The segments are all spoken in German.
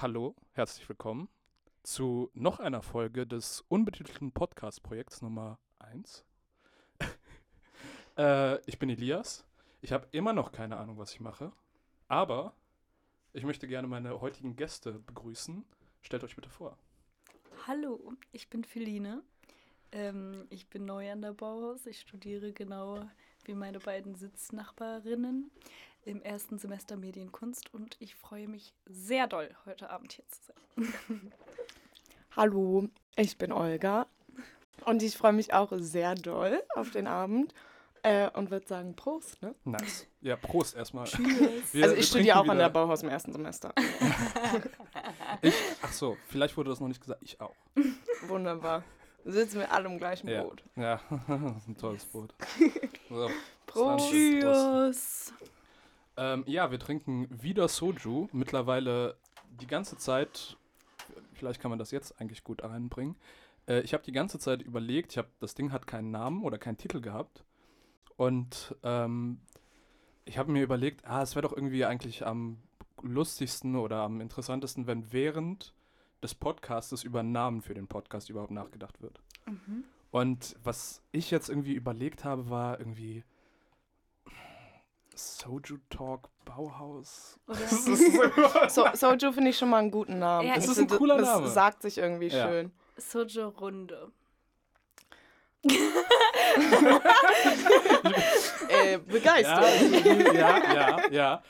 Hallo, herzlich willkommen zu noch einer Folge des unbetitelten Podcast-Projekts Nummer 1. äh, ich bin Elias. Ich habe immer noch keine Ahnung, was ich mache. Aber ich möchte gerne meine heutigen Gäste begrüßen. Stellt euch bitte vor. Hallo, ich bin Feline. Ähm, ich bin neu an der Bauhaus. Ich studiere genau wie meine beiden Sitznachbarinnen im ersten Semester Medienkunst und ich freue mich sehr doll, heute Abend hier zu sein. Hallo, ich bin Olga und ich freue mich auch sehr doll auf den Abend äh, und würde sagen Prost, ne? Nice. Ja, Prost erstmal. Wir, also ich studiere auch an der Bauhaus im ersten Semester. ich, ach so, vielleicht wurde das noch nicht gesagt, ich auch. Wunderbar. Sitzen wir alle im gleichen ja. Boot. Ja, das ist ein tolles Boot. So, Prost. Tschüss. Ähm, ja, wir trinken wieder Soju. Mittlerweile die ganze Zeit, vielleicht kann man das jetzt eigentlich gut reinbringen. Äh, ich habe die ganze Zeit überlegt, ich habe das Ding hat keinen Namen oder keinen Titel gehabt. Und ähm, ich habe mir überlegt, ah, es wäre doch irgendwie eigentlich am lustigsten oder am interessantesten, wenn während des Podcastes über einen Namen für den Podcast überhaupt nachgedacht wird. Mhm. Und was ich jetzt irgendwie überlegt habe, war irgendwie Soju Talk Bauhaus. so, Soju finde ich schon mal einen guten Namen. Ja, das ist ein cooler das Name. sagt sich irgendwie Ja. schön. Sojo Runde. Äh, begeistert. Ja, ja, ja, ja.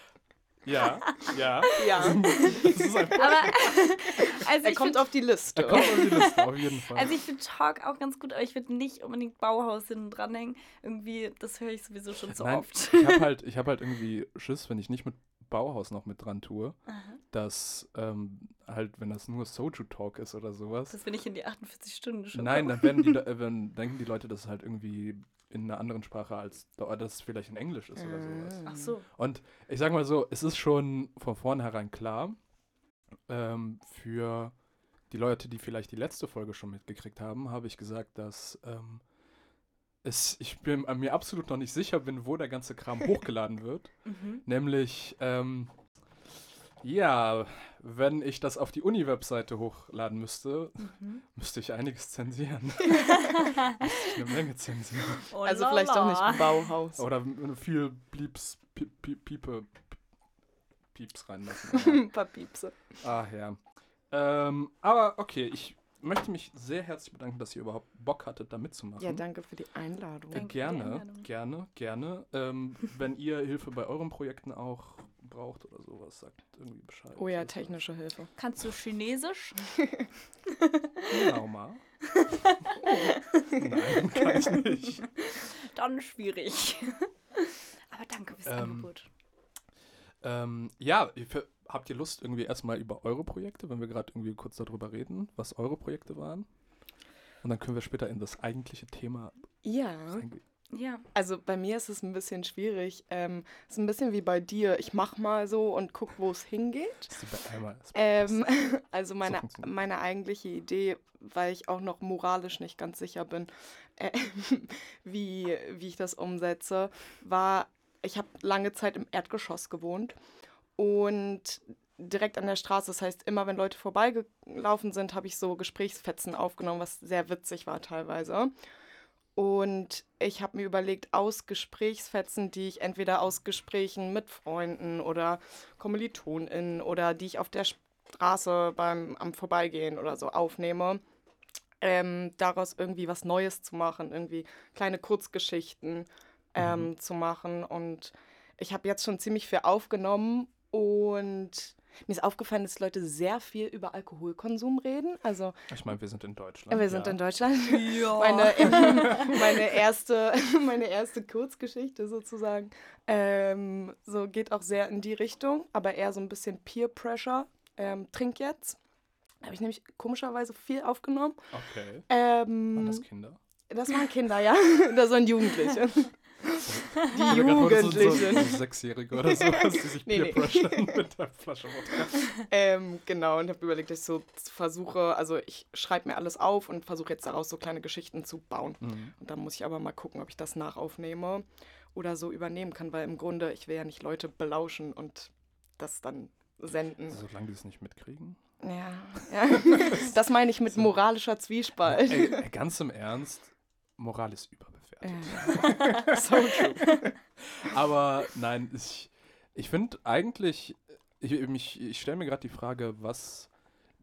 Ja, ja. Ja. Das ist ein Aber also Er ich kommt find, auf die Liste. Da kommt auf die Liste, auf jeden Fall. also ich finde Talk auch ganz gut, aber ich würde nicht unbedingt Bauhaus hinten dranhängen. Irgendwie, das höre ich sowieso schon so Nein, oft. ich habe halt, ich hab halt irgendwie Schiss, wenn ich nicht mit Bauhaus noch mit dran tue, Aha. dass ähm, halt, wenn das nur Soju Talk ist oder sowas, Das bin ich in die 48 Stunden schon. Nein, dann werden die, äh, wenn, denken die Leute, dass es halt irgendwie in einer anderen Sprache als, dass es vielleicht in Englisch ist oder sowas. Ach so. Und ich sag mal so, es ist schon von vornherein klar, ähm, für die Leute, die vielleicht die letzte Folge schon mitgekriegt haben, habe ich gesagt, dass ähm, es, ich bin mir absolut noch nicht sicher bin, wo der ganze Kram hochgeladen wird. Mhm. Nämlich, ähm, ja, wenn ich das auf die Uni-Webseite hochladen müsste, Mhm. müsste ich einiges zensieren. müsste ich eine Menge zensieren. Oh Also la vielleicht doch nicht ein Bauhaus. Oder viel Blieps, Pie- Pie- Piepe, Pieps reinlassen. Ein paar Piepse. Ah ja. Ähm, aber okay, ich möchte mich sehr herzlich bedanken, dass ihr überhaupt Bock hattet, da mitzumachen. Ja, danke für die Einladung. Äh, Danke für die gerne, Einladung. gerne, gerne. Ähm, wenn ihr Hilfe bei euren Projekten auch braucht oder sowas, sagt irgendwie Bescheid. Oh ja, technische Hilfe. Kannst du Chinesisch? Genau mal. Nein, kann ich nicht. Dann schwierig. Aber danke fürs Ähm, Angebot. Ähm, ja, habt ihr Lust irgendwie erstmal über eure Projekte, wenn wir gerade irgendwie kurz darüber reden, was eure Projekte waren? Und dann können wir später in das eigentliche Thema Ja. Ja. Also bei mir ist es ein bisschen schwierig. Ähm, es ist ein bisschen wie bei dir. Ich mach mal so und guck, wo es hingeht. Das ist die bei einmal. Das- Ähm, also meine, funktioniert. meine eigentliche Idee, weil ich auch noch moralisch nicht ganz sicher bin, äh, wie, wie ich das umsetze, war, ich habe lange Zeit im Erdgeschoss gewohnt und direkt an der Straße. Das heißt, immer wenn Leute vorbeigelaufen sind, habe ich so Gesprächsfetzen aufgenommen, was sehr witzig war teilweise. Und ich habe mir überlegt, aus Gesprächsfetzen, die ich entweder aus Gesprächen mit Freunden oder KommilitonInnen oder die ich auf der Straße beim am Vorbeigehen oder so aufnehme, ähm, daraus irgendwie was Neues zu machen, irgendwie kleine Kurzgeschichten ähm, zu machen. Und ich habe jetzt schon ziemlich viel aufgenommen und mir ist aufgefallen, dass Leute sehr viel über Alkoholkonsum reden. Also Ich meine, wir sind in Deutschland. wir sind ja. in Deutschland. Ja. Meine, meine, erste, meine erste Kurzgeschichte sozusagen ähm, so geht auch sehr in die Richtung, aber eher so ein bisschen Peer Pressure. Ähm, trink jetzt. Habe ich nämlich komischerweise viel aufgenommen. Okay. Ähm, Waren das Kinder? das waren Kinder, ja. Das waren Jugendliche. Die so- Jugendlichen. So, so Sechsjährige oder sowas, die sich Nee, peer nee. mit der Flasche Wodka. Ähm, genau, und habe überlegt, dass ich so versuche, also ich schreibe mir alles auf und versuche jetzt daraus so kleine Geschichten zu bauen. Mhm. Und dann muss ich aber mal gucken, ob ich das nachaufnehme oder so übernehmen kann, weil im Grunde, ich will ja nicht Leute belauschen und das dann senden. Solange die es nicht mitkriegen. Ja, ja. das meine ich mit moralischer Zwiespalt. Ey, ganz im Ernst, Moral ist überbewertet. Ja. so true. Aber nein, ich, ich finde eigentlich, ich, mich- ich stelle mir gerade die Frage, was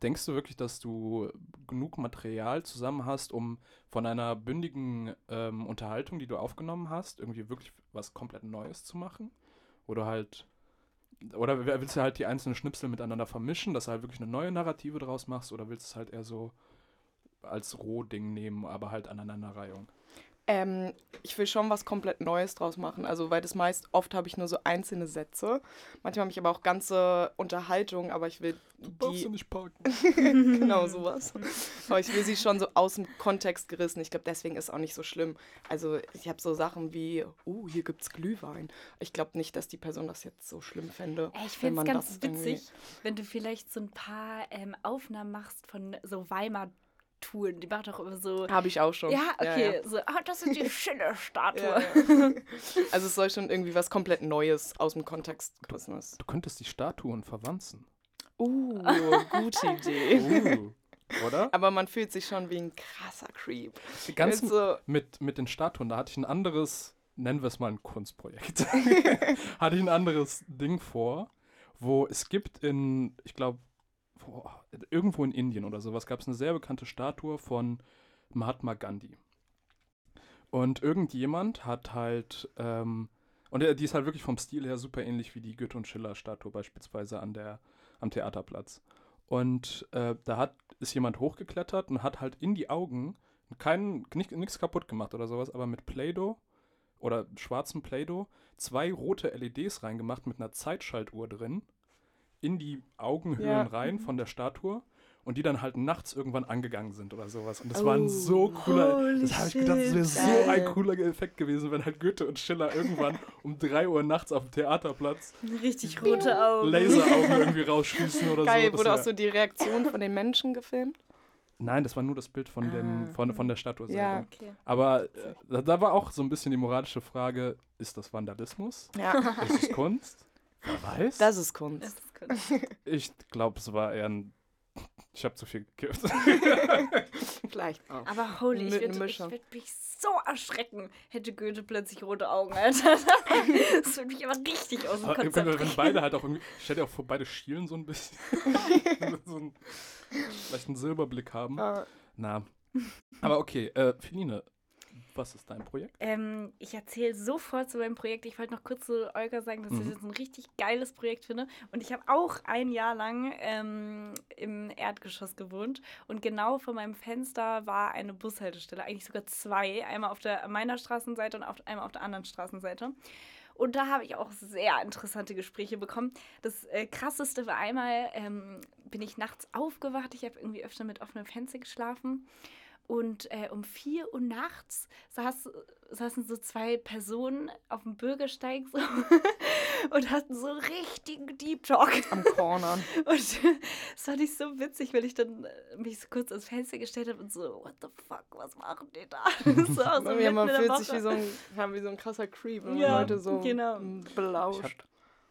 denkst du wirklich, dass du genug Material zusammen hast, um von einer bündigen ähm, Unterhaltung, die du aufgenommen hast, irgendwie wirklich was komplett Neues zu machen? Oder halt, oder willst du halt die einzelnen Schnipsel miteinander vermischen, dass du halt wirklich eine neue Narrative draus machst, oder willst du es halt eher so als Rohding nehmen, aber halt Aneinanderreihung? Ähm, ich will schon was komplett Neues draus machen. Also, weil das meist, oft habe ich nur so einzelne Sätze. Manchmal habe ich aber auch ganze Unterhaltungen, aber ich will Darfst du die. nicht parken? genau sowas. Aber ich will sie schon so aus dem Kontext gerissen. Ich glaube, deswegen ist auch nicht so schlimm. Also, ich habe so Sachen wie, oh, hier gibt's Glühwein. Ich glaube nicht, dass die Person das jetzt so schlimm fände. Ey, Ich finde es ganz das irgendwie- witzig, wenn du vielleicht so ein paar ähm, Aufnahmen machst von so Weimar-Touren. Die macht auch immer so. Habe ich auch schon. Ja, okay. ja. So, ah, das ist die Schiller-Statue. Ja, ja. Also es soll schon irgendwie was komplett Neues aus dem Kontext gerissen ist. Du könntest die Statuen verwanzen. Uh, gute Idee. Uh, oder? Aber man fühlt sich schon wie ein krasser Creep. Ganz Mit so, mit, mit den Statuen, da hatte ich ein anderes, nennen wir es mal ein Kunstprojekt, hatte ich ein anderes Ding vor, wo es gibt in, ich glaube, irgendwo in Indien oder sowas, gab es eine sehr bekannte Statue von Mahatma Gandhi. Und irgendjemand hat halt, ähm, und die ist halt wirklich vom Stil her super ähnlich wie die Goethe- und Schiller-Statue beispielsweise an der, am Theaterplatz. Und äh, da hat, ist jemand hochgeklettert und hat halt in die Augen nichts kaputt gemacht oder sowas, aber mit Play-Doh oder schwarzem Play-Doh zwei rote LEDs reingemacht mit einer Zeitschaltuhr drin in die Augenhöhlen Ja. rein von der Statue und die dann halt nachts irgendwann angegangen sind oder sowas. Und das Oh, war ein so cooler, das habe ich gedacht, das wäre so ein geil. cooler Effekt gewesen, wenn halt Goethe und Schiller irgendwann um 3 Uhr nachts auf dem Theaterplatz Richtig rote Augen. Laseraugen irgendwie rausschießen oder geil, so. Das wurde auch so die Reaktion von den Menschen gefilmt. Nein, das war nur das Bild von, dem, Ah. von, von der Statue selber. Ja. Okay. Aber äh, da, da war auch so ein bisschen die moralische Frage, ist das Vandalismus? Ja, Ist es Kunst? Wer weiß? das ist Kunst. Kunst. ich glaube, es war eher ein... Ich habe zu viel gekifft. Vielleicht auch. Aber holy, ich würde würd mich so erschrecken, hätte Goethe plötzlich rote Augen, Alter. Das würde mich aber richtig aus dem Aber Konzept wenn, wenn beide halt auch irgendwie... Stell dir auch vor, beide schielen so ein bisschen. so ein, vielleicht einen Silberblick haben. Ah, Na. Aber okay, äh, Feline, was ist dein Projekt? Ähm, ich erzähle sofort zu meinem Projekt. Ich wollte noch kurz zu Olga sagen, dass ich Mhm. das ein richtig geiles Projekt finde. Und ich habe auch ein Jahr lang ähm, im Erdgeschoss gewohnt. Und genau vor meinem Fenster war eine Bushaltestelle, eigentlich sogar zwei. Einmal auf der meiner Straßenseite und auf, einmal auf der anderen Straßenseite. Und da habe ich auch sehr interessante Gespräche bekommen. Das äh, krasseste war einmal, ähm, bin ich nachts aufgewacht. Ich habe irgendwie öfter mit offenem Fenster geschlafen. Und äh, um 4 Uhr nachts saß, saßen so zwei Personen auf dem Bürgersteig so und hatten so richtigen Deep Talk. am Corner. Und das fand ich so witzig, weil ich dann äh, mich so kurz ans Fenster gestellt habe und so, what the fuck, was machen die da? so, dem ja, man fühlt sich wie so, ein, ja, wie so ein krasser Creep, wenn man Ja, Leute so genau. mm, Ich belauscht. hatte,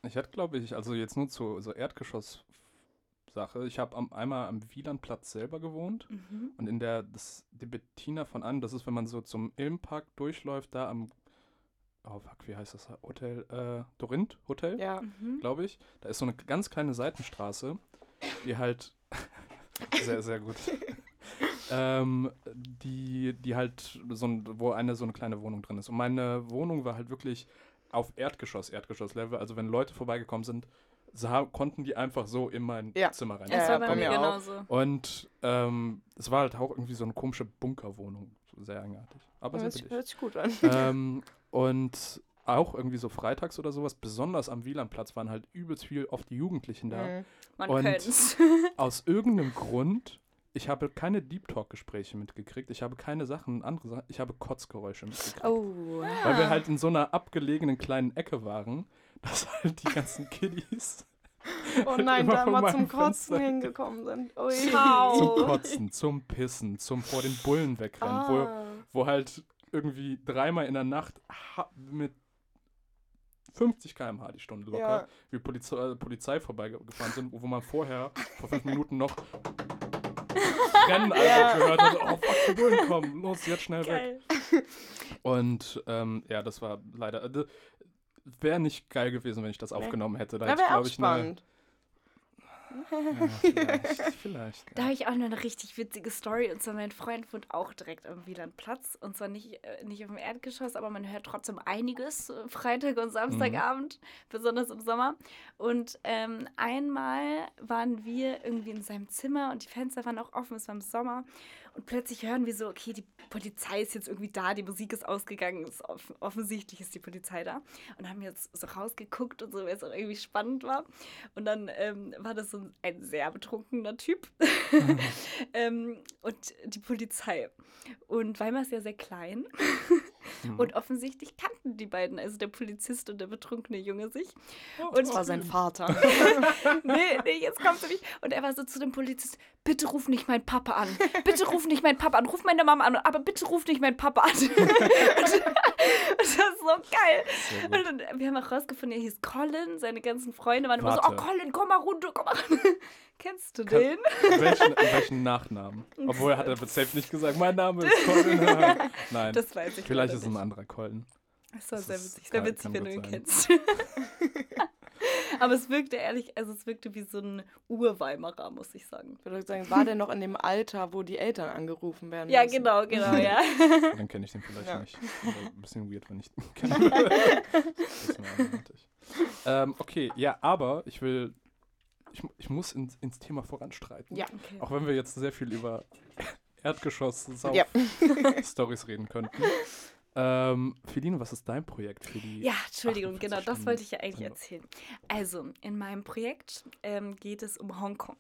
ich hatte glaube ich, also jetzt nur zur so Erdgeschoss-Sache. Ich habe am, einmal am Wielandplatz selber gewohnt Mhm. und in der, das, die Bettina von an, das ist, wenn man so zum Ilmpark durchläuft, da am, oh fuck, wie heißt das? Hotel, äh, Dorint Hotel, Ja. Mhm. glaube ich. Da ist so eine ganz kleine Seitenstraße, die halt, sehr, sehr gut. ähm, die, die halt so ein, wo eine so eine kleine Wohnung drin ist. Und meine Wohnung war halt wirklich auf Erdgeschoss, Erdgeschoss-Level. Also wenn Leute vorbeigekommen sind, sah, konnten die einfach so in mein Ja. Zimmer rein. Das Ja, war bei bei mir genauso. Und ähm, es war halt auch irgendwie so eine komische Bunkerwohnung. Sehr eigenartig. Aber sehr Hört sich, billig. hört sich gut an. ähm, und auch irgendwie so freitags oder sowas, besonders am Wielandplatz, waren halt übelst viel oft die Jugendlichen da. Mhm. Man Und- könnte Aus irgendeinem Grund, ich habe keine Deep Talk-Gespräche mitgekriegt. Ich habe keine Sachen, andere Sachen, ich habe Kotzgeräusche mitgekriegt. Oh. Weil wir halt in so einer abgelegenen kleinen Ecke waren, dass halt die ganzen Kiddies Oh nein, immer da mal zum Kotzen Fenster- hingekommen sind. Ui. Zum. Kotzen, zum Pissen, zum vor den Bullen wegrennen, wo, Ah. wo halt irgendwie dreimal in der Nacht mit 50 km/h die Stunde locker, Ja. wie Polizei, äh, Polizei vorbeigefahren sind, wo man vorher vor fünf Minuten noch Rennen einfach gehört hat. Oh, fuck, die Bullen kommen, los, jetzt schnell weg. Geil. Und ähm, ja, das war leider. Wäre nicht geil gewesen, wenn ich das aufgenommen hätte. Da Da wäre auch glaube ich, spannend. Ja, vielleicht. vielleicht Da ja. habe ich auch noch eine richtig witzige Story. Und zwar mein Freund wohnt auch direkt am Wielandplatz. Und zwar nicht, äh, nicht auf dem Erdgeschoss, aber man hört trotzdem einiges äh, Freitag und Samstagabend, besonders im Sommer. Und ähm, einmal waren wir irgendwie in seinem Zimmer und die Fenster waren auch offen, es war im Sommer. Und plötzlich hören wir so, okay, die Polizei ist jetzt irgendwie da, die Musik ist ausgegangen, ist off offensichtlich ist die Polizei da. Und haben jetzt so rausgeguckt und so, weil es auch irgendwie spannend war. Und dann ähm, war das so ein, ein sehr betrunkener Typ ähm, und die Polizei. Und Weimar ist ja sehr klein Mhm. und offensichtlich kannten die beiden, also der Polizist und der betrunkene Junge sich. Oh, Und Das war sein Vater. nee, nee, jetzt kommst du nicht. Und er war so zu dem Polizist, bitte ruf nicht meinen Papa an. Bitte ruf nicht meinen Papa an. Ruf meine Mama an, aber bitte ruf nicht meinen Papa an. und, und das ist so geil. Und dann, wir haben auch rausgefunden, er hieß Colin. Seine ganzen Freunde waren immer so, oh Warte. Colin, komm mal runter, komm mal runter. Kennst du Kann- den? welchen, welchen Nachnamen? Obwohl er hat er safe nicht gesagt, mein Name ist Colin. Nein. Das weiß ich Vielleicht ist es ein anderer Colin. Das war das sehr ist- witzig. Sehr witzig, wenn du ihn sein. kennst. Aber es wirkte ehrlich, also es wirkte wie so ein Urweimarer, muss ich sagen. Ich würde sagen, war der noch in dem Alter, wo die Eltern angerufen werden Ja, müssen? genau, genau, ja. Dann kenne ich den vielleicht Ja. nicht. Ein bisschen weird, wenn ich den kenne. das ist mir. Ähm, okay, ja, aber ich will. Ich, ich muss ins, ins Thema voranstreiten. Ja. Okay. Auch wenn wir jetzt sehr viel über Erdgeschoss, Ja. Reden könnten. Ähm, Feline, was ist dein Projekt für die? Ja, Entschuldigung, 48 genau, das wollte ich ja eigentlich erzählen. Also, in meinem Projekt ähm, geht es um Hongkong.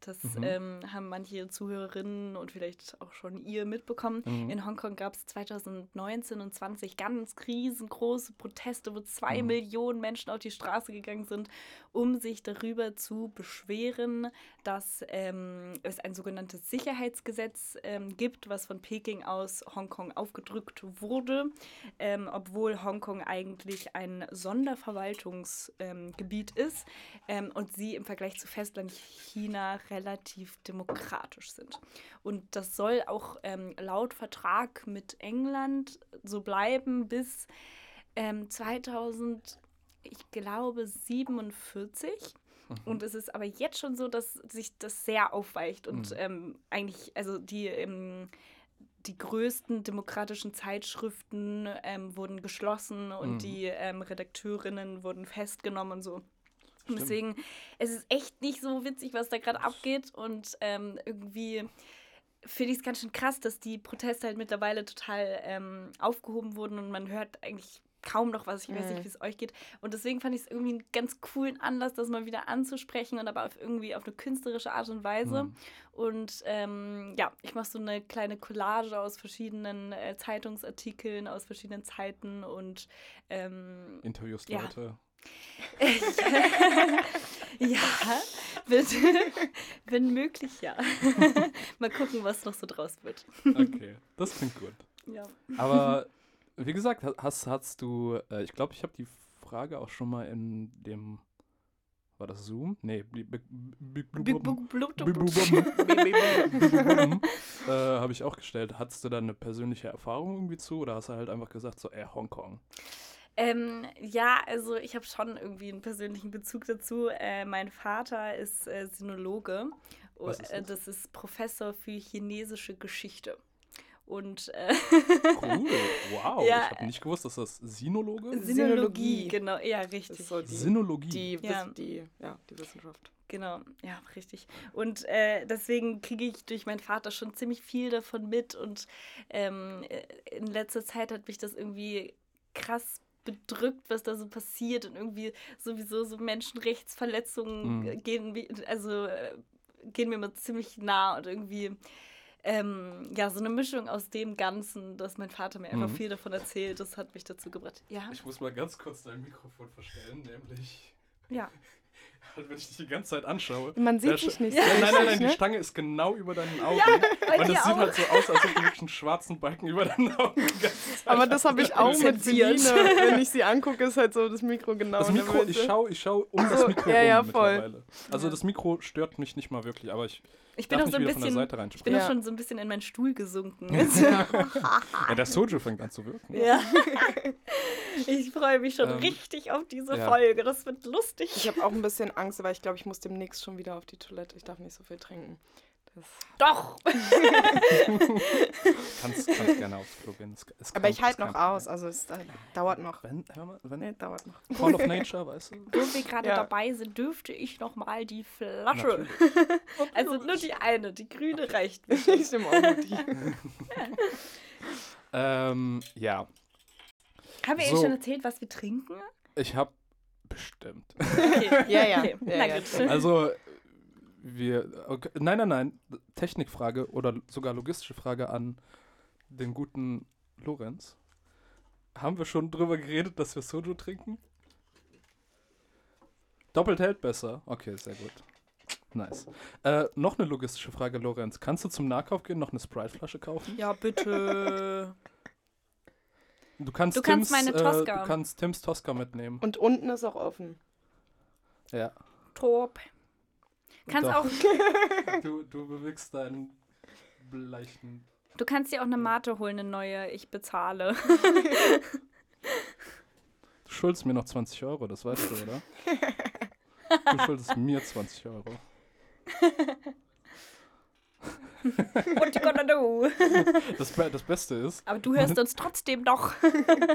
Das Mhm. ähm, haben manche Zuhörerinnen und vielleicht auch schon ihr mitbekommen. Mhm. In Hongkong gab es 2019 und 20 ganz riesengroße Proteste, wo zwei Mhm. Millionen Menschen auf die Straße gegangen sind, um sich darüber zu beschweren, dass ähm, es ein sogenanntes Sicherheitsgesetz ähm, gibt, was von Peking aus Hongkong aufgedrückt wurde, ähm, obwohl Hongkong eigentlich ein Sonderverwaltungsgebiet ähm, ist ähm, und sie im Vergleich zu Festland China relativ demokratisch sind. Und das soll auch ähm, laut Vertrag mit England so bleiben bis ähm, 2000, ich glaube, 47. Und es ist aber jetzt schon so, dass sich das sehr aufweicht und Mhm. ähm, eigentlich, also die, ähm, die größten demokratischen Zeitschriften ähm, wurden geschlossen und Mhm. die ähm, Redakteurinnen wurden festgenommen und so. Stimmt. deswegen, es ist echt nicht so witzig, was da gerade abgeht und ähm, irgendwie finde ich es ganz schön krass, dass die Proteste halt mittlerweile total ähm, aufgehoben wurden und man hört eigentlich kaum noch was. Ich weiß nicht, Mhm. wie es euch geht. Und deswegen fand ich es irgendwie einen ganz coolen Anlass, das mal wieder anzusprechen und aber auf irgendwie auf eine künstlerische Art und Weise. Mhm. Und ähm, ja, ich mache so eine kleine Collage aus verschiedenen äh, Zeitungsartikeln, aus verschiedenen Zeiten und ähm, Interviewst Ja. Leute. ja, wenn, wenn möglich, ja. mal gucken, was noch so draus wird. Okay, das klingt gut. Ja. Aber wie gesagt, ha- hast, hast du, äh, ich glaube, ich habe die Frage auch schon mal in dem, war das Zoom? Nee, äh, habe ich auch gestellt. Hattest du da eine persönliche Erfahrung irgendwie zu oder hast du halt einfach gesagt, so, ey, Hongkong? Ähm, ja, also ich habe schon irgendwie einen persönlichen Bezug dazu. Äh, mein Vater ist äh, Sinologe. Was ist Äh, das? das ist Professor für chinesische Geschichte. Und äh, Cool, wow. Ja. Ich habe nicht gewusst, dass das Sinologe? Sinologie, Sinologie. genau, ja, richtig. ist so die, Sinologie. die, Ja. Die, ja, die Wissenschaft. Genau, ja, richtig. Und äh, deswegen kriege ich durch meinen Vater schon ziemlich viel davon mit. Und ähm, äh, in letzter Zeit hat mich das irgendwie krass bedrückt, was da so passiert. Und irgendwie sowieso so Menschenrechtsverletzungen Mhm. gehen, also, äh, gehen mir immer ziemlich nah. Und irgendwie, ähm, ja, so eine Mischung aus dem Ganzen, dass mein Vater mir einfach Mhm. viel davon erzählt, das hat mich dazu gebracht. Ja, Ich muss mal ganz kurz dein Mikrofon verstellen, nämlich ja. Halt, wenn ich dich die ganze Zeit anschaue. Man sieht dich nicht. Ja, so nein, nein, nein, die ne? Stange ist genau über deinen Augen. bei und es sieht auch. halt so aus, als ob du wirklich einen schwarzen Balken über deinen Augen die ganze Zeit Aber das habe ich auch mit. Celine. Wenn ich sie angucke, ist halt so das Mikro genau Das Mikro, ich schaue ich schau um das so, Mikro ja, ja, rum voll. mittlerweile. Also Ja. das Mikro stört mich nicht mal wirklich, aber ich Ich bin darf auch so ein wieder von der bisschen, ich bin reinsprechen. auch Ja. schon so ein bisschen in meinen Stuhl gesunken. Ja, der Soju fängt an zu wirken. ja. Ich freue mich schon Ähm, richtig auf diese ja. Folge. Das wird lustig. Ich habe auch ein bisschen Angst, weil ich glaube, ich muss demnächst schon wieder auf die Toilette. Ich darf nicht so viel trinken. Das Doch. Kannst, kannst gerne aufs Klo gehen. Es- es Aber kann- ich halte noch aus, also es äh, dauert noch. Wenn, hör mal, wenn, Nee, dauert noch. Call of Nature, weißt du? Wo wir gerade Ja. dabei sind, dürfte ich noch mal die Flasche. Natürlich. Also nur die eine, die grüne reicht. mir. Ich stimme auch mit dir. Ähm, ja, Haben wir So. Ihnen schon erzählt, was wir trinken? ich habe bestimmt. Okay. Ja, ja. Okay. ja, ja. Also, wir. Okay, nein, nein, nein. Technikfrage oder sogar logistische Frage an den guten Lorenz. Haben wir schon drüber geredet, dass wir Soju trinken? Doppelt hält besser. Okay, sehr gut. Nice. Äh, noch eine logistische Frage, Lorenz. Kannst du zum Nahkauf gehen, noch eine Sprite-Flasche kaufen? Ja, bitte. Du kannst, Du kannst Tims, meine Äh, Tosca. du kannst Tims Tosca mitnehmen. Und unten ist auch offen. Ja. Top. Kannst Doch. auch, Du, du bewegst deinen bleichen. du kannst dir auch eine Mate holen, eine neue. Ich bezahle. Du schuldest mir noch 20 Euro, das weißt du, oder? Du schuldest mir 20 Euro. What you gonna do? Das, das Beste ist, Aber du hörst uns trotzdem noch.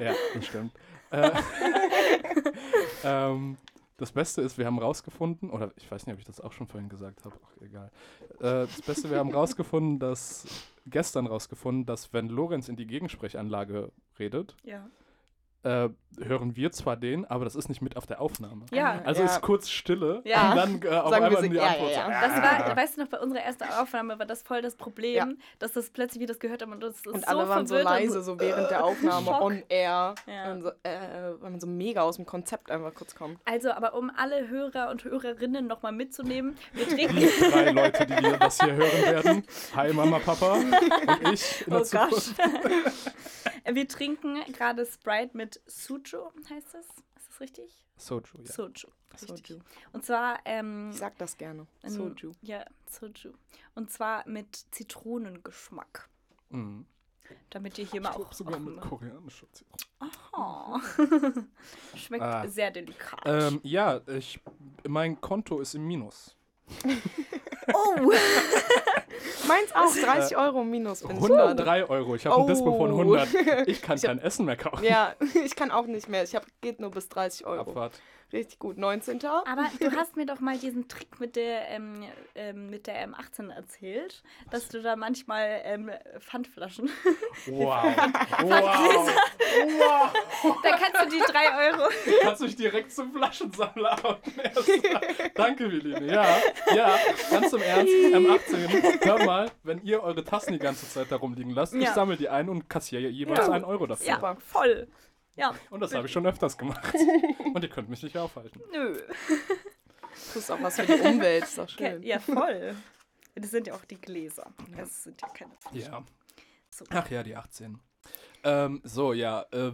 ja, das stimmt. Äh, ähm, das Beste ist, wir haben rausgefunden, oder ich weiß nicht, ob ich das auch schon vorhin gesagt habe, ach egal. Äh, das Beste, wir haben rausgefunden, dass, gestern rausgefunden, dass wenn Lorenz in die Gegensprechanlage redet, Ja. Äh, hören wir zwar den, aber das ist nicht mit auf der Aufnahme. Ja. Also Ja. ist kurz Stille Ja. und dann äh, auf Sagen wir einmal so, die ja, Antwort. ja, ja. Das war, "Ah." weißt du noch, bei unserer ersten Aufnahme war das voll das Problem, Ja. dass das plötzlich wir das gehört haben und das ist Und so alle waren so leise, so während der Aufnahme, Schock. on air. Ja. Und so, äh, weil man so mega aus dem Konzept einfach kurz kommt. Also, aber um alle Hörer und Hörerinnen nochmal mitzunehmen, wir trinken. Die drei Leute, die hier- das hier hören werden. Hi Mama, Papa und ich in der Oh Gott. Zukunft. wir trinken gerade Sprite mit Sujo, heißt das? Ist das richtig? Soju, ja. Soju. Richtig. Soju. Und zwar, ähm, Ich sag das gerne. ähm, Soju. Ja, Soju. Und zwar mit Zitronengeschmack. Mhm. Damit ihr hier Ich mal auch. sogar mit koreanischer Zitrone. Oh. Schmeckt Ah. sehr delikat. Ähm, ja, ich, mein Konto ist im Minus. oh! Meins auch, 30 Euro minus bin ich gerade. 103 Euro. Ich habe ein Dispo von Oh. 100. Ich kann Ich hab- kein Essen mehr kaufen. Ja, ich kann auch nicht mehr. Ich hab, geht nur bis 30 Euro. Abfahrt. Richtig gut. 19. Aber du hast mir doch mal diesen Trick mit der, ähm, ähm, mit der M18 erzählt, dass du da manchmal ähm, Pfandflaschen. Wow. Wow. wow. da kannst du die drei Euro. Kannst du dich direkt zum Flaschensammler. Danke, Viline. Ja, ja, ganz im Ernst. M18, hört mal, wenn ihr eure Tassen die ganze Zeit da rumliegen lasst, ich Ja. sammle die ein und kassiere jeweils Ja. einen Euro dafür. Ja, voll. Ja, Und das habe ich schon öfters gemacht. Und ihr könnt mich nicht aufhalten. nö. Tust auch was für die Umwelt. Ist doch schön. ja, voll. Das sind ja auch die Gläser. Das sind ja keine. Ja. So. Ach ja, die 18. Ähm, so, ja, äh,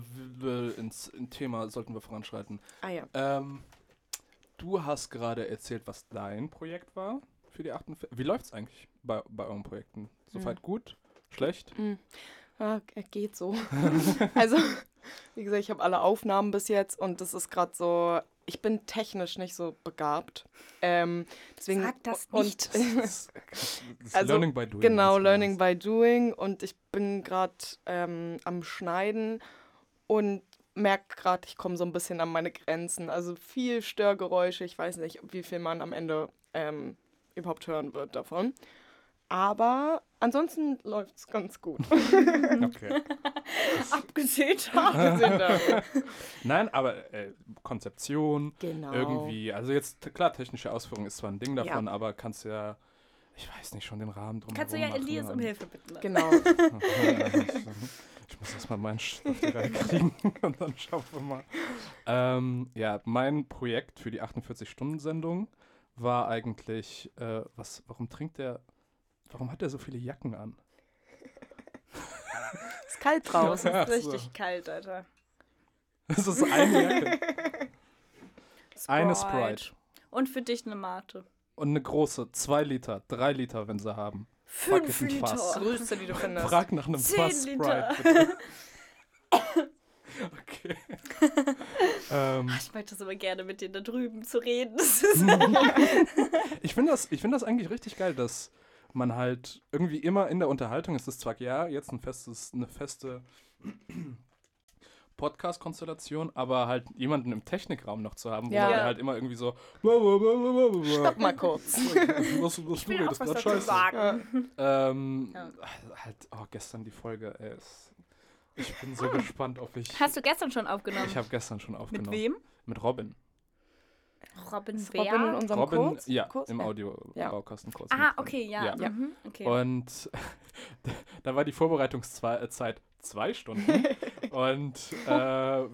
ins, in Thema sollten wir voranschreiten. Ah ja. Ähm, du hast gerade erzählt, was dein Projekt war für die 48. Wie läuft's eigentlich bei, bei euren Projekten? Soweit gut? Schlecht? Ah, geht so. also, wie gesagt, ich habe alle Aufnahmen bis jetzt und das ist gerade so. Ich bin technisch nicht so begabt. Ähm, deswegen, Sag das und, nicht. Das ist, das ist Also, Learning by Doing. Genau, Learning by Doing und ich bin gerade ähm, am Schneiden und merke gerade, ich komme so ein bisschen an meine Grenzen. Also viel Störgeräusche, ich weiß nicht, wie viel man am Ende ähm, überhaupt hören wird davon. Aber ansonsten läuft es ganz gut. Okay. Abgesehen Abgesehen davon. Nein, aber äh, Konzeption, genau. irgendwie, also jetzt, klar, technische Ausführung ist zwar ein Ding davon, aber kannst ja, ich weiß nicht, schon den Rahmen drum Kannst du ja Elias um Hilfe bitten. Genau. Ich muss erstmal meinen Stoff kriegen und dann schauen wir mal. Ähm, ja, mein Projekt für die 48-Stunden-Sendung war eigentlich, äh, was, warum trinkt der, warum hat er so viele Jacken an? Ist kalt draußen. Ja, Es ist so. richtig kalt, Alter. Das ist eine Jacke. Eine Sprite. Und für dich eine Mate. Und eine große, zwei Liter, drei Liter, wenn sie haben. Fuck, Fünf ist ein Fass. Liter. Größte, die du findest. Frag nach einem Zehn Fass Liter. Sprite. Bitte. okay. ähm, Ich möchte das aber gerne mit dir da drüben zu reden. Ich finde das, ich find das eigentlich richtig geil, dass man halt irgendwie immer in der Unterhaltung ist es zwar ja jetzt ein festes, eine feste Podcast-Konstellation, aber halt jemanden im Technikraum noch zu haben, wo Ja. man Ja. halt immer irgendwie so blablabla. Stopp mal kurz. Was, was ich du redest dazu scheiße. sagen. Ähm, Ja. halt, oh, gestern die Folge, ey, ist, ich bin so gespannt, ob ich, Hast du gestern schon aufgenommen? ich habe gestern schon mit aufgenommen. wem? Mit Robin. Robin wer? Robin in unserem Robin, Kurs? ja, Kurs? im Ja. Audio-Baukasten kurz. Ah, okay, ja. Ja. Mhm, okay. Und da war die Vorbereitungszeit zwei Stunden. und äh,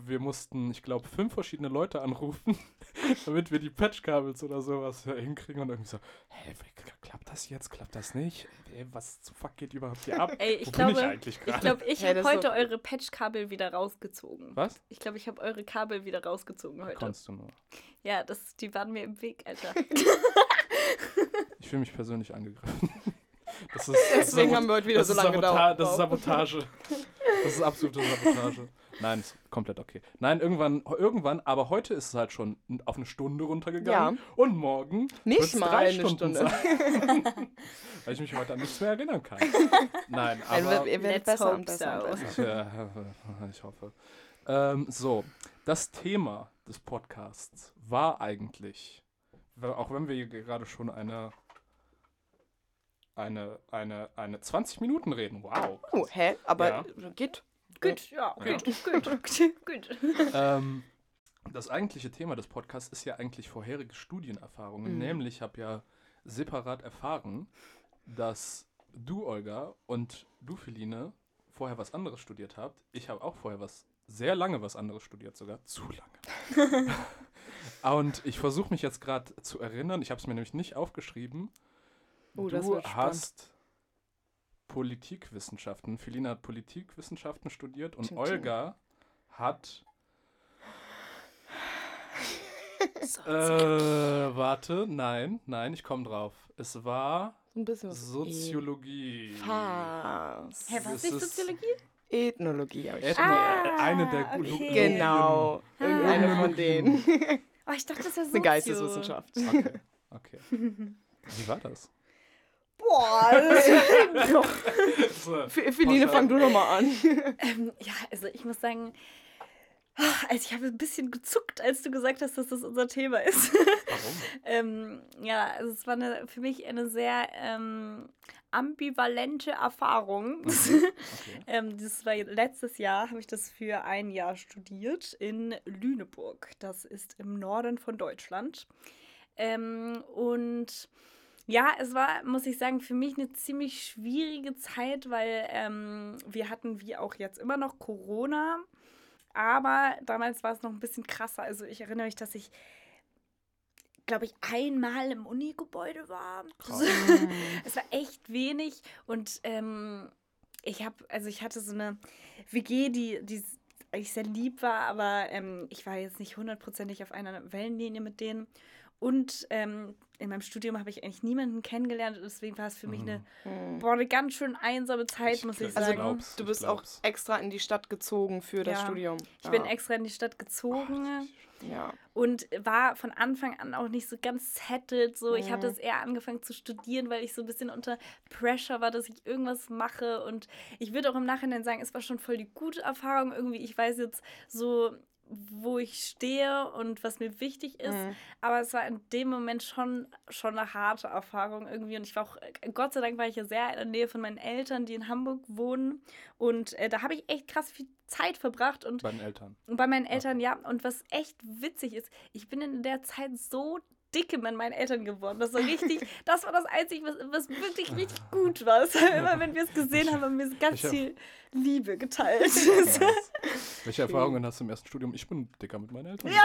wir mussten, ich glaube, fünf verschiedene Leute anrufen, damit wir die Patchkabels oder sowas hinkriegen. Und irgendwie so, hä, wie- klappt das jetzt? Klappt das nicht? Ey, was zum Fuck geht überhaupt hier ab? Ey, ich Wo glaube, bin ich eigentlich ich glaube, ich Hey, habe heute so- eure Patchkabel wieder rausgezogen. Was? Ich glaube, ich habe eure Kabel wieder rausgezogen heute. Konntest du nur. Ja, das, die waren mir im Weg, Alter. Ich fühle mich persönlich angegriffen. Das ist, Deswegen das haben wir heute wieder so lange gedauert. Das ist Sabotage. Das ist absolute Sabotage. Nein, ist komplett okay. Nein, irgendwann, irgendwann, aber heute ist es halt schon auf eine Stunde runtergegangen. Und morgen Nicht mal drei eine Stunden Stunde. sein. Weil ich mich heute an nichts mehr erinnern kann. Nein, aber ihr werdet besser besser besser. ich, äh, ich hoffe. Ähm, so, das Thema des Podcasts war eigentlich, auch wenn wir hier gerade schon eine eine, eine, eine 20 Minuten reden. Wow. Oh, hä? Aber Ja. geht. Gut, ja, Ja. gut, gut, gut. ähm, das eigentliche Thema des Podcasts ist ja eigentlich vorherige Studienerfahrungen. Mhm. Nämlich habe ja separat erfahren, dass du, Olga, und du, Feline, vorher was anderes studiert habt. Ich habe auch vorher was, sehr lange was anderes studiert, sogar zu lange. und ich versuche mich jetzt gerade zu erinnern, ich habe es mir nämlich nicht aufgeschrieben. Oh, du spannend. hast Politikwissenschaften, Feline hat Politikwissenschaften studiert und tsching. Olga hat Äh, warte, nein, nein, ich komme drauf. Es war So ein bisschen was. Soziologie. Fast. Hä, was Es ist Soziologie? Ethnologie habe ich Ethno Ah, eine der okay. Genau. Irgendeine von denen. Oh, ich dachte, das wäre Eine Geisteswissenschaft. Okay, okay. Wie war das? Boah. F- Feline, fang du doch mal an. ähm, ja, also ich muss sagen, also ich habe ein bisschen gezuckt, als du gesagt hast, dass das unser Thema ist. Warum? ähm, ja, also es war eine, für mich eine sehr ähm, ambivalente Erfahrung. Okay. ähm, das war letztes Jahr, habe ich das für ein Jahr studiert in Lüneburg. Das ist im Norden von Deutschland. Ähm, und ja, es war, muss ich sagen, für mich eine ziemlich schwierige Zeit, weil ähm, wir hatten wie auch jetzt immer noch Corona. Aber damals war es noch ein bisschen krasser. Also ich erinnere mich, dass ich, glaube ich, einmal im Unigebäude war. Krass. es war echt wenig. Und ähm, ich habe, also ich hatte so eine WG, die, die eigentlich sehr lieb war, aber ähm, ich war jetzt nicht hundertprozentig auf einer Wellenlinie mit denen. Und ähm, in meinem Studium habe ich eigentlich niemanden kennengelernt. Deswegen war es für mich eine, Hm. boah, eine ganz schön einsame Zeit, muss ich glaub- Also sagen. glaub's, du ich bist auch extra in die Stadt gezogen für das Ja. Studium. ich bin Ja. extra in die Stadt gezogen. Ja. und war von Anfang an auch nicht so ganz settled. So, ich habe Mhm. das eher angefangen zu studieren, weil ich so ein bisschen unter Pressure war, dass ich irgendwas mache. Und ich würde auch im Nachhinein sagen, es war schon voll die gute Erfahrung irgendwie. Ich weiß jetzt so, wo ich stehe und was mir wichtig ist. Mhm. Aber es war in dem Moment schon, schon eine harte Erfahrung irgendwie. Und ich war auch, Gott sei Dank war ich ja sehr in der Nähe von meinen Eltern, die in Hamburg wohnen. Und äh, da habe ich echt krass viel Zeit verbracht. Und Bei den Eltern. bei meinen Eltern, ja. Und was echt witzig ist, ich bin in der Zeit so dicke mit meinen Eltern geworden. Das war richtig, das war das Einzige, was, was wirklich richtig gut war. Immer wenn wir es gesehen haben, haben wir ganz Ich hab- viel Liebe geteilt. Welche Erfahrungen hast du im ersten Studium? Ich bin dicker mit meinen Eltern. Ja.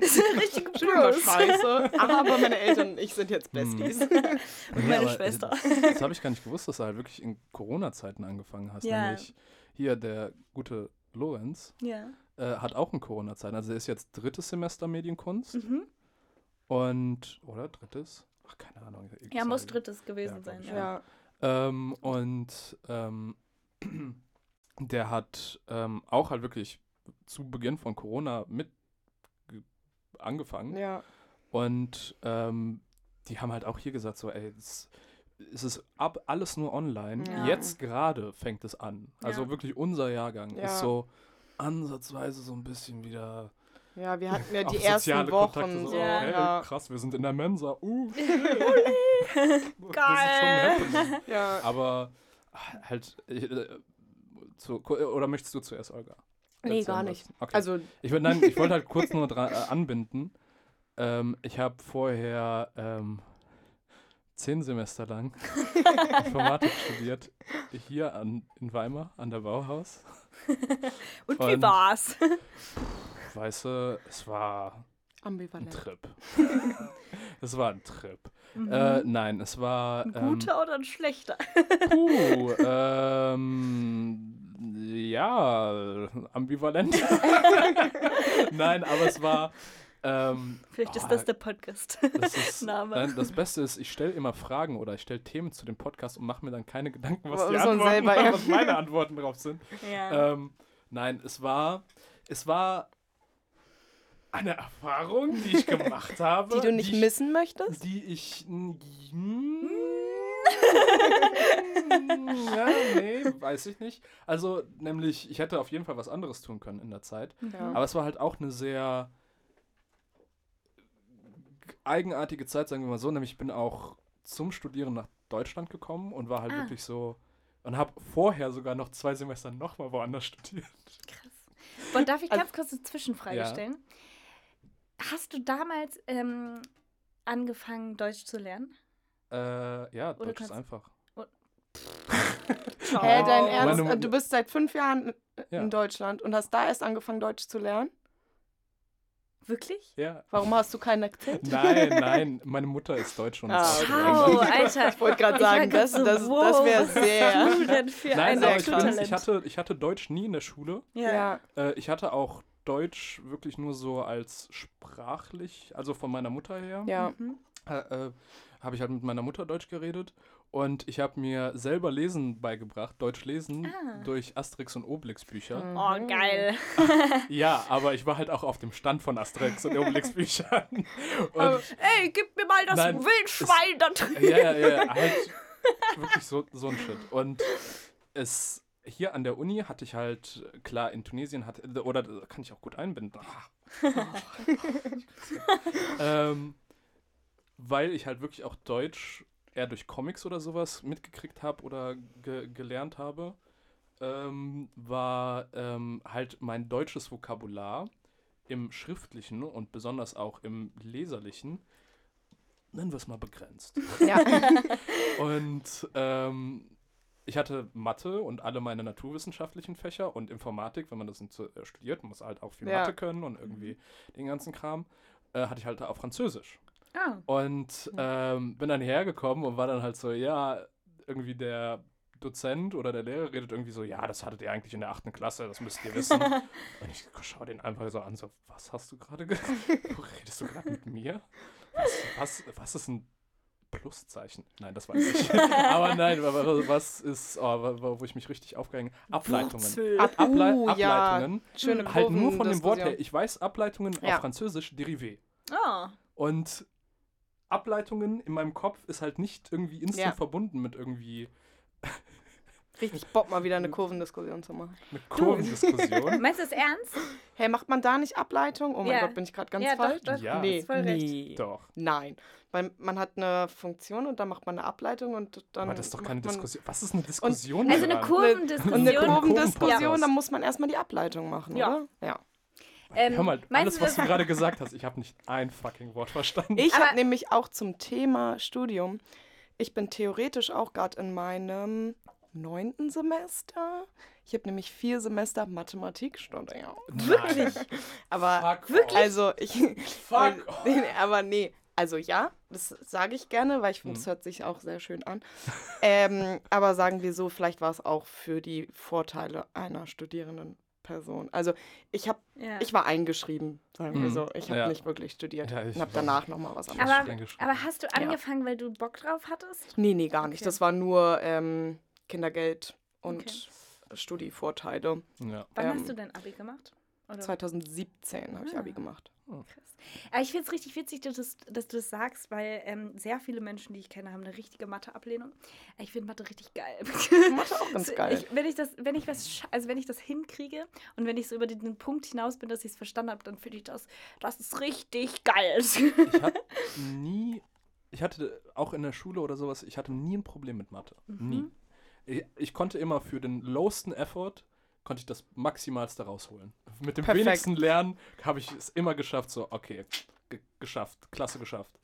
das ist richtig gross. scheiße, aber meine Eltern und ich sind jetzt Hm. Besties. Und Ja, meine aber, Schwester. äh, Das habe ich gar nicht gewusst, dass du halt wirklich in Corona-Zeiten angefangen hast. Ja. Nämlich hier der gute Lorenz Ja. äh, hat auch in Corona-Zeiten. Also er ist jetzt drittes Semester Medienkunst Mhm. Und, oder drittes? Ach, keine Ahnung. Ich Ja, muss drittes gewesen Ja, sein. Ja. Ja. Ähm, und ähm, der hat ähm, auch halt wirklich zu Beginn von Corona mit ge- angefangen. ja. Und ähm, die haben halt auch hier gesagt, so, ey, es, es ist ab alles nur online. Ja. Jetzt gerade fängt es an. Also Ja. wirklich unser Jahrgang Ja. ist so ansatzweise so ein bisschen wieder Ja, wir hatten ja die ersten soziale Wochen Kontakte so. Ja. hey, Ja. krass, wir sind in der Mensa. Uh, Geil. Das ist schon happening. ja. Aber halt, ich, äh, zu, oder möchtest du zuerst, Olga? Nee, gar nicht. Okay. Also, ich nein, ich wollte halt kurz nur dran, äh, anbinden. Ähm, ich habe vorher ähm, zehn Semester lang Informatik studiert, hier an, in Weimar an der Bauhaus. Und wie Und- war's? Weißt du, es war ein ambivalent. Trip. es war ein Trip. Mhm. Äh, nein, es war. ein Ähm, guter oder ein schlechter? Puh, ähm, ja, ambivalent. Nein, aber es war. Ähm, Vielleicht ist ah, das der Podcast. das das Beste ist, ich stelle immer Fragen oder ich stelle Themen zu dem Podcast und mache mir dann keine Gedanken, was Was die man Antworten, selber, ja. was meine Antworten drauf sind. ja. Ähm, nein, es war, es war eine Erfahrung, die ich gemacht habe, Die du nicht ich, missen möchtest? die ich. ja, nee, weiß ich nicht. Also, nämlich, ich hätte auf jeden Fall was anderes tun können in der Zeit. Ja. Aber es war halt auch eine sehr eigenartige Zeit, sagen wir mal so. Nämlich, ich bin auch zum Studieren nach Deutschland gekommen und war halt Ah. wirklich so. Und habe vorher sogar noch zwei Semester nochmal woanders studiert. Krass. Boah, darf ich Also- ganz kurz eine Zwischenfrage Ja. stellen? Hast du damals ähm, angefangen, Deutsch zu lernen? Äh, ja, Deutsch ist kannst- einfach. Ciao. Hä, dein Oh. Ernst? Meine- du bist seit fünf Jahren Ja. in Deutschland und hast da erst angefangen, Deutsch zu lernen? Wirklich? Ja. Warum hast du keinen Akzent? Nein, nein, meine Mutter ist deutsch und Ah, ist. Ciao, Alter. Ich wollte gerade sagen, das, so, das, wow, das wäre was sehr. du denn für Nein, ein aber ich, ich, hatte, ich hatte Deutsch nie in der Schule. ja. Ja, Äh, ich hatte auch Deutsch wirklich nur so als sprachlich, also von meiner Mutter her. ja. Mhm. äh, äh, habe ich halt mit meiner Mutter Deutsch geredet und ich habe mir selber Lesen beigebracht, Deutsch lesen, Ah. durch Asterix und Obelix Bücher. Mhm. Oh, geil. Ja, aber ich war halt auch auf dem Stand von Asterix und Obelix Büchern. Und, Aber- Ey, gib mir mal das Nein, Wildschwein da drin. ja, ja, ja, halt wirklich so, so ein Shit. Und es hier an der Uni hatte ich halt, klar, in Tunesien hat, oder kann ich auch gut einbinden. Ah. ähm, weil ich halt wirklich auch Deutsch eher durch Comics oder sowas mitgekriegt habe oder ge gelernt habe, ähm, war ähm, halt mein deutsches Vokabular im Schriftlichen und besonders auch im Leserlichen, nennen wir es mal begrenzt. ja. Und ähm, ich hatte Mathe und alle meine naturwissenschaftlichen Fächer und Informatik, wenn man das äh, studiert, muss halt auch viel Ja. Mathe können und irgendwie den ganzen Kram, äh, hatte ich halt auch Französisch. Ah. Und ähm, bin dann hergekommen und war dann halt so, ja, irgendwie der Dozent oder der Lehrer redet irgendwie so, ja, das hattet ihr eigentlich in der achten Klasse, das müsst ihr wissen. und ich schaue den einfach so an, so, was hast du gerade gesagt? Redest du gerade mit mir? Was, was, was ist ein Pluszeichen? Nein, das weiß ich. Aber nein, wa- wa- was ist, oh, wo ich mich richtig aufgehängt Ableitungen. Ab, Ablei uh, ja. Ableitungen. Schöne Halt nur von dem Wort her. Ich weiß Ableitungen Ja. auf Französisch Derivé. Ah. Und Ableitungen in meinem Kopf ist halt nicht irgendwie instant Ja. verbunden mit irgendwie Richtig Bock, mal wieder eine Kurvendiskussion zu machen. einer Kurvendiskussion. Meinst du das ernst? Hey, macht man da nicht Ableitung? Oh mein Ja. Gott, bin ich gerade ganz ja, falsch? doch, doch. Ja. Nee, voll recht. nee. Doch. Nein. Weil man hat eine Funktion und dann macht man eine Ableitung und dann. Aber das ist doch keine Diskussion. Was ist eine Diskussion? Also eine? Kurvendiskussion. Und eine Kurven- Kurvendiskussion, dann muss man erstmal die Ableitung machen, Ja. oder? Ja. Ähm, Hör mal, alles, was du gerade gesagt hast, ich habe nicht ein fucking Wort verstanden. Ich Aber- habe nämlich auch zum Thema Studium, ich bin theoretisch auch gerade in meinem neunten Semester. Ich habe nämlich vier Semester Mathematik studiert. Wirklich? Aber Fuck off. also ich. Fuck Nee, aber nee. Also ja, das sage ich gerne, weil ich finde, es Mhm. hört sich auch sehr schön an. ähm, aber sagen wir so, vielleicht war es auch für die Vorteile einer studierenden Person. Also ich habe, Ja. ich war eingeschrieben, sagen wir Mhm. so. Ich habe Ja. nicht wirklich studiert Ja, ich und habe danach nochmal was anderes. aber, aber hast du angefangen, weil du Bock drauf hattest? Nee, nee, gar nicht. Okay. Das war nur ähm, Kindergeld und Okay. Studievorteile. ja. Wann Ähm, hast du dein Abi gemacht? Oder? 2017 habe ich Ah. Abi gemacht. Krass. Aber ich finde es richtig witzig, dass, dass du das sagst, weil ähm, sehr viele Menschen, die ich kenne, haben eine richtige Mathe-Ablehnung. Ich finde Mathe richtig geil. Mathe auch ganz geil. Ich, wenn ich das, wenn ich was, also wenn ich das hinkriege und wenn ich so über den Punkt hinaus bin, dass ich es verstanden habe, dann finde ich das, das ist richtig geil. Ich habe nie, ich hatte auch in der Schule oder sowas, ich hatte nie ein Problem mit Mathe. Nie. Mhm. Ich, ich konnte immer für den lowsten Effort, konnte ich das Maximalste rausholen. Mit dem Perfekt. wenigsten Lernen habe ich es immer geschafft, so, okay, ge geschafft, klasse geschafft.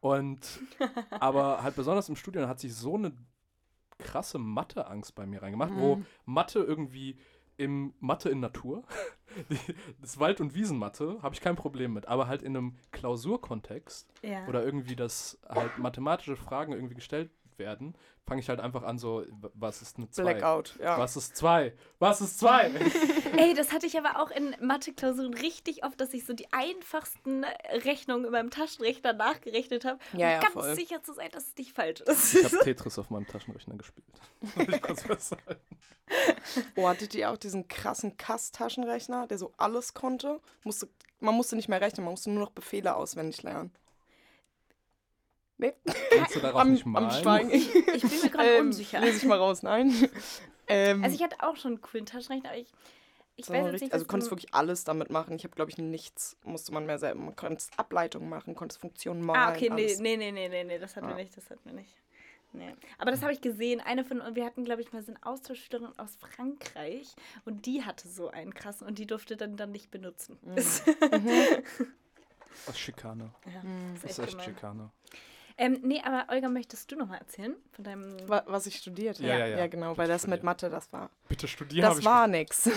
Und, aber halt besonders im Studium hat sich so eine krasse Mathe-Angst bei mir reingemacht, wo Mhm. Mathe irgendwie im Mathe in Natur, die, das Wald- und Wiesenmathe, habe ich kein Problem mit, aber halt in einem Klausurkontext ja. oder irgendwie, dass halt mathematische Fragen irgendwie gestellt werden, fange ich halt einfach an so, was ist eine 2? Blackout, ja. Was ist 2? Was ist 2? Ey, das hatte ich aber auch in Mathe-Klausuren richtig oft, dass ich so die einfachsten Rechnungen in meinem Taschenrechner nachgerechnet habe, Ja, um ja, ganz voll. sicher zu sein, dass es nicht falsch ist. ich habe Tetris auf meinem Taschenrechner gespielt. Soll ich kurz was sagen? Oh, hattet ihr auch diesen krassen Kass-Taschenrechner, der so alles konnte? Musste, man musste nicht mehr rechnen, man musste nur noch Befehle auswendig lernen. Nee, Kannst du darauf am, nicht am malen? Schweigen. Ich bin mir gerade Ähm, unsicher. Lese ich mal raus, nein. Ähm, Also ich hatte auch schon einen coolen Taschenrechner, aber ich, ich das war weiß jetzt richtig, nicht, also du konntest wirklich alles damit machen. Ich habe, glaube ich, nichts, musste man mehr selber. Man konnte Ableitungen machen, konntest Funktionen malen. Ah, okay, nee, alles. nee, nee, nee, nee, nee, das hatten wir Ah. nicht, das hatten wir nicht. Nee. Aber das habe ich gesehen. Eine von wir hatten, glaube ich, mal so eine Austauschschülerin aus Frankreich und die hatte so einen krassen und die durfte dann dann nicht benutzen. Mhm. Das, Das ist Schikane. ja, Das das ist ist echt echt gemein. Schikane. Ähm, nee, aber Olga, möchtest du noch mal erzählen von deinem... Wa- Was ich studiert Ja, ja, ja. Ja, genau, weil Bitte das mit studieren. Mathe, das war. Bitte studieren habe Das war nix.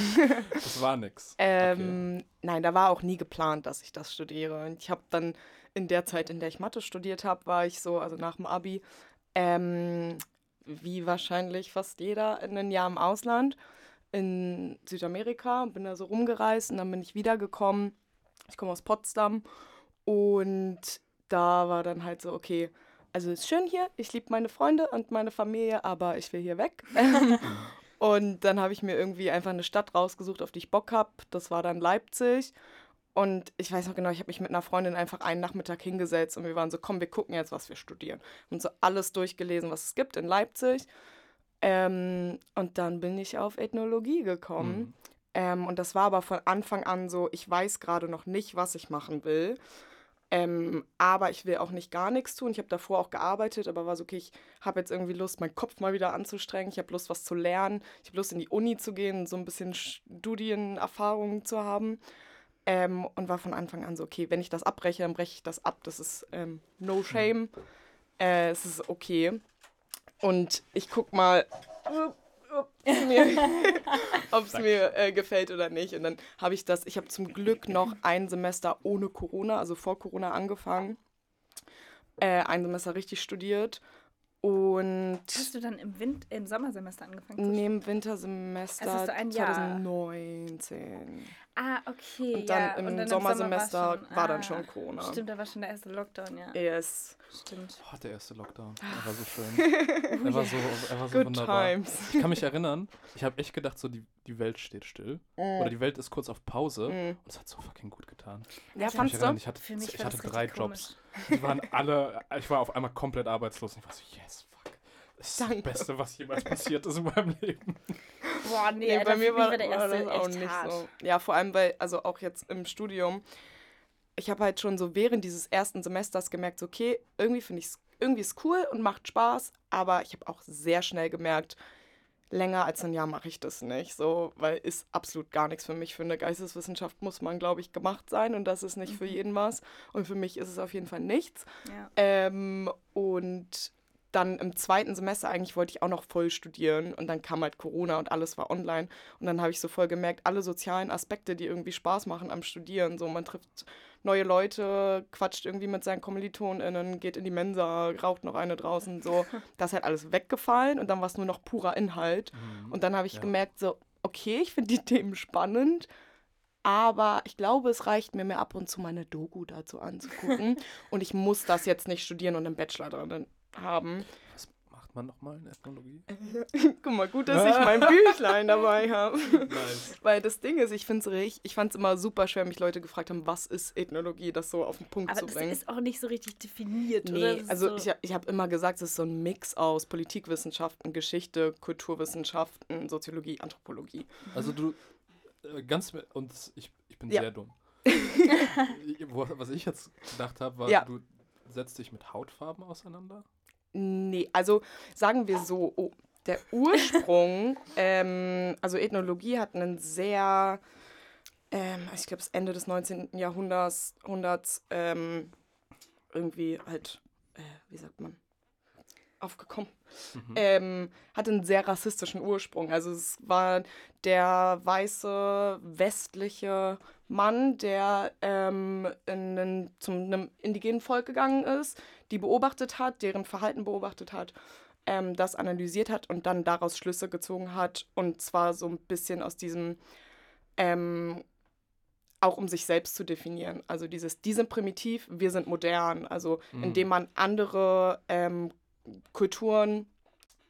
Das war nix. Ähm, Nein, da war auch nie geplant, dass ich das studiere. Und ich habe dann in der Zeit, in der ich Mathe studiert habe, war ich so, also nach dem Abi, ähm, wie wahrscheinlich fast jeder, in ein Jahr im Ausland in Südamerika, bin da so rumgereist und dann bin ich wiedergekommen. Ich komme aus Potsdam und da war dann halt so, okay, also ist schön hier, ich liebe meine Freunde und meine Familie, aber ich will hier weg. und dann habe ich mir irgendwie einfach eine Stadt rausgesucht, auf die ich Bock habe. Das war dann Leipzig. Und ich weiß noch genau, ich habe mich mit einer Freundin einfach einen Nachmittag hingesetzt und wir waren so, komm, wir gucken jetzt, was wir studieren. Und so alles durchgelesen, was es gibt in Leipzig. Ähm, und dann bin ich auf Ethnologie gekommen. Mhm. Ähm, und das war aber von Anfang an so, ich weiß gerade noch nicht, was ich machen will. Ähm, aber ich will auch nicht gar nichts tun. Ich habe davor auch gearbeitet, aber war so, okay, ich habe jetzt irgendwie Lust, meinen Kopf mal wieder anzustrengen. Ich habe Lust, was zu lernen. Ich habe Lust, in die Uni zu gehen, so ein bisschen Studienerfahrungen zu haben. Ähm, und war von Anfang an so, okay, wenn ich das abbreche, dann breche ich das ab. Das ist ähm, no shame. Äh, es ist okay. Und ich guck mal, ob es mir, ob's mir äh, gefällt oder nicht. Und dann habe ich das, ich habe zum Glück noch ein Semester ohne Corona, also vor Corona angefangen. Äh, ein Semester richtig studiert. Und Hast du dann im, Wind im Sommersemester angefangen zu neben Wintersemester Also hast du ein Jahr. 2019. Ah, okay. Und dann ja. im und dann Sommersemester Sommer war's schon- war dann ah, schon Corona. Stimmt, da war schon der erste Lockdown, ja. Yes. Stimmt. Oh, der erste Lockdown. Er war so schön. Er war so, er war so Good wunderbar. times. Ich kann mich erinnern, ich habe echt gedacht, so die, die Welt steht still. Oder die Welt ist kurz auf Pause. Mm. Und es hat so fucking gut getan. Ja, Ich Ich, kann mich fandst erinnern, du? ich hatte, Für mich ich war hatte das drei Jobs. Die waren alle, ich war auf einmal komplett arbeitslos. Und ich war so, yes, fuck. Das ist Danke. das Beste, was jemals passiert ist in meinem Leben. Boah, nee, Nee, bei mir war, war der war erste das auch echt nicht hart. so. Ja, vor allem, weil, also auch jetzt im Studium, ich habe halt schon so während dieses ersten Semesters gemerkt, okay, irgendwie finde ich es, irgendwie ist cool und macht Spaß, aber ich habe auch sehr schnell gemerkt, länger als ein Jahr mache ich das nicht, so, weil ist absolut gar nichts für mich. Für eine Geisteswissenschaft muss man, glaube ich, gemacht sein und das ist nicht für Mhm. jeden was. Und für mich ist es auf jeden Fall nichts. Ja. Ähm, und dann im zweiten Semester eigentlich wollte ich auch noch voll studieren und dann kam halt Corona und alles war online und dann habe ich so voll gemerkt, alle sozialen Aspekte, die irgendwie Spaß machen am Studieren, so man trifft neue Leute, quatscht irgendwie mit seinen KommilitonInnen, geht in die Mensa, raucht noch eine draußen, so, das ist halt alles weggefallen und dann war es nur noch purer Inhalt Mhm. und dann habe ich Ja. gemerkt, so, okay, ich finde die Themen spannend, aber ich glaube, es reicht mir, mir ab und zu meine Doku dazu anzugucken. und ich muss das jetzt nicht studieren und einen Bachelor drin haben. Was macht man nochmal in Ethnologie? Guck mal, gut, dass ich mein Büchlein dabei habe. Nice. Weil das Ding ist, ich finde es ich fand's immer super schwer, mich Leute gefragt haben, was ist Ethnologie, das so auf den Punkt Aber zu das bringen. ist auch nicht so richtig definiert, oder? Nee, ist also so, ich, hab- ich habe immer gesagt, es ist so ein Mix aus Politikwissenschaften, Geschichte, Kulturwissenschaften, Soziologie, Anthropologie. Also du, äh, ganz, und ich, ich bin Ja. sehr dumm. Was ich jetzt gedacht habe, war, Ja. du setzt dich mit Hautfarben auseinander? Nee, also sagen wir so, oh, der Ursprung, ähm, also Ethnologie hat einen sehr, ähm, ich glaube, das Ende des 19. Jahrhunderts, Jahrhunderts, ähm, irgendwie halt, äh, wie sagt man, aufgekommen. Mhm. ähm, hatte einen sehr rassistischen Ursprung. Also es war der weiße westliche Mann, der ähm, in einen, zu einem indigenen Volk gegangen ist, die beobachtet hat, deren Verhalten beobachtet hat, ähm, das analysiert hat und dann daraus Schlüsse gezogen hat. Und zwar so ein bisschen aus diesem, ähm, auch um sich selbst zu definieren. Also dieses, die sind primitiv, wir sind modern. Also Mhm. indem man andere ähm, Kulturen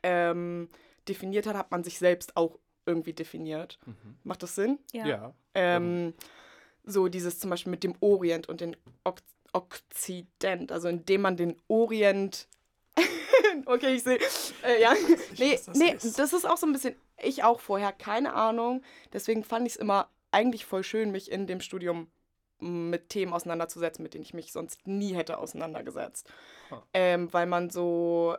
ähm, definiert hat, hat man sich selbst auch irgendwie definiert. Mhm. Macht das Sinn? ja. Ja. Ähm, so dieses zum Beispiel mit dem Orient und dem Ok Okzident, also indem man den Orient. okay, ich sehe. Äh, ja, nee, was das nee, ist. das ist auch so ein bisschen. Ich auch vorher, keine Ahnung. Deswegen fand ich es immer eigentlich voll schön, mich in dem Studium mit Themen auseinanderzusetzen, mit denen ich mich sonst nie hätte auseinandergesetzt. Ah. Ähm, weil man so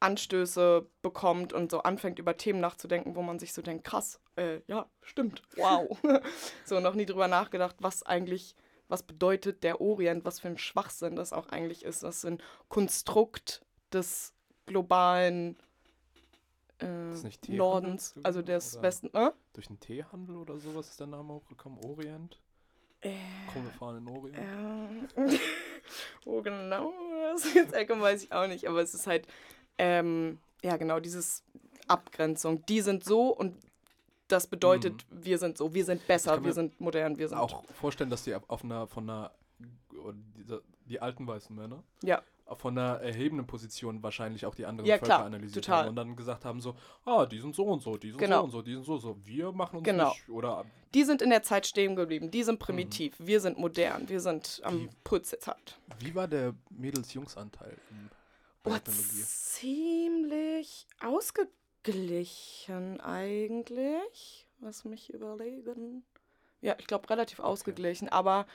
Anstöße bekommt und so anfängt über Themen nachzudenken, wo man sich so denkt, krass, äh, ja, stimmt, wow. so noch nie drüber nachgedacht, was eigentlich, was bedeutet der Orient, was für ein Schwachsinn das auch eigentlich ist. Das ist ein Konstrukt des globalen äh, Nordens, also des? Westen. Äh? Durch den Teehandel oder sowas ist der Name hochgekommen? Orient? Äh, Komm, wir fahren in Orient. Ähm, wo genau das jetzt Ecke weiß ich auch nicht, aber es ist halt, ähm, ja genau, dieses Abgrenzung. Die sind so und das bedeutet, wir sind so, wir sind besser, wir sind modern, wir sind. Auch vorstellen, dass die auf einer, von einer, die alten weißen Männer, Ja. von einer erhebenden Position wahrscheinlich auch die anderen Ja, Völker klar, analysiert total. haben und dann gesagt haben so, ah, die sind so und so, die sind Genau. so und so, die sind so und so, wir machen uns Genau. nicht, oder Die sind in der Zeit stehen geblieben, die sind primitiv, wir sind modern, wir sind am Wie- Puls der Zeit. wie war der Mädels-Jungs-Anteil in bei Oh, ziemlich ausgeglichen eigentlich. Lass mich überlegen. Ja, ich glaube relativ ausgeglichen, aber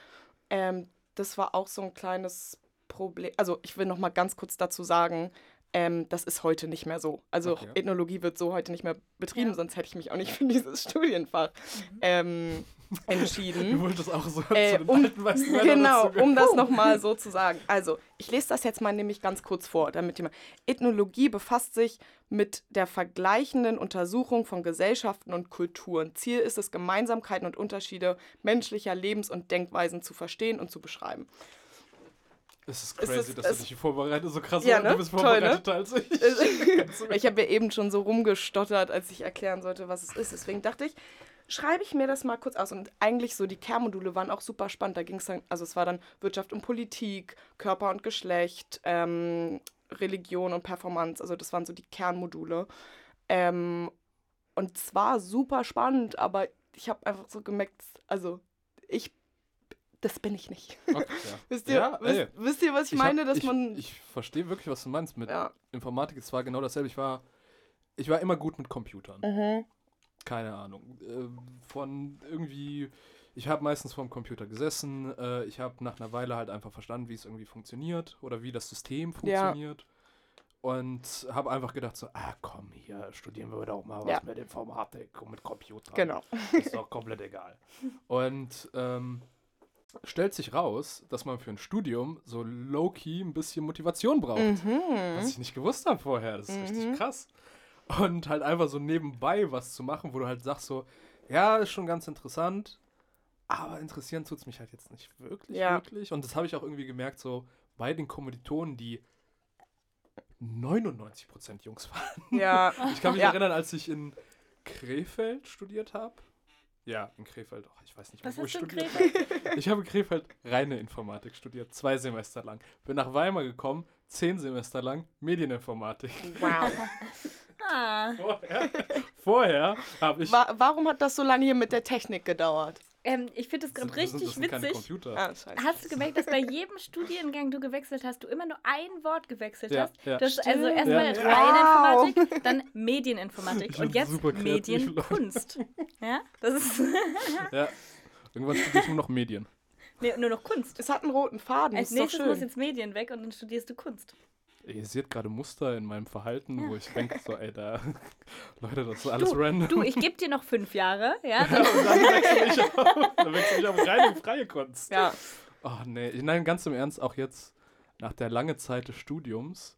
ähm, das war auch so ein kleines Problem. Also ich will noch mal ganz kurz dazu sagen, ähm, das ist heute nicht mehr so. Also Okay. Ethnologie wird so heute nicht mehr betrieben, Ja. sonst hätte ich mich auch nicht für dieses Studienfach ähm, entschieden. Du wolltest auch so Äh, zu den um- alten weißen Genau, um das nochmal so zu sagen. Also, ich lese das jetzt mal nämlich ganz kurz vor, damit jemand. Ethnologie befasst sich mit der vergleichenden Untersuchung von Gesellschaften und Kulturen. Ziel ist es, Gemeinsamkeiten und Unterschiede menschlicher Lebens- und Denkweisen zu verstehen und zu beschreiben. Es ist Es crazy, ist- dass es- du dich vorbereitet, so krass Ja, du ne? bist Toll, vorbereiteter als ich. ich habe ja eben schon so rumgestottert, als ich erklären sollte, was es ist. Deswegen dachte ich, schreibe ich mir das mal kurz aus. Und eigentlich so, die Kernmodule waren auch super spannend. Da ging es dann, also es war dann Wirtschaft und Politik, Körper und Geschlecht, ähm, Religion und Performance. Also das waren so die Kernmodule. Ähm, und zwar super spannend, aber ich habe einfach so gemerkt, also ich, das bin ich nicht. Okay, ja. Wisst ihr, Ja, wisst, wisst ihr was ich, Ich hab- meine, dass ich, man... Ich verstehe wirklich, was du meinst mit ja. Informatik. Es war genau dasselbe. Ich war, ich war immer gut mit Computern. Mhm. Keine Ahnung. Äh, von irgendwie. Ich habe meistens vorm Computer gesessen. Äh, ich habe nach einer Weile halt einfach verstanden, wie es irgendwie funktioniert oder wie das System funktioniert. und habe einfach gedacht so, ah komm, hier studieren wir doch mal was Ja. mit Informatik und mit Computern. Genau. Ist doch komplett egal. Und ähm, stellt sich raus, dass man für ein Studium so low-key ein bisschen Motivation braucht. Was Mhm. ich nicht gewusst habe vorher. Das ist Mhm. richtig krass. Und halt einfach so nebenbei was zu machen, wo du halt sagst so, ja, ist schon ganz interessant, aber interessieren tut es mich halt jetzt nicht wirklich, Ja. wirklich. Und das habe ich auch irgendwie gemerkt, so bei den Kommilitonen, die 99% Jungs waren. Ja. Ich kann mich Ja. erinnern, als ich in Krefeld studiert habe. Ja, in Krefeld. Oh, ich weiß nicht, mehr, Was wo ich studiert habe. Ich habe in Krefeld reine Informatik studiert, zwei Semester lang. Bin nach Weimar gekommen, zehn Semester lang Medieninformatik. Wow. Ah. Vorher, vorher habe ich. Wa warum hat das so lange hier mit der Technik gedauert? Ähm, ich finde es gerade Das sind- das richtig sind keine witzig. Computer. Ah. Hast du gemerkt, dass bei jedem Studiengang du gewechselt hast, du immer nur ein Wort gewechselt Ja, hast? ja. Das ist also erstmal Ja. reine Informatik, dann Medieninformatik Ich und jetzt. Medienkunst. Ja, das ist Ja. Irgendwann studiere ich nur noch Medien. nee, nur noch Kunst. Es hat einen roten Faden. Als ist doch nächstes muss jetzt Medien weg und dann studierst du Kunst. Ihr seht gerade Muster in meinem Verhalten, Ja. wo ich denke, so, ey, da. Leute, das ist alles Du, random. du, ich gebe dir noch fünf Jahre, ja, Ja, und dann wechsle ich auf, dann wechsle ich auf reine freie Kunst. Ja. Oh nee, nein, ganz im Ernst, auch jetzt nach der langen Zeit des Studiums,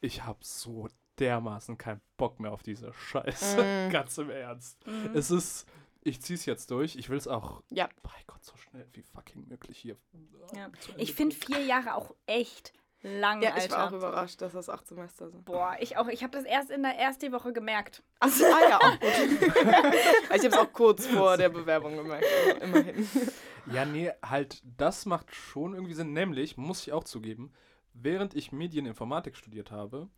ich habe so dermaßen keinen Bock mehr auf diese Scheiße. Mm. ganz im Ernst. Mhm. Es ist, ich zieh's jetzt durch, ich will es auch, Ja. bei Gott, so schnell wie fucking möglich hier. Ja. zu Ende Ich finde vier Jahre auch echt lang, Ja, ich war auch Alter. überrascht, dass das acht Semester sind. Boah, ich auch. Ich habe das erst in der ersten Woche gemerkt. Ach, so, ah ja, auch gut. ich habe es auch kurz vor der Bewerbung gemerkt, aber immerhin. Ja, nee, halt, das macht schon irgendwie Sinn. Nämlich, muss ich auch zugeben, während ich Medieninformatik studiert habe,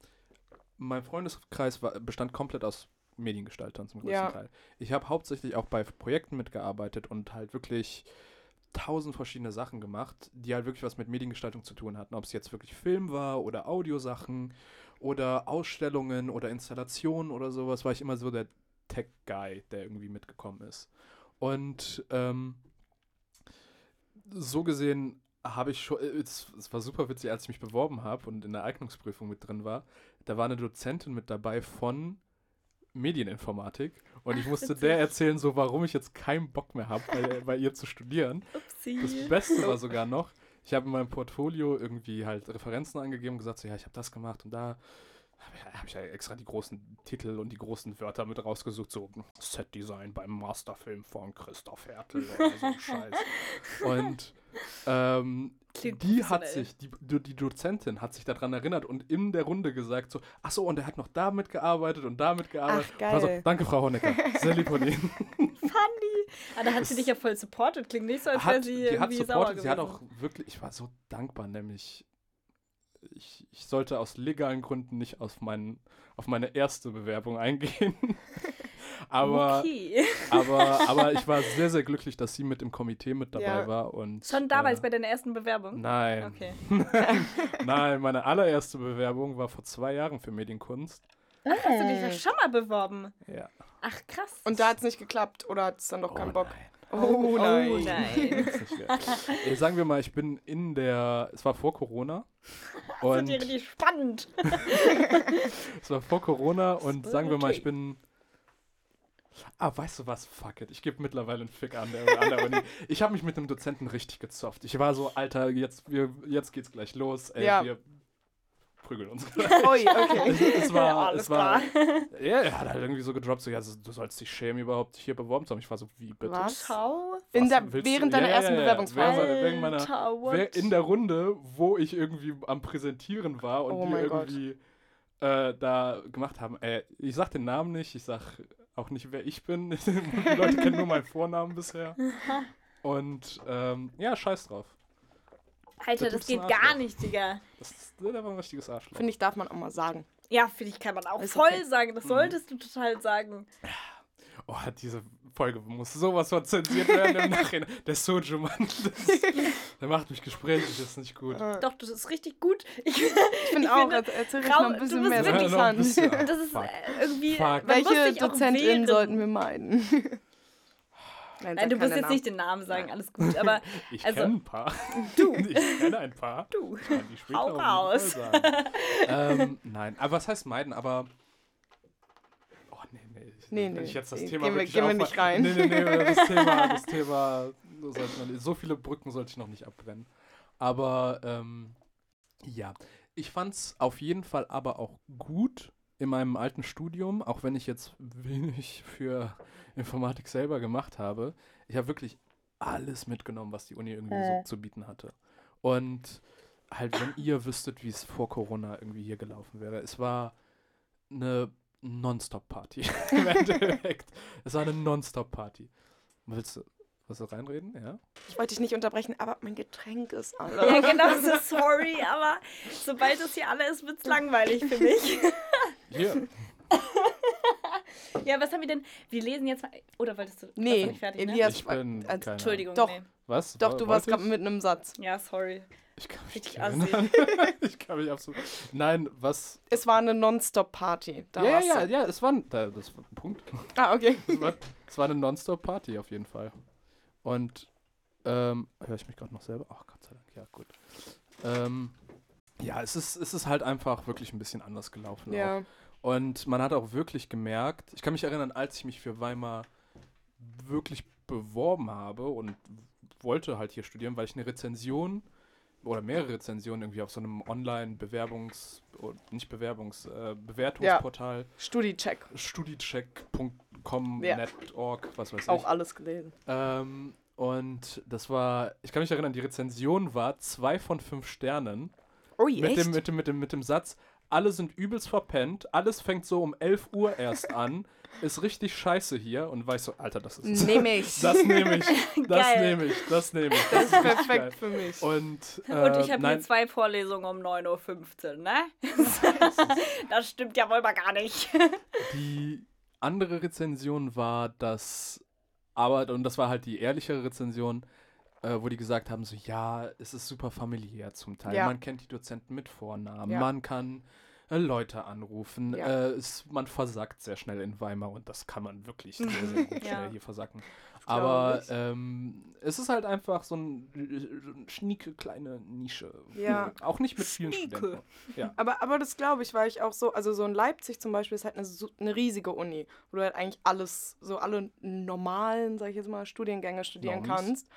mein Freundeskreis war, bestand komplett aus Mediengestaltern zum größten Ja. Teil. Ich habe hauptsächlich auch bei Projekten mitgearbeitet und halt wirklich tausend verschiedene Sachen gemacht, die halt wirklich was mit Mediengestaltung zu tun hatten. Ob es jetzt wirklich Film war oder Audiosachen oder Ausstellungen oder Installationen oder sowas, war ich immer so der Tech-Guy, der irgendwie mitgekommen ist. Und ähm, so gesehen habe ich schon, äh, es, es war super witzig, als ich mich beworben habe und in der Eignungsprüfung mit drin war. Da war eine Dozentin mit dabei von Medieninformatik und ich musste witzig. der erzählen, so warum ich jetzt keinen Bock mehr habe, bei, bei ihr zu studieren. Upsi. Das Beste war sogar noch, ich habe in meinem Portfolio irgendwie halt Referenzen angegeben und gesagt, so, ja, ich habe das gemacht und da habe ich, ja extra die großen Titel und die großen Wörter mit rausgesucht, so Set-Design beim Masterfilm von Christoph Hertel oder so Scheiß. Und ähm, die hat sich, die, die Dozentin hat sich daran erinnert und in der Runde gesagt so, ach so, und er hat noch damit gearbeitet und damit gearbeitet. Ach, geil. So, Danke, Frau Honecker. Sehr lieb von Ihnen. Funny. Ah, da hat sie dich ja voll supported. Klingt nicht so, als wäre sie die hat irgendwie sauer supportet, gewesen. sie hat auch wirklich, ich war so dankbar, nämlich ich, ich sollte aus legalen Gründen nicht auf, meinen, auf meine erste Bewerbung eingehen. aber, okay. aber, aber ich war sehr, sehr glücklich, dass sie mit im Komitee mit dabei Ja. war. Und, Schon damals äh, bei deiner ersten Bewerbung? Nein. Okay. Nein, meine allererste Bewerbung war vor zwei Jahren für Medienkunst. Ach, hast du dich da schon mal beworben? Ja. Ach, krass. Und da hat es nicht geklappt oder hat es dann doch keinen Bock? nein. Oh nein. Oh nein. Das geil. Äh, sagen wir mal, ich bin in der, es war vor Corona. Das Und wird richtig spannend. Es war vor Corona und sagen wir mal, ich bin. Ah, weißt du was? Fuck it. Ich gebe mittlerweile einen Fick an der, an der Uni. Ich habe mich mit einem Dozenten richtig gezofft. Ich war so, Alter, jetzt, wir, jetzt geht's gleich los. Ey, Ja. wir prügeln uns gleich. Ui, okay. Es, es war, Alles es war, klar. ja, er hat halt irgendwie so gedroppt, so, ja, du sollst dich schämen, überhaupt hier beworben zu haben. Ich war so, wie bitte? Was? In Was der, während deiner Ja, ersten ja, ja. Bewerbungsphase. Während- meiner- in der Runde, wo ich irgendwie am Präsentieren war und Oh die irgendwie äh, da gemacht haben. Äh, ich sag den Namen nicht, ich sag auch nicht, wer ich bin. die Leute kennen nur meinen Vornamen bisher. Und ähm, ja, scheiß drauf. Alter, das geht gar nicht, Digga. Das, ist- der war ein richtiges Arschloch. Finde ich, darf man auch mal sagen. Ja, finde ich, kann man auch Ist voll okay. sagen. Das Mhm. solltest du total sagen. Oh, diese Folge muss sowas von zensiert werden im Nachhinein. Der Soju, Mann. Das, der macht mich gesprächig, das ist nicht gut. Äh, Doch, das ist richtig gut. Ich, ich finde auch, finde, erzähl ruhig Raum- noch ein du bisschen bist mehr. wirklich- Ja, noch ein bisschen. interessant. das ist Fuck. äh, irgendwie. Fuck. man muss Welche sich auch DozentInnen sollten wir meiden? Nein, Nein, du musst jetzt Namen. nicht den Namen sagen, Nein. alles gut. Aber Ich Also, kenne ein paar. du. Ich kenne ein paar. du. Ich kann die später Hau raus. Ähm, nein, aber was heißt meiden? Aber. Oh, nee, nee. Ich, Nee, wenn nee, ich jetzt das nee, Thema gehen wir- gehen wir nicht rein. Nee, nee, nee, das Thema, das Thema. sollte man, so viele Brücken sollte ich noch nicht abbrennen. Aber, ähm, ja. Ich fand's auf jeden Fall aber auch gut in meinem alten Studium, auch wenn ich jetzt wenig für Informatik selber gemacht habe. Ich habe wirklich alles mitgenommen, was die Uni irgendwie Äh. so zu bieten hatte. Und halt, wenn ihr wüsstet, wie es vor Corona irgendwie hier gelaufen wäre. Es war eine Non-Stop-Party im Endeffekt. Es war eine Non-Stop-Party. Willst du, willst du reinreden? Ja? Ich wollte dich nicht unterbrechen, aber mein Getränk ist alle. Ja, genau, so sorry, aber sobald es hier alle ist, wird es langweilig für mich. Hier. Ja, was haben wir denn? Wir lesen jetzt mal. Oder wolltest du? Nee, nicht fertig, ne? Elias, Ich bin als- keine Entschuldigung, Doch. nee. Was? Doch, du warst gerade mit einem Satz. Ja, sorry. Ich kann mich Richtig erinnern. ich kann mich absolut. Nein, was? Es war eine Non-Stop-Party. Ja, ja, ja, ja, es war, ein- da, das war ein Punkt. Ah, okay. Es war, es war eine Non-Stop-Party auf jeden Fall. Und, ähm, höre ich mich gerade noch selber? Ach, Gott sei Dank, ja, gut. Ähm, ja, es ist, es ist halt einfach wirklich ein bisschen anders gelaufen. Auch. Ja. Und man hat auch wirklich gemerkt, ich kann mich erinnern, als ich mich für Weimar wirklich beworben habe und wollte halt hier studieren, weil ich eine Rezension oder mehrere Rezensionen irgendwie auf so einem Online-Bewerbungs- oder nicht Bewerbungs-, äh, Bewertungsportal Studi-Check. studicheck.com, Ja. net.org, was weiß ich. Auch alles gelesen. Ähm, und das war, ich kann mich erinnern, die Rezension war zwei von fünf Sternen. Oh, Mit dem, mit, dem, mit, dem, mit dem Satz, alle sind übelst verpennt, alles fängt so um 11 Uhr erst an, ist richtig scheiße hier. Und ich so, Alter, das ist es. Nehme ich. Das nehme ich, das nehme ich, das nehme ich. Das ist richtig perfekt geil. für mich. Und, äh, Und ich habe nein, hier zwei Vorlesungen um 9.15 Uhr, ne? das stimmt ja wohl mal gar nicht. Die andere Rezension war, dass, aber, und das war halt die ehrlichere Rezension, äh, wo die gesagt haben, so, ja, es ist super familiär zum Teil. Ja. Man kennt die Dozenten mit Vornamen, Ja. man kann äh, Leute anrufen, Ja. äh, es, man versackt sehr schnell in Weimar und das kann man wirklich sehr, sehr gut schnell hier versacken. Aber ähm, es ist halt einfach so ein, schnieke kleine Nische. Ja. Auch nicht mit vielen Schnieke. Studenten. Ja. Aber, aber das glaube ich, weil ich auch so, also so in Leipzig zum Beispiel ist halt eine, eine riesige Uni, wo du halt eigentlich alles, so alle normalen, sag ich jetzt mal, Studiengänge studieren Normis. kannst.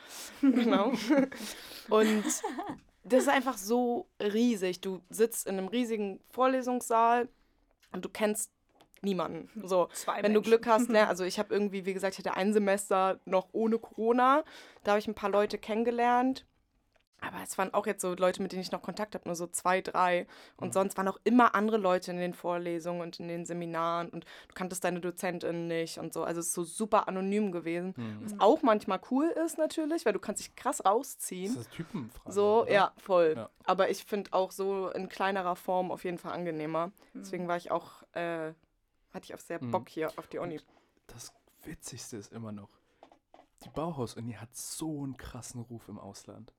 genau. Und das ist einfach so riesig. Du sitzt in einem riesigen Vorlesungssaal und du kennst niemanden. So, Zwei wenn du Menschen. Glück hast, ne? Also ich habe irgendwie, wie gesagt, ich hatte ein Semester noch ohne Corona. Da habe ich ein paar Leute kennengelernt. Aber es waren auch jetzt so Leute, mit denen ich noch Kontakt habe, nur so zwei, drei. Und Mhm. sonst waren auch immer andere Leute in den Vorlesungen und in den Seminaren. Und du kanntest deine Dozentin nicht und so. Also es ist so super anonym gewesen. Hm. Was auch manchmal cool ist natürlich, weil du kannst dich krass rausziehen. Das ist Typenfrage. So, oder? ja, voll. Ja. Aber ich finde auch so in kleinerer Form auf jeden Fall angenehmer. Mhm. Deswegen war ich auch, äh, hatte ich auch sehr Mhm. Bock hier auf die Uni. Das Witzigste ist immer noch, die Bauhaus-Uni hat so einen krassen Ruf im Ausland.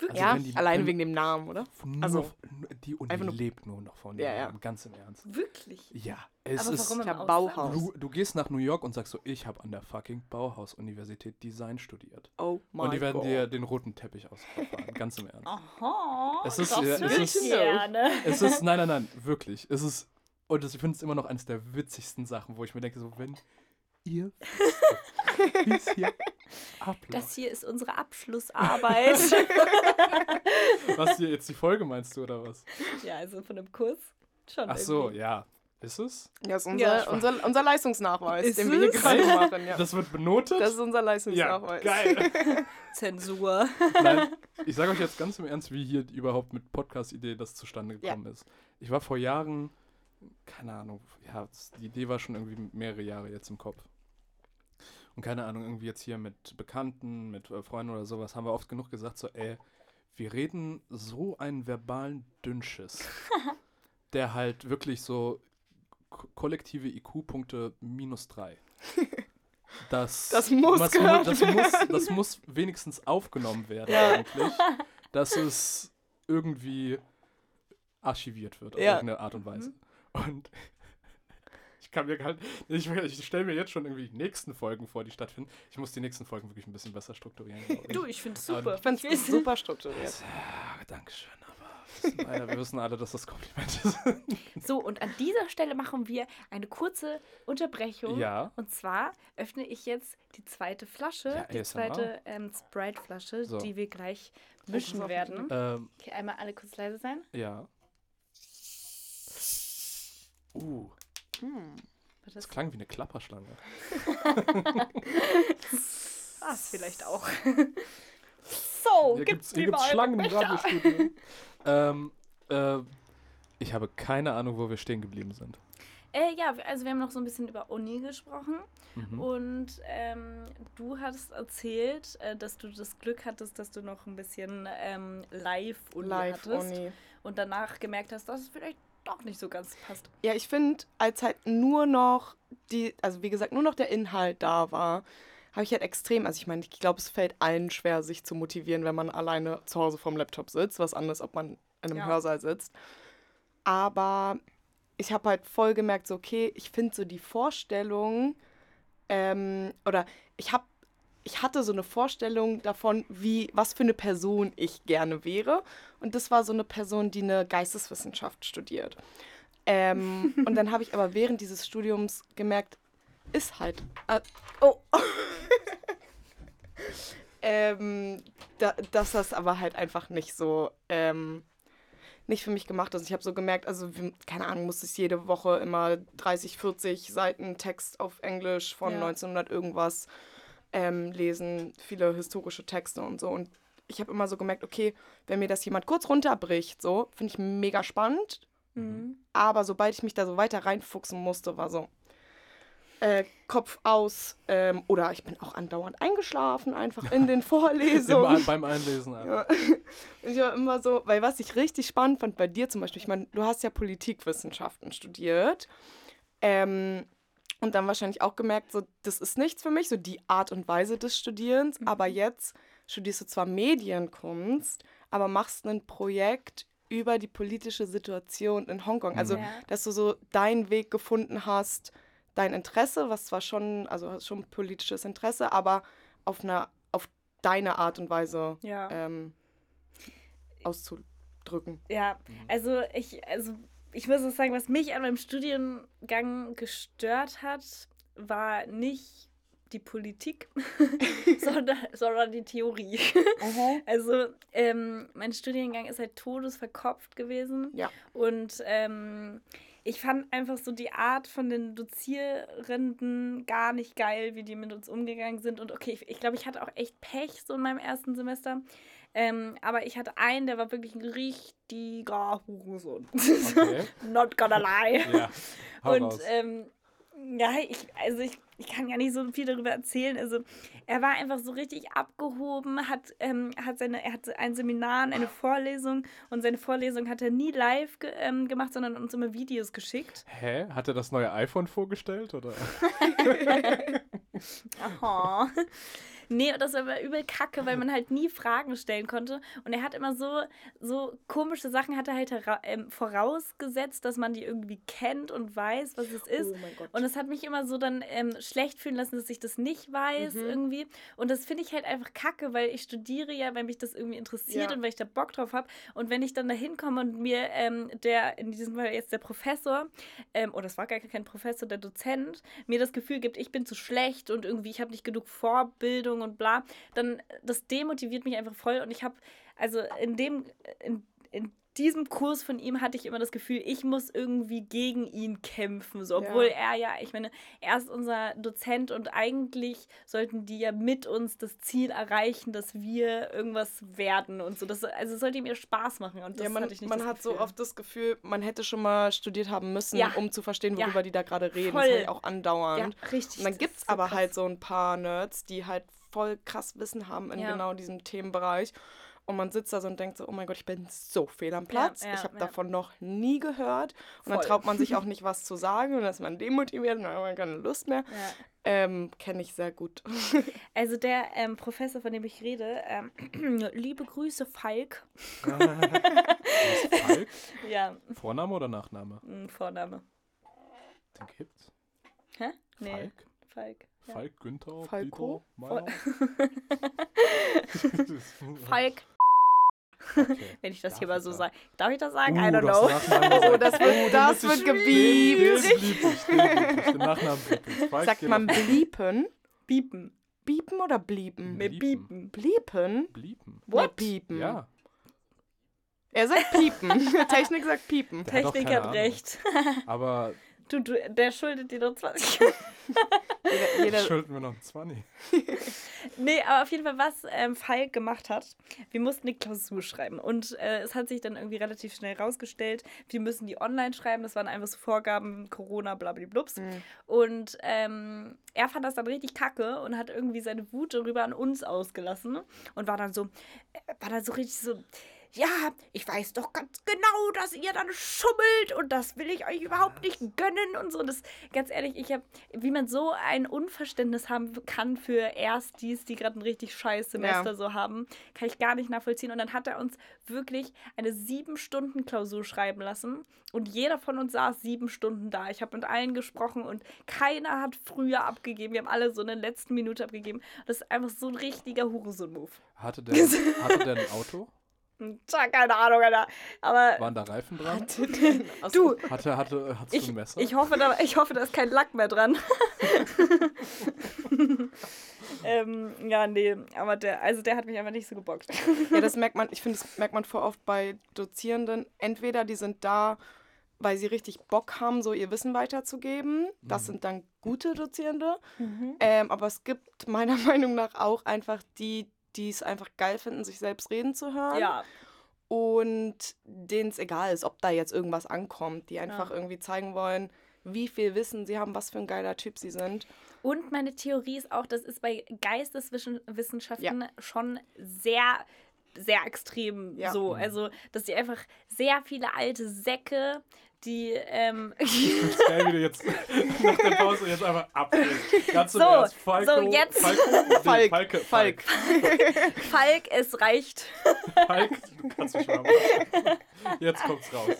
Also ja, die- allein wenn- wegen dem Namen, oder? Nur, Also, f- nur- die Uni nur- lebt nur noch von Ja, dem ja. Namen, ganz im Ernst. Wirklich? Ja, es Aber ist. warum im ja Ausland? Bauhaus. Du, du gehst nach New York und sagst so, ich habe an der fucking Bauhaus-Universität Design studiert. Oh mein und die werden Gott. dir den roten Teppich ausfahren, ganz im Ernst. Aha. Es ist- das ja, es würde ist- ich gerne. Es ist, nein, nein, nein, wirklich. Es ist, und das, ich finde es immer noch eines der witzigsten Sachen, wo ich mir denke, so, wenn ihr wie es hier abläuft. Das hier ist unsere Abschlussarbeit. Was hier jetzt die Folge meinst du, oder was? ja, also von einem Kurs schon. Ach so, irgendwie. ja. Ist es? Ja, ist Ja, unser, war- unser, unser Leistungsnachweis, Ist den wir hier es? gerade machen. Ja. Das wird benotet? Das ist unser ja, Leistungsnachweis. geil. Zensur. Nein, ich sage euch jetzt ganz im Ernst, wie hier überhaupt mit Podcast-Idee das zustande Ja. gekommen ist. Ich war vor Jahren, keine Ahnung, ja, die Idee war schon irgendwie mehrere Jahre jetzt im Kopf. Und keine Ahnung, irgendwie jetzt hier mit Bekannten, mit äh, Freunden oder sowas, haben wir oft genug gesagt, so, ey, wir reden so einen verbalen Dünnschiss, der halt wirklich so ko- kollektive IQ-Punkte minus drei. Das, Das muss was gehört das, muss, das muss wenigstens aufgenommen werden Ja. eigentlich, dass es irgendwie archiviert wird auf Ja. irgendeine Art und Weise. Und Ich kann mir gar nicht, ich, ich stelle mir jetzt schon irgendwie die nächsten Folgen vor, die stattfinden. Ich muss die nächsten Folgen wirklich ein bisschen besser strukturieren. Du, ich finde es Aber super. Ich finde es super strukturiert. Ja, Dankeschön, aber wir wissen, alle, dass das Komplimente sind. So, und an dieser Stelle machen wir eine kurze Unterbrechung. Ja. Und zwar öffne ich jetzt die zweite Flasche, Ja, die zweite ähm, Sprite-Flasche, So. die wir gleich mischen werden. Ähm, Okay, einmal alle kurz leise sein. ja. Uh, Hm. Das klang wie eine Klapperschlange. war es vielleicht auch. so, Hier gibt's gibt's, hier gibt's Schlangen im ähm, äh, ich habe keine Ahnung, wo wir stehen geblieben sind. Äh, ja, also wir haben noch so ein bisschen über Uni gesprochen. Mhm. Und ähm, du hattest erzählt, äh, dass du das Glück hattest, dass du noch ein bisschen ähm, Live-Uni hattest. Live-Uni. Und danach gemerkt hast, dass es vielleicht doch nicht so ganz passt. Ja, ich finde, als halt nur noch die, also wie gesagt, nur noch der Inhalt da war, habe ich halt extrem, also ich meine, ich glaube, es fällt allen schwer, sich zu motivieren, wenn man alleine zu Hause vorm Laptop sitzt. Was anderes, ob man in einem Ja. Hörsaal sitzt. Aber ich habe halt voll gemerkt, so, okay, ich finde so die Vorstellung, ähm, oder ich habe ich hatte so eine Vorstellung davon, wie, was für eine Person ich gerne wäre. Und das war so eine Person, die eine Geisteswissenschaft studiert. Ähm, und dann habe ich aber während dieses Studiums gemerkt, ist halt. Äh, oh. ähm, da, dass das aber halt einfach nicht so. Ähm, nicht für mich gemacht ist. Ich habe so gemerkt, also, keine Ahnung, musste ich jede Woche immer 30, 40 Seiten Text auf Englisch von Ja. 1900 irgendwas ähm, lesen, viele historische Texte und so. Und ich habe immer so gemerkt, okay, wenn mir das jemand kurz runterbricht, so, finde ich mega spannend. Mhm. Aber sobald ich mich da so weiter reinfuchsen musste, war so äh, Kopf aus. Ähm, oder ich bin auch andauernd eingeschlafen, einfach in den Vorlesungen. beim Einlesen. Ja. Ich war immer so, weil was ich richtig spannend fand bei dir zum Beispiel, ich meine, du hast ja Politikwissenschaften studiert. Ähm, und dann wahrscheinlich auch gemerkt, so, das ist nichts für mich, so die Art und Weise des Studierens. Aber jetzt studierst du zwar Medienkunst, aber machst ein Projekt über die politische Situation in Hongkong. Also, Ja. dass du so deinen Weg gefunden hast, dein Interesse, was zwar schon, also schon politisches Interesse, aber auf einer, auf deine Art und Weise Ja. ähm, auszudrücken. Ja, also ich, also ich muss auch sagen, was mich an meinem Studiengang gestört hat, war nicht die Politik, sondern, sondern die Theorie. Also ähm, mein Studiengang ist halt todesverkopft gewesen. Ja. Und ähm, ich fand einfach so die Art von den Dozierenden gar nicht geil, wie die mit uns umgegangen sind. Und okay, ich, ich glaube, ich hatte auch echt Pech so in meinem ersten Semester. Ähm, aber ich hatte einen, der war wirklich ein richtiger Hurensohn. Okay. Not gonna lie. Ja. Und ähm, ja, ich, also ich, ich kann gar nicht so viel darüber erzählen. Also er war einfach so richtig abgehoben, hat, ähm, hat seine, er hatte ein Seminar, und eine Vorlesung und seine Vorlesung hat er nie live ge ähm, gemacht, sondern uns immer Videos geschickt. Hä? Hat er das neue iPhone vorgestellt? Oder? Aha. Nee, und das war aber übel kacke, weil man halt nie Fragen stellen konnte. Und er hat immer so, so komische Sachen hat er halt ähm, vorausgesetzt, dass man die irgendwie kennt und weiß, was es ist. Oh. Und das hat mich immer so dann ähm, schlecht fühlen lassen, dass ich das nicht weiß Mhm. irgendwie. Und das finde ich halt einfach kacke, weil ich studiere ja, weil mich das irgendwie interessiert Ja. und weil ich da Bock drauf habe. Und wenn ich dann da hinkomme und mir ähm, der, in diesem Fall jetzt der Professor, ähm, oder es war gar kein Professor, der Dozent, mir das Gefühl gibt, ich bin zu schlecht und irgendwie ich habe nicht genug Vorbildung und bla, dann das demotiviert mich einfach voll. Und ich habe, also in dem, in, in diesem Kurs von ihm hatte ich immer das Gefühl, ich muss irgendwie gegen ihn kämpfen. So, obwohl Ja. er ja, ich meine, er ist unser Dozent und eigentlich sollten die ja mit uns das Ziel erreichen, dass wir irgendwas werden und so. Das, also es sollte ihm ihr Spaß machen. Und das ja, man, hatte ich nicht man hat so Gefühl. oft das Gefühl, man hätte schon mal studiert haben müssen, Ja. um zu verstehen, Ja. worüber die da gerade reden. Voll. Das ist halt auch ja, andauernd. richtig. Und dann gibt es so aber krass. halt so ein paar Nerds, die halt voll krass Wissen haben in Ja. genau diesem Themenbereich. Und man sitzt da so und denkt so, oh mein Gott, ich bin so fehl am Platz. ja, ich habe ja. davon noch nie gehört. Und dann Voll. traut man sich auch nicht was zu sagen und dann ist man demotiviert und dann hat man keine Lust mehr. Ja. Ähm, Kenne ich sehr gut. Also der ähm, Professor, von dem ich rede, ähm, liebe Grüße, Falk. Ist Falk? Ja, Vorname oder Nachname? ein Vorname. Den gibt's? Hä? Nee. Falk? Falk. ja. Falk, Günther, Falco? Dieter, Meier? Falk, Okay. wenn ich das Darf hier mal so sage. Darf ich das sagen? Uh, I don't know. Oh, das wird- das wird gebiebt. Sagt man bliepen? Biepen. Biepen oder bliepen? Bliepen. Biepen. Bliepen? Bliepen. Nee, What? piepen. Ja. Er sagt piepen. Technik sagt piepen. Der Technik hat recht. Aber Du, du, der schuldet dir noch 20 Jeder, jeder, schulden wir noch einen 20. Nee, aber auf jeden Fall, was ähm, Falk gemacht hat, wir mussten eine Klausur schreiben. Und äh, es hat sich dann irgendwie relativ schnell rausgestellt, wir müssen die online schreiben. Das waren einfach so Vorgaben, Corona, blablablups. Mhm. Und ähm, er fand das dann richtig kacke und hat irgendwie seine Wut darüber an uns ausgelassen. Und war dann so, äh, war dann so richtig so. Ja, ich weiß doch ganz genau, dass ihr dann schummelt und das will ich euch überhaupt nicht gönnen und so. Und das, ganz ehrlich, ich habe, wie man so ein Unverständnis haben kann für Erstis, die gerade ein richtig scheiß Semester Ja. so haben, kann ich gar nicht nachvollziehen. Und dann hat er uns wirklich eine sieben Stunden Klausur schreiben lassen und jeder von uns saß sieben Stunden da. Ich habe mit allen gesprochen und keiner hat früher abgegeben. Wir haben alle so eine letzten Minute abgegeben. Das ist einfach so ein richtiger Hurensohn-Move. Hatte der, hatte der ein Auto? Tja, keine Ahnung, Alter. Aber Waren da Reifen dran? Du, Hatte, hatte, hattest ich, du ein Messer? ich, hoffe, da, ich hoffe, da ist kein Lack mehr dran. ähm, ja, nee, aber der, also der hat mich einfach nicht so gebockt. Ja, das merkt man, ich finde, das merkt man vor oft bei Dozierenden. Entweder die sind da, weil sie richtig Bock haben, so ihr Wissen weiterzugeben. Das Mhm. sind dann gute Dozierende. Ähm, aber es gibt meiner Meinung nach auch einfach die, die es einfach geil finden, sich selbst reden zu hören. Ja, Und denen es egal ist, ob da jetzt irgendwas ankommt. Die einfach Ja. irgendwie zeigen wollen, wie viel Wissen sie haben, was für ein geiler Typ sie sind. Und meine Theorie ist auch, das ist bei Geisteswissenschaften schon sehr, sehr extrem Ja. so. Mhm. Also, dass die einfach sehr viele alte Säcke, die, ähm, geil, wie du jetzt nach der Pause jetzt einfach abgehst. Ganz So, Ernst. Falco, so, jetzt. Falco, Falk, Falke, Falk. Falk, es reicht. Falk, du kannst mich mal machen. Jetzt kommt's raus.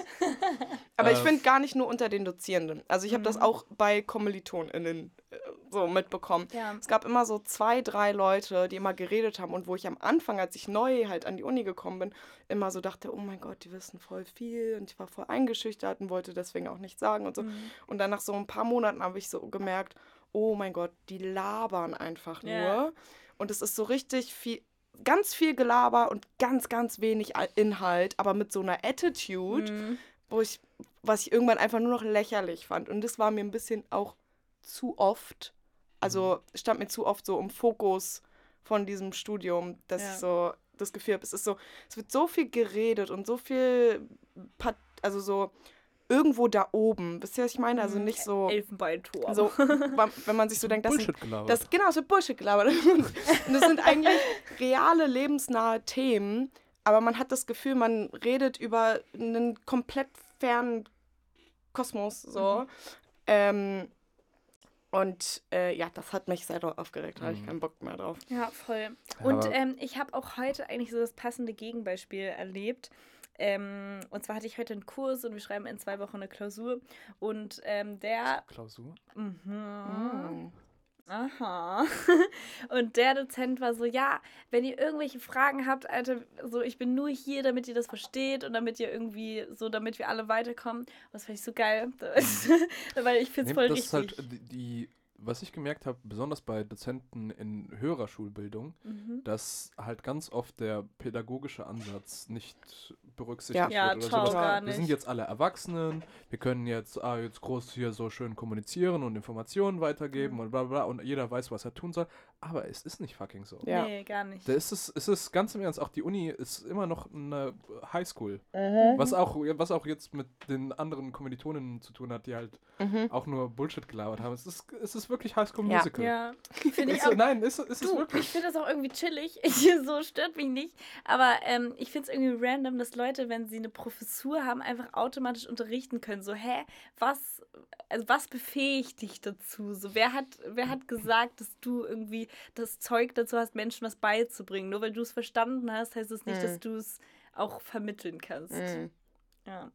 Aber ich Äh, finde gar nicht nur unter den Dozierenden. Also ich habe das Mhm. auch bei KommilitonInnen äh, so mitbekommen. Ja. Es gab immer so zwei, drei Leute, die immer geredet haben und wo ich am Anfang, als ich neu halt an die Uni gekommen bin, immer so dachte, oh mein Gott, die wissen voll viel und ich war voll eingeschüchtert und wollte deswegen auch nichts sagen und so. Mhm. Und dann nach so ein paar Monaten habe ich so gemerkt, oh mein Gott, die labern einfach nur. Und es ist so richtig viel, ganz viel Gelaber und ganz, ganz wenig Al- Inhalt, aber mit so einer Attitude, Mhm. wo ich, was ich irgendwann einfach nur noch lächerlich fand. Und das war mir ein bisschen auch zu oft, also stand mir zu oft so im Fokus von diesem Studium, dass Ja. ich so das Gefühl habe, es ist so, es wird so viel geredet und so viel, also so irgendwo da oben. Wisst ihr, was ich meine? Also Mhm. nicht so, Elfenbeinturm. so wenn man sich so denkt, das sind, Bullshit gelabert. das, genau, wird Bullshit gelabert. Und das sind eigentlich reale, lebensnahe Themen, aber man hat das Gefühl, man redet über einen komplett fernen Kosmos, so. Mhm. Ähm, und äh, ja, das hat mich sehr aufgeregt, da hatte ich Mhm. keinen Bock mehr drauf. Ja, voll. Und ähm, ich habe auch heute eigentlich so das passende Gegenbeispiel erlebt. Ähm, und zwar hatte ich heute einen Kurs und wir schreiben in zwei Wochen eine Klausur. Und ähm, der. Klausur? Mhm. Mm. Aha. Und der Dozent war so, ja, wenn ihr irgendwelche Fragen habt, Alter, so ich bin nur hier, damit ihr das versteht und damit ihr irgendwie, so damit wir alle weiterkommen. Das fand ich so geil. Weil ich finde es voll das richtig. ist halt die, die, was ich gemerkt habe, besonders bei Dozenten in höherer Schulbildung, mhm. dass halt ganz oft der pädagogische Ansatz nicht berücksichtigt Ja, wird oder ciao, sowas. gar Wir sind nicht. jetzt alle Erwachsenen, wir können jetzt, ah, jetzt groß hier so schön kommunizieren und Informationen weitergeben Mhm. und bla bla bla und jeder weiß, was er tun soll. Aber es ist nicht fucking so. Ja. Nee, gar nicht. Da ist es, es ist ganz im Ernst, auch die Uni ist immer noch eine Highschool. Mhm. Was auch, was auch jetzt mit den anderen Kommilitoninnen zu tun hat, die halt Mhm. auch nur Bullshit gelabert haben. Es ist, es ist wirklich Highschool Ja. Musical. Ja, finde ich Ist so, auch. nein, ist, ist es Du, wirklich. ich finde das auch irgendwie chillig. Ich, so stört mich nicht. Aber ähm, ich finde es irgendwie random, dass Leute, wenn sie eine Professur haben, einfach automatisch unterrichten können. So, hä, was, also was befähigt dich dazu? So, wer hat, wer hat gesagt, dass du irgendwie das Zeug dazu hast, Menschen was beizubringen? Nur weil du es verstanden hast, heißt es nicht, Mhm. dass du es auch vermitteln kannst. Mhm. Ja.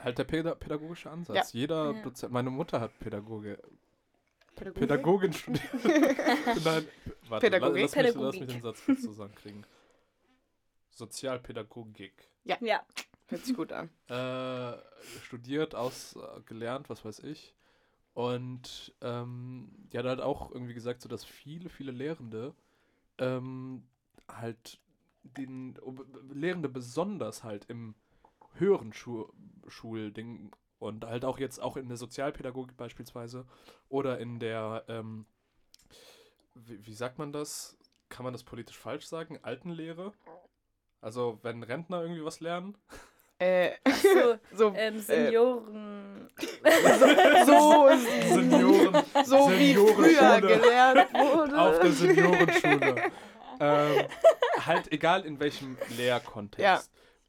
Halt der Päda pädagogische Ansatz. Jeder Ja. Dozent, meine Mutter hat Pädagoge, Pädagogik? Pädagogin studiert. Nein, warte, Pädagogik? Lass, mich, lass mich den Satz kurz zusammenkriegen. Sozialpädagogik. Ja. Hört sich gut an. Äh, studiert, aus, äh, was weiß ich. Und ähm, die hat halt auch irgendwie gesagt, so dass viele, viele Lehrende ähm, halt den Lehrende besonders halt im höheren Schu Schulding und halt auch jetzt auch in der Sozialpädagogik beispielsweise oder in der, ähm, wie, wie sagt man das? Kann man das politisch falsch sagen? Altenlehre? Also wenn Rentner irgendwie was lernen? Äh, So, so ähm, Senioren. So, Senioren, so wie früher gelernt wurde. auf der Seniorenschule. ähm, halt egal in welchem Lehrkontext. Ja.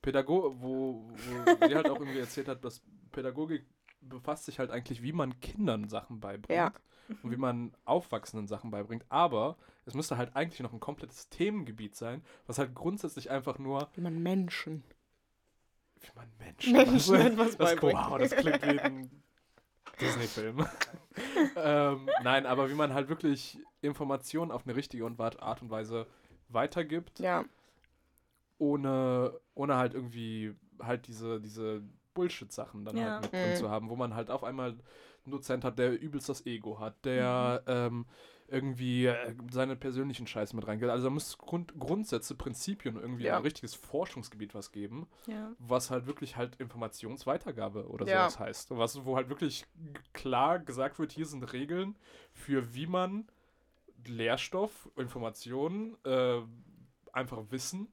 Pädago wo, wo sie halt auch irgendwie erzählt hat, dass Pädagogik befasst sich halt eigentlich, wie man Kindern Sachen beibringt. Ja. Und wie man Aufwachsenden Sachen beibringt. Aber es müsste halt eigentlich noch ein komplettes Themengebiet sein, was halt grundsätzlich einfach nur, Wie man Menschen. Wie man Menschen, Menschen etwas das, beibringt. Wow, das klingt wie ein Disney-Film. ähm, nein, aber wie man halt wirklich Informationen auf eine richtige und Art und Weise weitergibt, Ja. ohne, ohne halt irgendwie halt diese, diese Bullshit-Sachen dann Ja. halt mit drin Mhm. zu haben, wo man halt auf einmal einen Dozent hat, der übelst das Ego hat, der ähm, irgendwie äh, seine persönlichen Scheiße mit reingeht. Also da muss Grund, Grundsätze, Prinzipien irgendwie Ja. ein richtiges Forschungsgebiet was geben, Ja. was halt wirklich halt Informationsweitergabe oder Ja. sowas heißt. Was, wo halt wirklich klar gesagt wird, hier sind Regeln für wie man Lehrstoff, Informationen, äh, einfach Wissen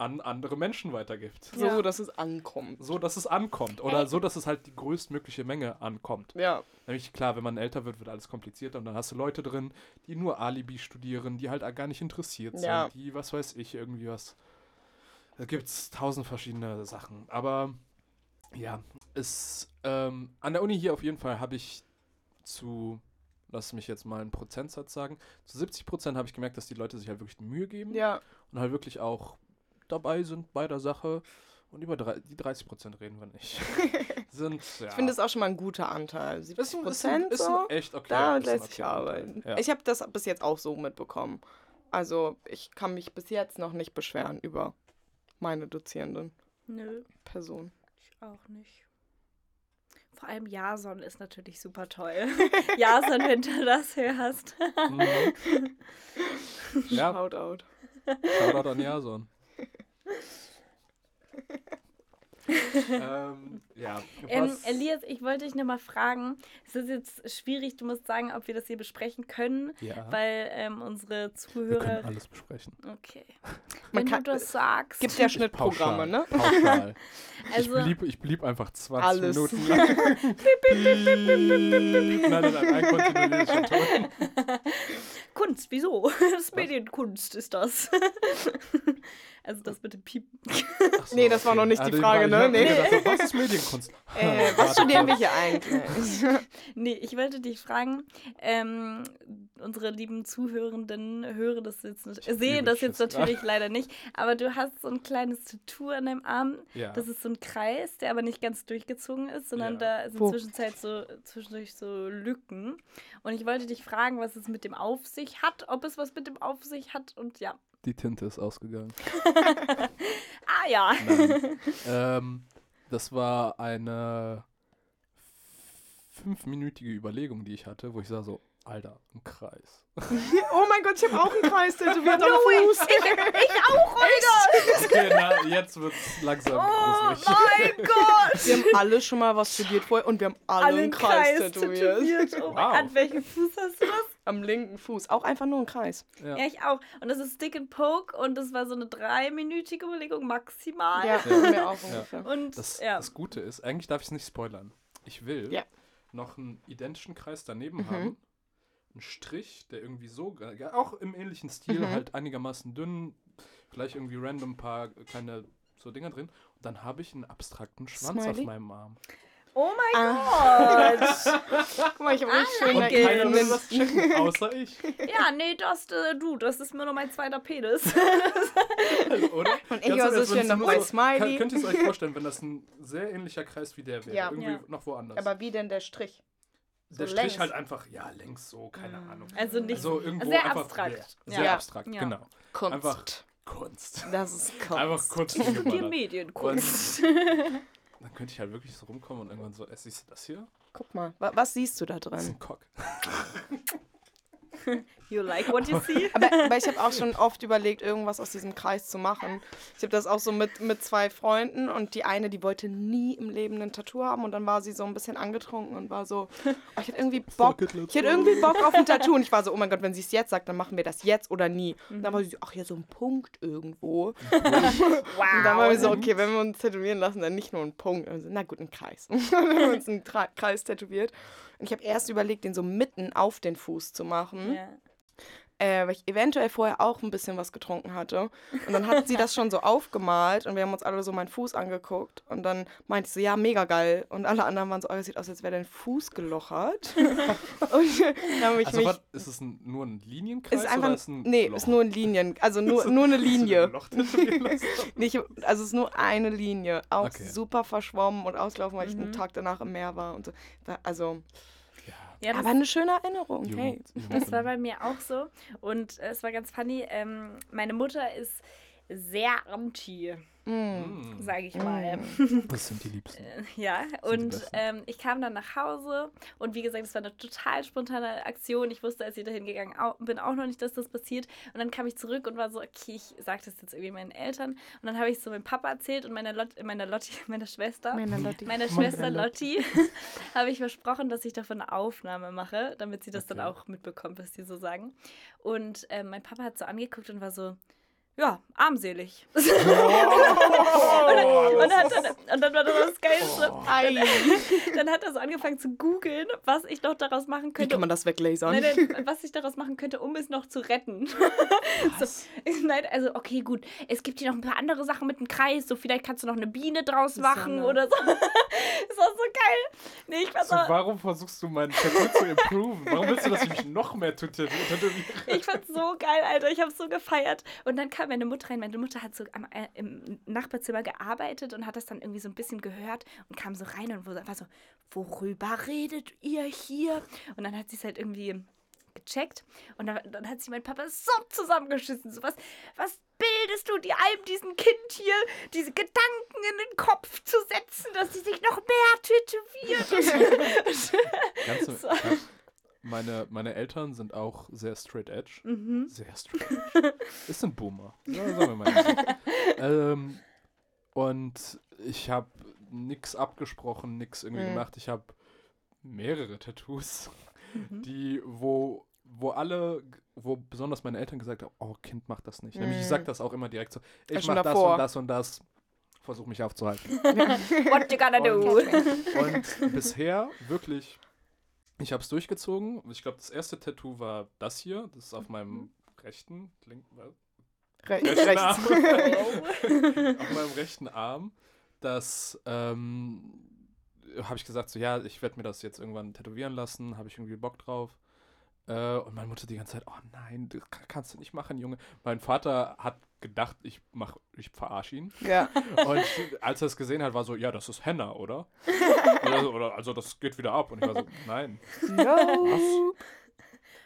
an andere Menschen weitergibt. So, Ja. dass es ankommt. So, dass es ankommt. Oder so, dass es halt die größtmögliche Menge ankommt. Ja. Nämlich klar, wenn man älter wird, wird alles komplizierter und dann hast du Leute drin, die nur Alibi studieren, die halt gar nicht interessiert sind, Ja. die, was weiß ich, irgendwie was. Da gibt es tausend verschiedene Sachen. Aber ja, es, ähm, an der Uni hier auf jeden Fall habe ich zu, lass mich jetzt mal einen Prozentsatz sagen, zu 70 Prozent habe ich gemerkt, dass die Leute sich halt wirklich die Mühe geben Ja. und halt wirklich auch dabei sind bei der Sache. Und über drei, die 30 Prozent reden wir nicht. sind, ja. Ich finde es auch schon mal ein guter Anteil. ist 70 ein, ist Prozent ein, ist so. ein echt okay. Da lässt sich okayer arbeiten. Ja. Ich habe das bis jetzt auch so mitbekommen. Also ich kann mich bis jetzt noch nicht beschweren über meine dozierenden Nö, Person. ich auch nicht. Vor allem Jason ist natürlich super toll. Jason, wenn du das hörst. Mhm. ja, Shoutout. Shoutout an Jason. Ähm, ja. Ähm, Elias, ich wollte dich nochmal fragen. Es ist jetzt schwierig, du musst sagen, ob wir das hier besprechen können, ja. weil ähm, unsere wir können Zuhörer. alles besprechen. Okay. Man Wenn kann- du das sagst. Gibt ja Schnittprogramme, ne? Pauschal. Also- ich, blieb, ich blieb einfach 20 Alles. Minuten lang. Nein, nein, nein, ein kontinuierlicher Ton. Kunst, wieso? Das Medienkunst ist das. Also das mit dem Piepen. Ach so, Nee, das war noch nicht die Ah, Frage, ich ne? Nee. gedacht, was ist Medienkunst? Äh, was studieren wir hier eigentlich? Nee, ich wollte dich fragen, ähm, unsere lieben Zuhörenden hören das jetzt nicht, übel das jetzt Schiss natürlich leider nicht, aber du hast so ein kleines Tattoo an deinem Arm. Ja. Das ist so ein Kreis, der aber nicht ganz durchgezogen ist, sondern Ja. da sind Wo? zwischenzeit so, zwischendurch so Lücken. Und ich wollte dich fragen, was es mit dem auf sich hat, ob es was mit dem auf sich hat und ja. Die Tinte ist ausgegangen. Ah ja. Ähm, das war eine fünfminütige Überlegung, die ich hatte, wo ich sah so, Alter, ein Kreis. oh mein Gott, ich habe auch einen Kreis tätowiert am Fuß. Ich auch, Alter! Okay, na, jetzt wird's langsam Oh gruselig. mein Gott! Wir haben alle schon mal was studiert vorher und wir haben alle, einen Kreis, tätowiert. Oh Wow. mein, an welchem Fuß hast du das? Am linken Fuß. Auch einfach nur ein Kreis. Ja. Ja, ich auch. Und das ist Stick and Poke und das war so eine dreiminütige Überlegung maximal. Ja, Ja. mir auch Ja. ungefähr. Und Das, ja. das Gute ist, eigentlich darf ich es nicht spoilern. Ich will Ja. noch einen identischen Kreis daneben Mhm. haben. Einen Strich, der irgendwie so, ja, auch im ähnlichen Stil, Mhm. halt einigermaßen dünn, vielleicht irgendwie random ein paar kleine so Dinger drin. Und dann habe ich einen abstrakten Schwanz auf Smiley? meinem Arm. Oh mein Ah. Guck mal, ich habe richtig schöne Und keiner will das checken, außer ich. Ja, nee, das, äh, du, das ist mir nur mein zweiter Penis. Oder? Und ich war so schön noch Kann, Smiley. könnt ihr es euch vorstellen, wenn das ein sehr ähnlicher Kreis wie der wäre? Ja. Irgendwie Ja. noch woanders. Aber wie denn der Strich? der so Strich längs. halt einfach, ja, längs so, keine Ahnung. Also nicht Also irgendwo sehr einfach abstrakt. Ja. Sehr Ja. abstrakt, Ja. genau. Kunst. Einfach Kunst. Das ist Kunst. Einfach Kunst die hingeballert. Medienkunst. Dann könnte ich halt wirklich so rumkommen und irgendwann so, äh, siehst du das hier? Guck mal, wa was siehst du da Das ist drin? ein Cock. You like what you see? Aber, aber ich habe auch schon oft überlegt, irgendwas aus diesem Kreis zu machen. Ich habe das auch so mit, mit zwei Freunden und die eine, die wollte nie im Leben ein Tattoo haben und dann war sie so ein bisschen angetrunken und war so, oh, ich hätte irgendwie Bock, ich hätte irgendwie Bock auf ein Tattoo und ich war so, oh mein Gott, wenn sie es jetzt sagt, dann machen wir das jetzt oder nie. Und dann war sie so, ach ja, so ein Punkt irgendwo. Und dann waren wir so, okay, wenn wir uns tätowieren lassen, dann nicht nur ein Punkt. So, na gut, ein Kreis. Und dann haben wir uns einen Tra Kreis tätowiert. Und ich habe erst überlegt, den so mitten auf den Fuß zu machen Ja. Äh, weil ich eventuell vorher auch ein bisschen was getrunken hatte. Und dann hat sie das schon so aufgemalt und wir haben uns alle so meinen Fuß angeguckt. Und dann meinte sie, ja, mega geil. Und alle anderen waren so, oh, das sieht aus, als wäre dein Fuß gelochert. und dann habe ich Also mich. was, ist es ein, nur ein Linienkreis ist einfach, oder ist ein nee, Loch? ist nur in Linien. Also nur, nur eine Linie. ein? Nicht, also es ist nur eine Linie. Auch Okay. super verschwommen und ausgelaufen, weil ich Mhm. einen Tag danach im Meer war. Und so. Also, Ja, aber eine schöne Erinnerung. Hey. Jugend, das war Jugend. bei mir auch so. Und äh, es war ganz funny. Ähm, meine Mutter ist sehr anti, Mm. Mm, sage ich mal. Das sind die Liebsten. Ja, die und ähm, ich kam dann nach Hause und wie gesagt, es war eine total spontane Aktion. Ich wusste, als ich dahin gegangen bin, auch noch nicht, dass das passiert. Und dann kam ich zurück und war so, okay, ich sage das jetzt irgendwie meinen Eltern. Und dann habe ich es so meinem Papa erzählt und meiner, Lot meiner Lotti, meiner Schwester. Meine Lotti. Meiner Schwester Lotti habe ich versprochen, dass ich davon eine Aufnahme mache, damit sie das dann Okay. auch mitbekommt, was die so sagen. Und ähm, mein Papa hat so angeguckt und war so, ja, armselig. und, und, hat dann, und dann war das das Geilste. Ei. Dann hat er so angefangen zu googeln, was ich noch daraus machen Wie könnte. kann man das weglasern? Nein, nein, was ich daraus machen könnte, um es noch zu retten. so, nein, also okay, gut. Es gibt hier noch ein paar andere Sachen mit dem Kreis. So vielleicht kannst du noch eine Biene draus machen ne? oder so. das war so geil. Nee, ich war so, So, warum versuchst du mein Tattoo zu improven? Warum willst du, dass ich mich noch mehr tätowiere? ich fand's so geil, Alter. Ich habe so gefeiert. Und dann kam meine Mutter rein. Meine Mutter hat so am, äh, im Nachbarzimmer gearbeitet und hat das dann irgendwie so ein bisschen gehört und kam so rein und war so, worüber redet ihr hier? Und dann hat sie es halt irgendwie gecheckt und dann, dann hat sie mein Papa so zusammengeschissen. So, was, was bildest du dir einem diesen Kind hier, diese Gedanken in den Kopf zu setzen, dass sie sich noch mehr tätowiert? Ganz So. Meine, meine Eltern sind auch sehr straight edge. mhm. Sehr straight edge. Ist ein Boomer. Ja, sagen wir mal. ähm, und ich habe nichts abgesprochen, nichts irgendwie Mhm. gemacht. Ich habe mehrere Tattoos, Mhm. die, wo, wo alle, wo besonders meine Eltern gesagt haben, oh Kind, mach das nicht. Nämlich ich Mhm. sag das auch immer direkt so, ich mach das und das und das. Versuch mich aufzuhalten. What you gonna do? Und bisher wirklich, ich habe es durchgezogen. Ich glaube, das erste Tattoo war das hier. Das ist auf meinem rechten, link, was? Re rechten rechts. Arm. Auf meinem rechten Arm. Das ähm, habe ich gesagt, so ja, ich werde mir das jetzt irgendwann tätowieren lassen. Habe ich irgendwie Bock drauf. Äh, und meine Mutter die ganze Zeit, oh nein, das kann- kannst du nicht machen, Junge. Mein Vater hat gedacht, ich mach, ich verarsche ihn. Ja. Und als er es gesehen hat, war so, ja, das ist Henna, oder? oder, oder? Also das geht wieder ab. Und ich war so, nein. No.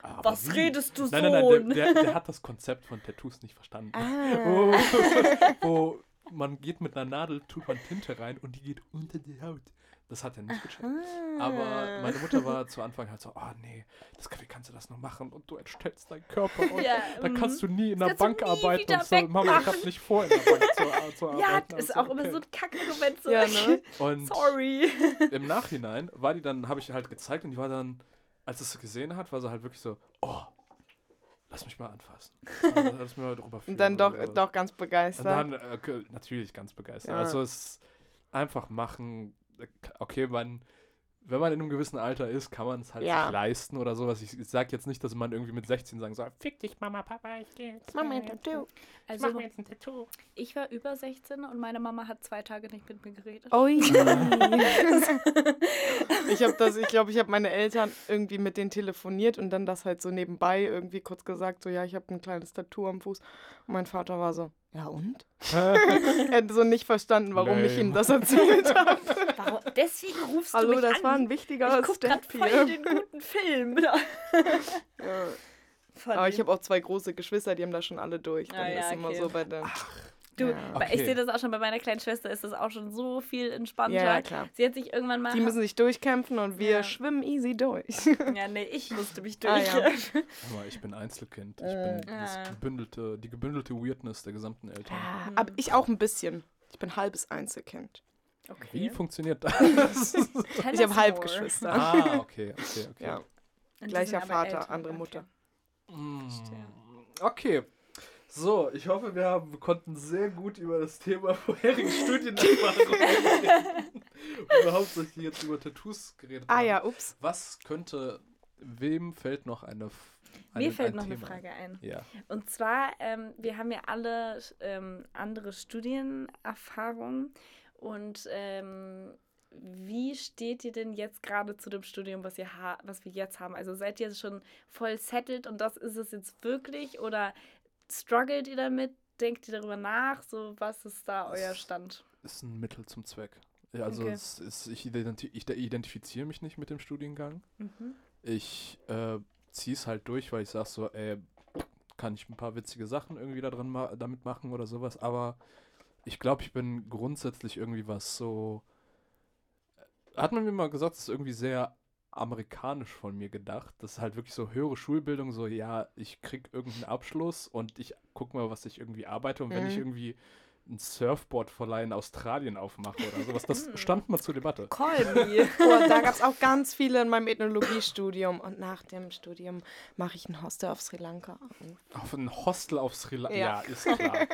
Aber Was wie? redest du Nein, nein, nein, Sohn? der, der, der hat das Konzept von Tattoos nicht verstanden. Ah. Wo, wo man geht mit einer Nadel, tut man Tinte rein und die geht unter die Haut. Das hat er nicht gecheckt. Aber meine Mutter war zu Anfang halt so, oh nee, das, wie kannst du das noch machen? Und du entstellst deinen Körper und Ja, dann kannst du nie in der Bank arbeiten. Und so, Mama, ich hab nicht vor, in der Bank zu, zu Ja, arbeiten. das ist Also, auch immer so okay. ein Kackargument. So. Ja, ne? Und Sorry. im Nachhinein war die dann, habe ich halt gezeigt und die war dann, als es gesehen hat, war sie halt wirklich so, oh, lass mich mal anfassen. Also, lass mich mal drüber fühlen Und dann doch, oder doch ganz Und begeistert. dann äh, natürlich ganz begeistert. Ja. Also es einfach machen, okay, man wenn man in einem gewissen Alter ist, kann man es halt Ja. sich leisten oder sowas. Ich, ich sage jetzt nicht, dass man irgendwie mit 16 sagen soll, fick dich Mama, Papa, ich gehe jetzt. Mama, ein Tattoo. Ich Also, mach mir jetzt ein Tattoo. ich war über 16 und meine Mama hat zwei Tage nicht mit mir geredet. Ui. ich habe das, ich glaube, ich habe meine Eltern irgendwie mit denen telefoniert und dann das halt so nebenbei irgendwie kurz gesagt, so ja, ich habe ein kleines Tattoo am Fuß. Und mein Vater war so, ja und? er hat so nicht verstanden, warum ich ihm Lame. das erzählt habe. Warum? Deswegen rufst du Hallo, mich das an. war ein wichtiger ich guck Step voll hier. den guten Film. Ja. Aber ich habe auch zwei große Geschwister, die haben das schon alle durch. Dann Ah, ja, ist immer okay. so bei den. Du, Ja. weil ich Okay. sehe das auch schon bei meiner kleinen Schwester, ist das auch schon so viel entspannter. Ja, klar. Sie hat sich irgendwann mal. Die müssen sich durchkämpfen und wir Ja. schwimmen easy durch. ja, nee, ich musste mich Ah, durch. ja. Aber ich bin Einzelkind. Ich Äh. bin das Ah. gebündelte, die gebündelte Weirdness der gesamten Eltern. Aber ich auch ein bisschen. Ich bin halbes Einzelkind. Okay. Wie funktioniert das? Ich habe. Halbgeschwister. ah, okay, okay, okay. Ja. Gleicher Vater, älter, andere okay. Mutter. Mm, Verstehe. Okay. So, ich hoffe, wir, haben, wir konnten sehr gut über das Thema vorherigen Studienerfahrungen reden. Und wir hauptsächlich jetzt über Tattoos geredet Ah haben. ja, ups. Was könnte, wem fällt noch eine, F- Mir ein- fällt ein noch eine Thema Frage ein. Ja. Und zwar, ähm, wir haben ja alle ähm, andere Studienerfahrungen. Und ähm, wie steht ihr denn jetzt gerade zu dem Studium, was, ihr ha was wir jetzt haben? Also seid ihr schon voll settled und das ist es jetzt wirklich? Oder struggelt ihr damit? Denkt ihr darüber nach? So, was ist da euer Stand? Ist ein Mittel zum Zweck. Ja, also Okay. es ist, ich, identi ich identifiziere mich nicht mit dem Studiengang. Mhm. Ich äh, ziehe es halt durch, weil ich sage so, ey, kann ich ein paar witzige Sachen irgendwie da drin ma damit machen oder sowas, aber ich glaube, ich bin grundsätzlich irgendwie was so. Hat man mir mal gesagt, das ist irgendwie sehr amerikanisch von mir gedacht. Das ist halt wirklich so höhere Schulbildung, so ja, ich krieg irgendeinen Abschluss und ich guck mal, was ich irgendwie arbeite und wenn ich Mhm. irgendwie ein Surfboard-Verleih in Australien aufmache oder sowas, das stand mal zur Debatte. Call me. Oh, da gab es auch ganz viele in meinem Ethnologiestudium. Und nach dem Studium mache ich ein Hostel auf Sri Lanka. Auf ein Hostel auf Sri Lanka. Ja. Ja. ist klar.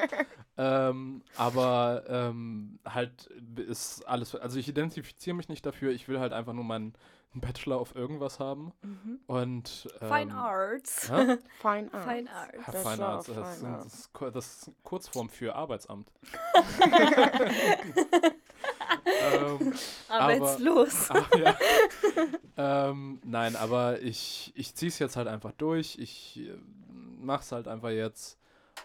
ähm, aber ähm, halt ist alles. Also ich identifiziere mich nicht dafür. Ich will halt einfach nur meinen Bachelor auf irgendwas haben. Mhm. Und. Ähm, Fine Arts. hä? Fine Arts. Fine Arts. Ja, Fine Arts, das, Fine das, ist, das ist Kurzform für Arbeitsamt. ähm, Arbeitslos. Ach ja. ähm, nein, aber ich, ich ziehe es jetzt halt einfach durch. Ich äh, mach's halt einfach jetzt.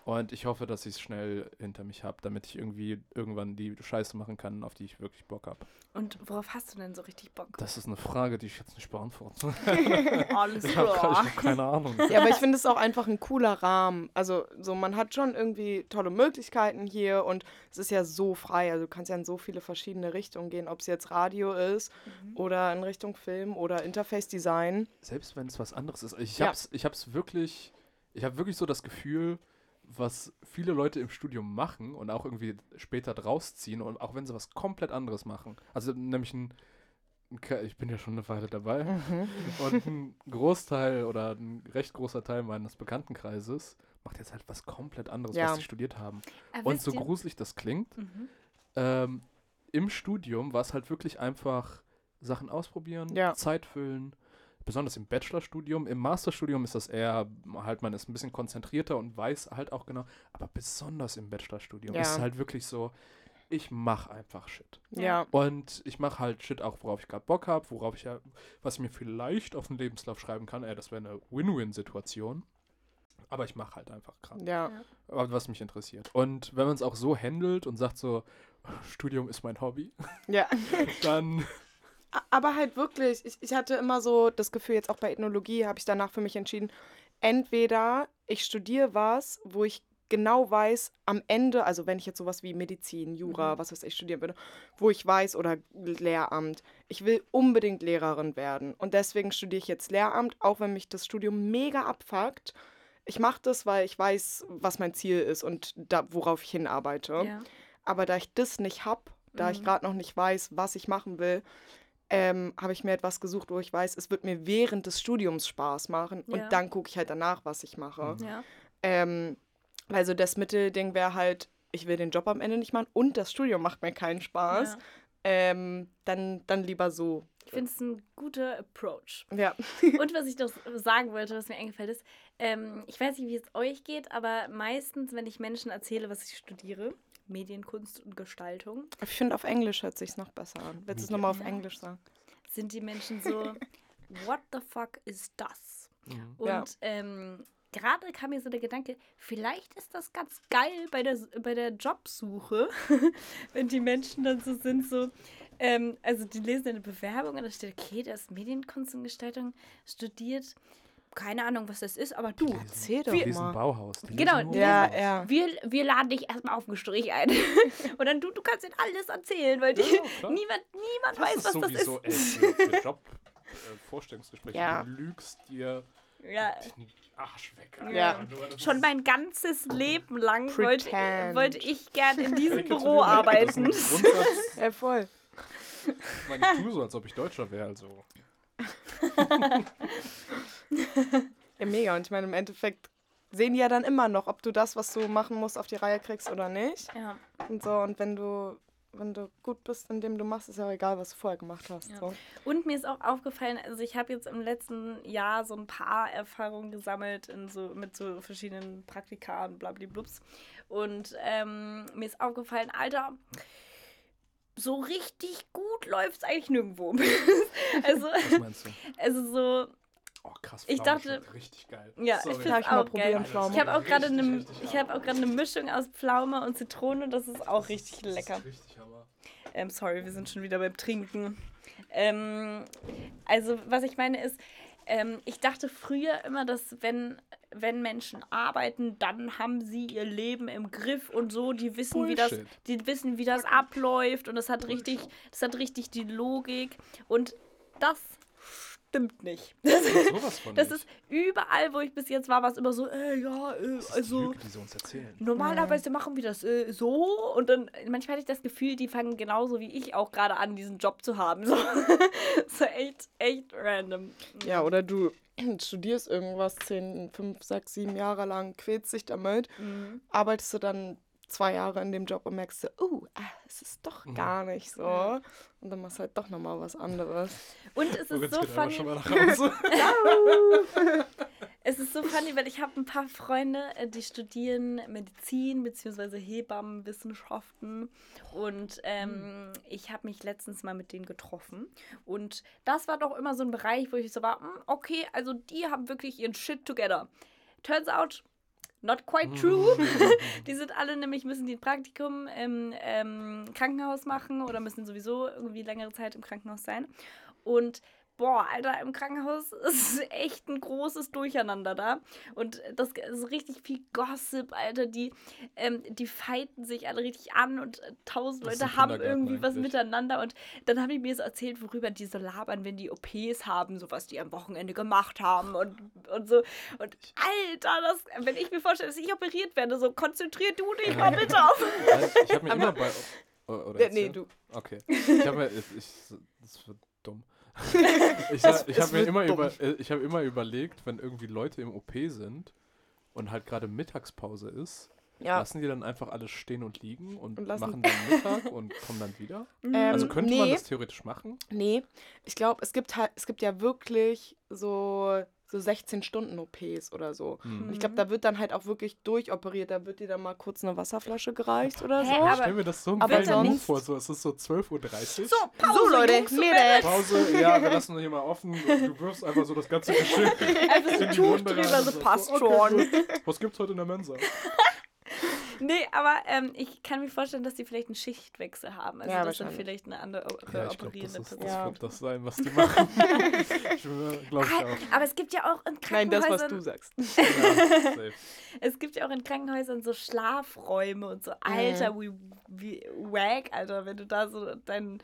Und ich hoffe, dass ich es schnell hinter mich habe, damit ich irgendwie irgendwann die Scheiße machen kann, auf die ich wirklich Bock habe. Und worauf hast du denn so richtig Bock? Das ist eine Frage, die ich jetzt nicht beantworte. Alles ich habe keine Ahnung. Ja, aber ich finde es auch einfach ein cooler Rahmen. Also, so man hat schon irgendwie tolle Möglichkeiten hier und es ist ja so frei. Also, du kannst ja in so viele verschiedene Richtungen gehen, ob es jetzt Radio ist Mhm. oder in Richtung Film oder Interface Design. Selbst wenn es was anderes ist. Ich Ja. hab's, ich hab's wirklich, ich habe wirklich so das Gefühl, was viele Leute im Studium machen und auch irgendwie später draus ziehen und auch wenn sie was komplett anderes machen. Also nämlich ein, ich bin ja schon eine Weile dabei Mhm. und ein Großteil oder ein recht großer Teil meines Bekanntenkreises macht jetzt halt was komplett anderes, Ja. was sie studiert haben. Aber Und so gruselig das klingt, Mhm. ähm, im Studium war es halt wirklich einfach Sachen ausprobieren, Ja. Zeit füllen. Besonders im Bachelorstudium. Im Masterstudium ist das eher, halt, man ist ein bisschen konzentrierter und weiß halt auch genau. Aber besonders im Bachelorstudium Ja. ist es halt wirklich so, ich mache einfach Shit. Ja. Und ich mache halt Shit auch, worauf ich gerade Bock habe, worauf ich ja, was ich mir vielleicht auf den Lebenslauf schreiben kann. Ey, das wäre eine Win-Win-Situation. Aber ich mache halt einfach gerade Ja. was mich interessiert. Und wenn man es auch so handelt und sagt so, Studium ist mein Hobby, Ja. dann Aber halt wirklich, ich, ich hatte immer so das Gefühl, jetzt auch bei Ethnologie habe ich danach für mich entschieden, entweder ich studiere was, wo ich genau weiß, am Ende, also wenn ich jetzt sowas wie Medizin, Jura, Mhm. was weiß ich, studieren würde, wo ich weiß, oder Lehramt, ich will unbedingt Lehrerin werden. Und deswegen studiere ich jetzt Lehramt, auch wenn mich das Studium mega abfuckt. Ich mache das, weil ich weiß, was mein Ziel ist und da, worauf ich hinarbeite. Ja. Aber da ich das nicht habe, da ich Mhm. gerade noch nicht weiß, was ich machen will, ähm, habe ich mir etwas gesucht, wo ich weiß, es wird mir während des Studiums Spaß machen Ja. und dann gucke ich halt danach, was ich mache. Ja. Ähm, also das Mittelding wäre halt, ich will den Job am Ende nicht machen und das Studium macht mir keinen Spaß. Ja. Ähm, dann, dann lieber so. Ich finde es ein guter Approach. Ja. Und was ich noch sagen wollte, was mir eingefallen ist, ähm, ich weiß nicht, wie es euch geht, aber meistens, wenn ich Menschen erzähle, was ich studiere, Medienkunst und Gestaltung, Ich finde, auf Englisch hört sich noch besser an. Willst du es nochmal auf Ja. Englisch sagen? sind die Menschen so, what the fuck ist das? Mhm. Und Ja. ähm, gerade kam mir so der Gedanke, vielleicht ist das ganz geil bei der, bei der Jobsuche, wenn die Menschen dann so sind, so, ähm, also die lesen eine Bewerbung und da steht, okay, der ist Medienkunst und Gestaltung studiert. Keine Ahnung, was das ist, aber du, Erzähl doch Wir- Diesen mal. Bauhaus. die Genau, Ja, ja. wir, wir laden dich erstmal auf den Strich ein. und dann du, du kannst ihnen alles erzählen, weil die, Ja, niemand, niemand Das weiß, ist was das sowieso ist. ey, für, Job äh, Vorstellungsgespräche. Ja. Du lügst dir Ja, den Arsch weg. Ja. Das Schon ist- mein ganzes Leben lang wollte, Pretend. wollte ich gern in diesem Büro arbeiten. Das ist. Ja, voll. Ich meine, ich tue so, als ob ich Deutscher wäre. Also. Ja, mega. Und ich meine, im Endeffekt sehen die ja dann immer noch, ob du das, was du machen musst, auf die Reihe kriegst oder nicht. Ja. Und so. Und wenn du, wenn du gut bist in dem du machst, ist ja auch egal, was du vorher gemacht hast. Ja. So. Und mir ist auch aufgefallen, also ich habe jetzt im letzten Jahr so ein paar Erfahrungen gesammelt in so, mit so verschiedenen Praktika und blablablups. Und ähm, mir ist aufgefallen, Alter, so richtig gut läuft es eigentlich nirgendwo. also, Was meinst du? also so, Oh, krass. Ich dachte- richtig geil. ja, Sorry. ich finde mal auch probieren, geil. Pflaume? Ich habe auch gerade Richtig, eine, richtig ich habe auch gerade eine Mischung aus Pflaume und Zitrone. Das ist auch richtig Das ist lecker. Richtig Hammer. Ähm, sorry, wir sind schon wieder beim Trinken. Ähm, also, was ich meine ist, ähm, ich dachte früher immer, dass wenn, wenn Menschen arbeiten, dann haben sie ihr Leben im Griff und so, die wissen, wie das, die wissen, wie das abläuft und das hat richtig, das hat richtig die Logik. Und das stimmt nicht. Sowas von Das nicht. ist überall, wo ich bis jetzt war, war es immer so, äh, ja, äh, Das ist also. Lüge, die sie uns erzählen. Normalerweise machen wir das äh, so und dann manchmal hatte ich das Gefühl, die fangen genauso wie ich auch gerade an, diesen Job zu haben. So, so echt, echt random. Ja, oder du studierst irgendwas 10, 5, 6, 7 Jahre lang, quälst dich damit, Mhm. arbeitest du dann zwei Jahre in dem Job und merkst du, oh, ah, es ist doch Mhm. gar nicht so. Und dann machst du halt doch nochmal was anderes. Und es ist Moritz so funny. Es ist so funny, weil ich habe ein paar Freunde, äh, die studieren Medizin bzw. Hebammenwissenschaften und ähm, ich habe mich letztens mal mit denen getroffen und das war doch immer so ein Bereich, wo ich so war, "Hm, okay, also die haben wirklich ihren Shit together. Turns out, not quite true. die sind alle nämlich, müssen die ein Praktikum im ähm, Krankenhaus machen oder müssen sowieso irgendwie längere Zeit im Krankenhaus sein und Boah, Alter, im Krankenhaus ist echt ein großes Durcheinander da. Und das ist richtig viel Gossip, Alter. Die, ähm, die fighten sich alle richtig an und äh, tausend Leute haben irgendwie was miteinander. Und dann haben die mir so erzählt, worüber die so labern, wenn die OPs haben, so was die am Wochenende gemacht haben und, und so. Und Alter, das, wenn ich mir vorstelle, dass ich operiert werde, so konzentrier du dich mal bitte auf. Ich habe mir immer bei. Oder nee, du. Okay. Ich habe mir. Ich, ich, das wird dumm. Ich ich habe mir immer, dumm. über, äh, ich hab immer überlegt, wenn irgendwie Leute im OP sind und halt gerade Mittagspause ist, Ja. lassen die dann einfach alles stehen und liegen und, Und machen dann Mittag und kommen dann wieder? Ähm, Also könnte man nee. das theoretisch machen? Nee, ich glaube, es gibt halt, es gibt ja wirklich so, so 16-Stunden-OPs oder so. Hm. Und ich glaube, da wird dann halt auch wirklich durchoperiert. Da wird dir dann mal kurz eine Wasserflasche gereicht oder Hä, so. aber- Ich stell mir das so ein aber bisschen vor. So, es ist so 12.30 Uhr. So, Pause, so, Leute, Jungs Mädels. Pause, ja, wir lassen hier mal offen. Du, wirfst einfach so das ganze Geschirr Einfach so in die Tuch drüber, so passt okay, schon. gut. Was gibt's heute in der Mensa? Nee, aber ähm, ich kann mir vorstellen, dass die vielleicht einen Schichtwechsel haben. Also Ja, dass dann vielleicht eine andere Ja, ich glaube, das, operierende ist- das Person. Ja. wird das sein, was die machen. glaube ich Ah, auch. aber es gibt ja auch in Nein, das, was Krankenhäusern, du sagst. Ja, es gibt ja auch in Krankenhäusern so Schlafräume und so. Alter, wie, wie wack, Alter, wenn du da so dein,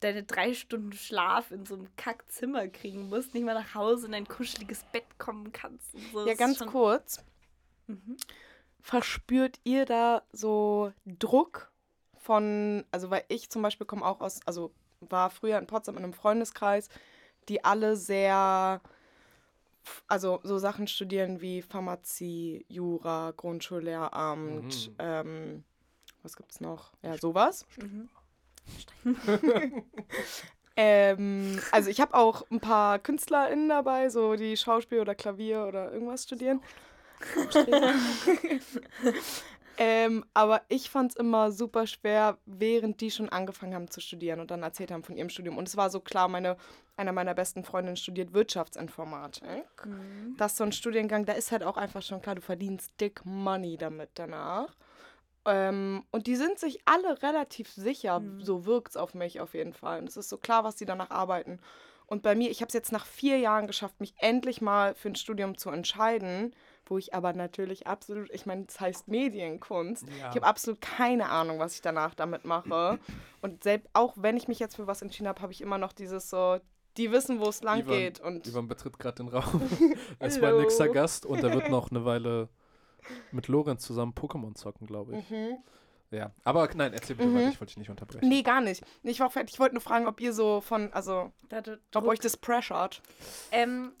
deine drei Stunden Schlaf in so einem Kackzimmer kriegen musst, nicht mal nach Hause in dein kuscheliges Bett kommen kannst. Und so. Ja, Das ist ganz kurz. Mhm. Verspürt ihr da so Druck von, also weil ich zum Beispiel komme auch aus, also war früher in Potsdam in einem Freundeskreis, die alle sehr, also so Sachen studieren wie Pharmazie, Jura, Grundschullehramt, Mhm. ähm, was gibt's noch? Ja, sowas. Mhm. Ähm, also ich habe auch ein paar KünstlerInnen dabei, so die Schauspiel oder Klavier oder irgendwas studieren. ähm, aber ich fand es immer super schwer, während die schon angefangen haben zu studieren und dann erzählt haben von ihrem Studium. Und es war so klar, meine, einer meiner besten Freundinnen studiert Wirtschaftsinformatik. Mhm. Das ist so ein Studiengang, da ist halt auch einfach schon klar, du verdienst dick Money damit danach. Ähm, und die sind sich alle relativ sicher, Mhm. so wirkt es auf mich auf jeden Fall. Und es ist so klar, was die danach arbeiten. Und bei mir, ich habe es jetzt nach vier Jahren geschafft, mich endlich mal für ein Studium zu entscheiden, wo ich aber natürlich absolut, ich meine, es heißt Medienkunst. Ja. Ich habe absolut keine Ahnung, was ich danach damit mache. Und selbst auch wenn ich mich jetzt für was entschieden habe, habe ich immer noch dieses so, die wissen, wo es lang Ivan- geht. Und Ivan betritt gerade den Raum. er ist mein nächster Gast und er wird noch eine Weile mit Lorenz zusammen Pokémon zocken, glaube ich. Mhm. Ja, aber nein, erzähl bitte Mhm. weiter, ich wollte dich nicht unterbrechen. Nee, gar nicht. Ich war fertig. Ich wollte nur fragen, ob ihr so von, also, ob euch das pressured. Ähm,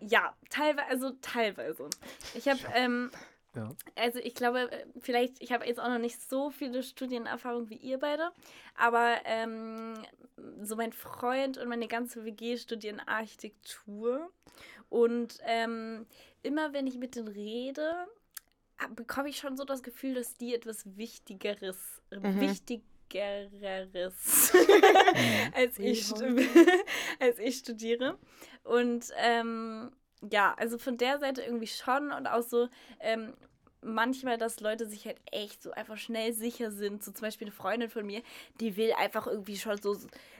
ja, teilweise, also teilweise. Ich habe, ähm, Ja. also ich glaube, äh, vielleicht, ich habe jetzt auch noch nicht so viele Studienerfahrung wie ihr beide, aber ähm, so mein Freund und meine ganze WG studieren Architektur und ähm, immer wenn ich mit denen rede, bekomme ich schon so das Gefühl, dass die etwas Wichtigeres, Mhm. Wichtigeres Mhm. als, ich, als ich studiere. Und ähm, ja, also von der Seite irgendwie schon und auch so ähm, manchmal, dass Leute sich halt echt so einfach schnell sicher sind. So zum Beispiel eine Freundin von mir, die will einfach irgendwie schon so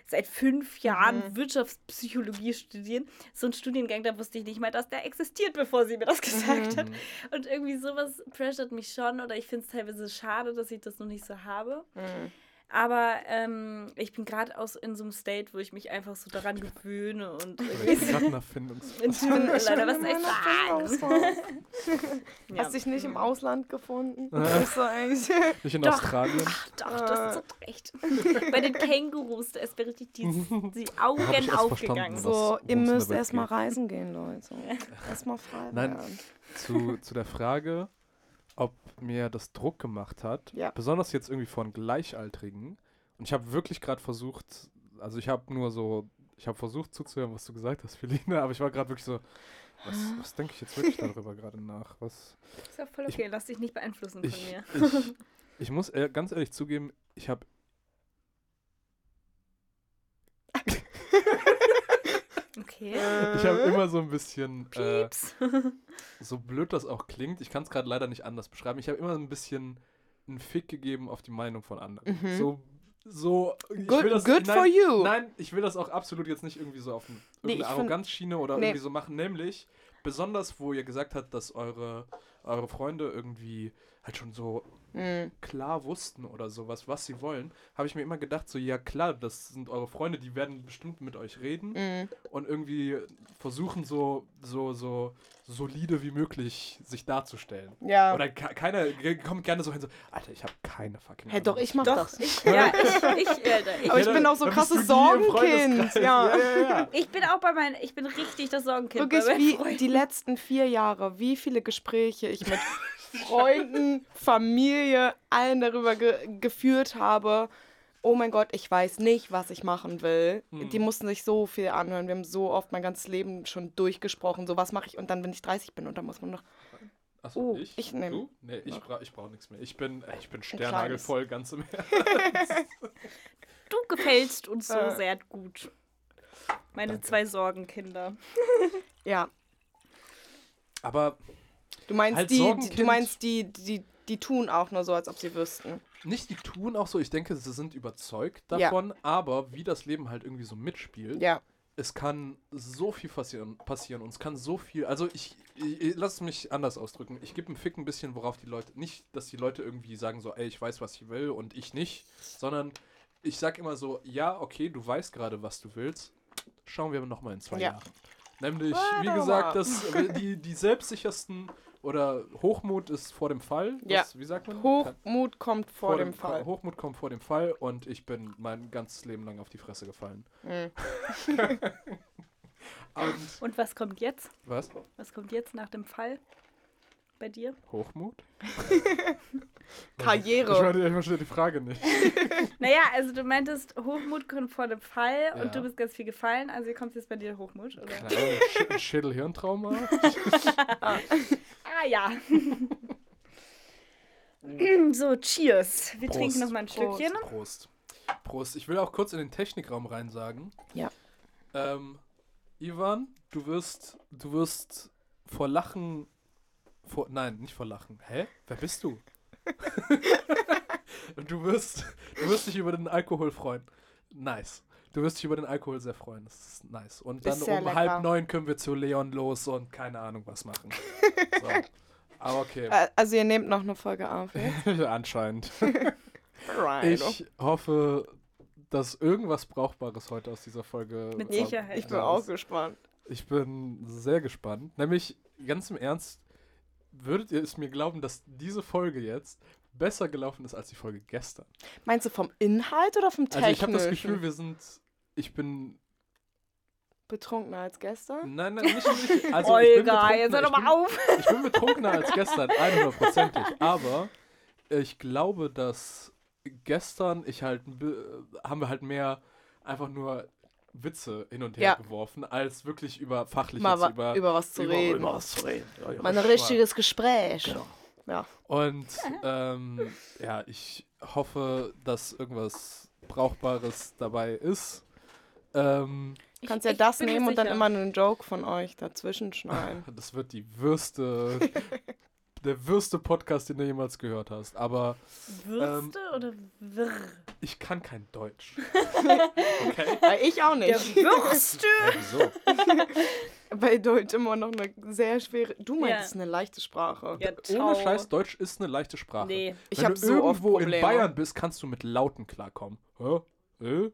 seit fünf Jahren Mhm. Wirtschaftspsychologie studieren. So ein Studiengang, da wusste ich nicht mal, dass der existiert, bevor sie mir das gesagt Mhm. hat. Und irgendwie sowas pressert mich schon oder ich finde es teilweise schade, dass ich das noch nicht so habe. Mhm. Aber ähm, ich bin gerade aus in so einem State, wo ich mich einfach so daran gewöhne und Ich irgendwie. bin gerade in Erfindungsphase. Ich bin leider, was meiner sagen? Ja. Hast dich nicht im Ausland gefunden? Ja. Das ist so eigentlich. Nicht in Doch. Australien. Doch, das ist so recht. Bei den Kängurus, da ist mir richtig die, die Augen aufgegangen. So, ihr müsst erstmal reisen gehen, Leute. Erstmal frei Nein. werden. zu, zu der Frage, ob mir das Druck gemacht hat, Ja. besonders jetzt irgendwie von Gleichaltrigen. Und ich habe wirklich gerade versucht, also ich habe nur so, ich habe versucht zuzuhören, was du gesagt hast, Feline, aber ich war gerade wirklich so, was, was denke ich jetzt wirklich darüber gerade nach? Was, Ist ja voll Ich- okay, lass dich nicht beeinflussen von ich, mir. ich, ich muss ehr- ganz ehrlich zugeben, ich habe Okay. ich hab immer so ein bisschen, äh, Pieps. so blöd das auch klingt, ich kann es gerade leider nicht anders beschreiben, ich habe immer ein bisschen einen Fick gegeben auf die Meinung von anderen. Mhm. So, so, Good, das, good nein, for you. Nein, ich will das auch absolut jetzt nicht irgendwie so auf eine, Nee, Arroganzschiene oder Nee. irgendwie so machen. Nämlich, besonders wo ihr gesagt habt, dass eure, eure Freunde irgendwie halt schon so Mhm. klar wussten oder sowas, was sie wollen, habe ich mir immer gedacht, so, ja klar, das sind eure Freunde, die werden bestimmt mit euch reden Mhm. und irgendwie versuchen, so, so, so solide wie möglich sich darzustellen. Ja. Oder ke- keiner kommt gerne so hin, so, Alter, ich habe keine fucking Hey, doch, ich mach Doch, das. ich, ja, ich, ich, Alter, ich, Aber ich bin auch so krasses Sorgenkind. Ja. ja, ja, ja. ich bin auch bei meinen, ich bin richtig das Sorgenkind Wirklich wie Freunden. die letzten vier Jahre, wie viele Gespräche ich mit Freunden, Familie, allen darüber ge geführt habe. Oh mein Gott, ich weiß nicht, was ich machen will. Hm. Die mussten sich so viel anhören. Wir haben so oft mein ganzes Leben schon durchgesprochen. So, was mache ich? Und dann, wenn ich 30 bin, und dann muss man noch. Achso, Oh, ich? ich nehm- Du? Nee, ich, noch. bra ich brauche nichts mehr. Ich bin, äh, ich bin kleines. sternhagelvoll, ganz im Ernst. Du gefällst uns so Äh. sehr gut. Meine Danke. zwei Sorgenkinder. Ja, Aber du meinst, Als die, die, du meinst die, die, die tun auch nur so, als ob sie wüssten. Nicht die tun auch so, ich denke, sie sind überzeugt Ja. davon, aber wie das Leben halt irgendwie so mitspielt, Ja. es kann so viel passieren, passieren und es kann so viel, also ich, ich, ich lass es mich anders ausdrücken. Ich gebe einen Fick ein bisschen, worauf die Leute, nicht, dass die Leute irgendwie sagen so, ey, ich weiß, was ich will und ich nicht, sondern ich sag immer so, ja, okay, du weißt gerade, was du willst, schauen wir nochmal in zwei Ja. Jahren. Nämlich, wie gesagt, mal. das, äh, die, die selbstsichersten oder Hochmut ist vor dem Fall. Ja. Das, wie sagt man? Hochmut kommt vor, dem, Fa- Fall. Hochmut kommt vor dem Fall und ich bin mein ganzes Leben lang auf die Fresse gefallen. Mhm. Und Und was kommt jetzt? was? Was kommt jetzt nach dem Fall? Bei dir? Hochmut? Karriere. Ich, meine, ich verstehe die Frage nicht. Naja, also du meintest, Hochmut kommt vor dem Fall Ja. und du bist ganz viel gefallen, also kommt jetzt bei dir Hochmut, oder? Sch Schädel-Hirntrauma? Ah ja. so, cheers. Wir Prost. trinken noch mal ein Prost. Stückchen. Prost. Prost. Ich will auch kurz in den Technikraum rein sagen. Ja. Ähm, Ivan, du wirst, du wirst vor Lachen, vor, nein, nicht vor Lachen. Hä? Wer bist du? du wirst, du wirst dich über den Alkohol freuen. Nice. Du wirst dich über den Alkohol sehr freuen. Das ist nice. Und dann um lecker. halb neun können wir zu Leon los und keine Ahnung was machen. So. Aber okay. Äh, Also ihr nehmt noch eine Folge auf? Anscheinend. Right. Ich hoffe, dass irgendwas Brauchbares heute aus dieser Folge. Mit Sicherheit. Ich bin raus- auch gespannt. Ich bin sehr gespannt. Nämlich, ganz im Ernst, würdet ihr es mir glauben, dass diese Folge jetzt besser gelaufen ist als die Folge gestern? Meinst du vom Inhalt oder vom Technischen? Also ich habe das Gefühl, wir sind. Ich bin. Betrunkener als gestern? Nein, nein, nicht. nicht also ich bin Olga, jetzt hör betrunkener- doch mal auf. Ich bin betrunkener als gestern, 100%ig. Aber ich glaube, dass gestern ich halt, bi- haben wir halt mehr einfach nur Witze hin und her Ja. geworfen, als wirklich über fachliches, Mal über, über was zu über, reden. über was zu reden. Ja, ja, Mal ein richtiges Gespräch. Genau. Ja. Und ähm, ja, ich hoffe, dass irgendwas Brauchbares dabei ist. Ähm, Du kannst Ich- ja ich das nehmen und dann immer einen Joke von euch dazwischen schneiden. das wird die Würste, der würste Podcast, den du jemals gehört hast. Aber Würste oder Wirr? ich kann kein Deutsch. okay? Weil ich auch Der nicht. Würste! Ja, wieso? Bei Deutsch immer noch eine sehr schwere. Du meinst, Ja. es ist eine leichte Sprache. Ja, Ohne ciao. Scheiß, Deutsch ist eine leichte Sprache. Nee. Ich Wenn habe du so oft irgendwo in. Bayern bist, kannst du mit Lauten klarkommen. Hä? Hä?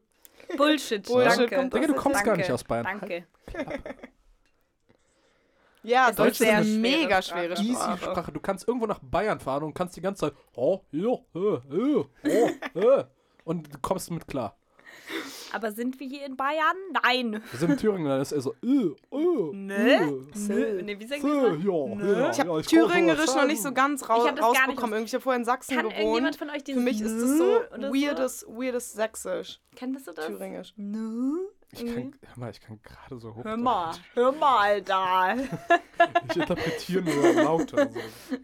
Bullshit. Bullshit Danke. kommt Digga, du kommst gar Danke. nicht aus Bayern. Danke. Ja, Es Deutsch ist sehr eine schwere mega Sprache. schwere Easy Sprache. Sprache. Du kannst irgendwo nach Bayern fahren und kannst die ganze Zeit, oh, ja, äh, äh, oh, äh, und du kommst mit klar. Aber sind wir hier in Bayern? Nein. Wir sind in Thüringen, dann ist er so, äh, äh, Ne? Nö. Nee, wie sagen äh, wir ja, ja, Ich habe ja, Thüringerisch noch nicht so ganz raus, Ich hab das gar nicht rausbekommen. Irgendwie, Ich habe vorher in Sachsen Kann irgendjemand gewohnt. von euch Für mich ist das so oder weirdes, weirdes Sächsisch. Kennst du das? Thüringisch. Nö. Ich kann, hör mal, ich kann gerade so hoch. Hör mal, hör mal da. Ich interpretiere nur Laute. So. So,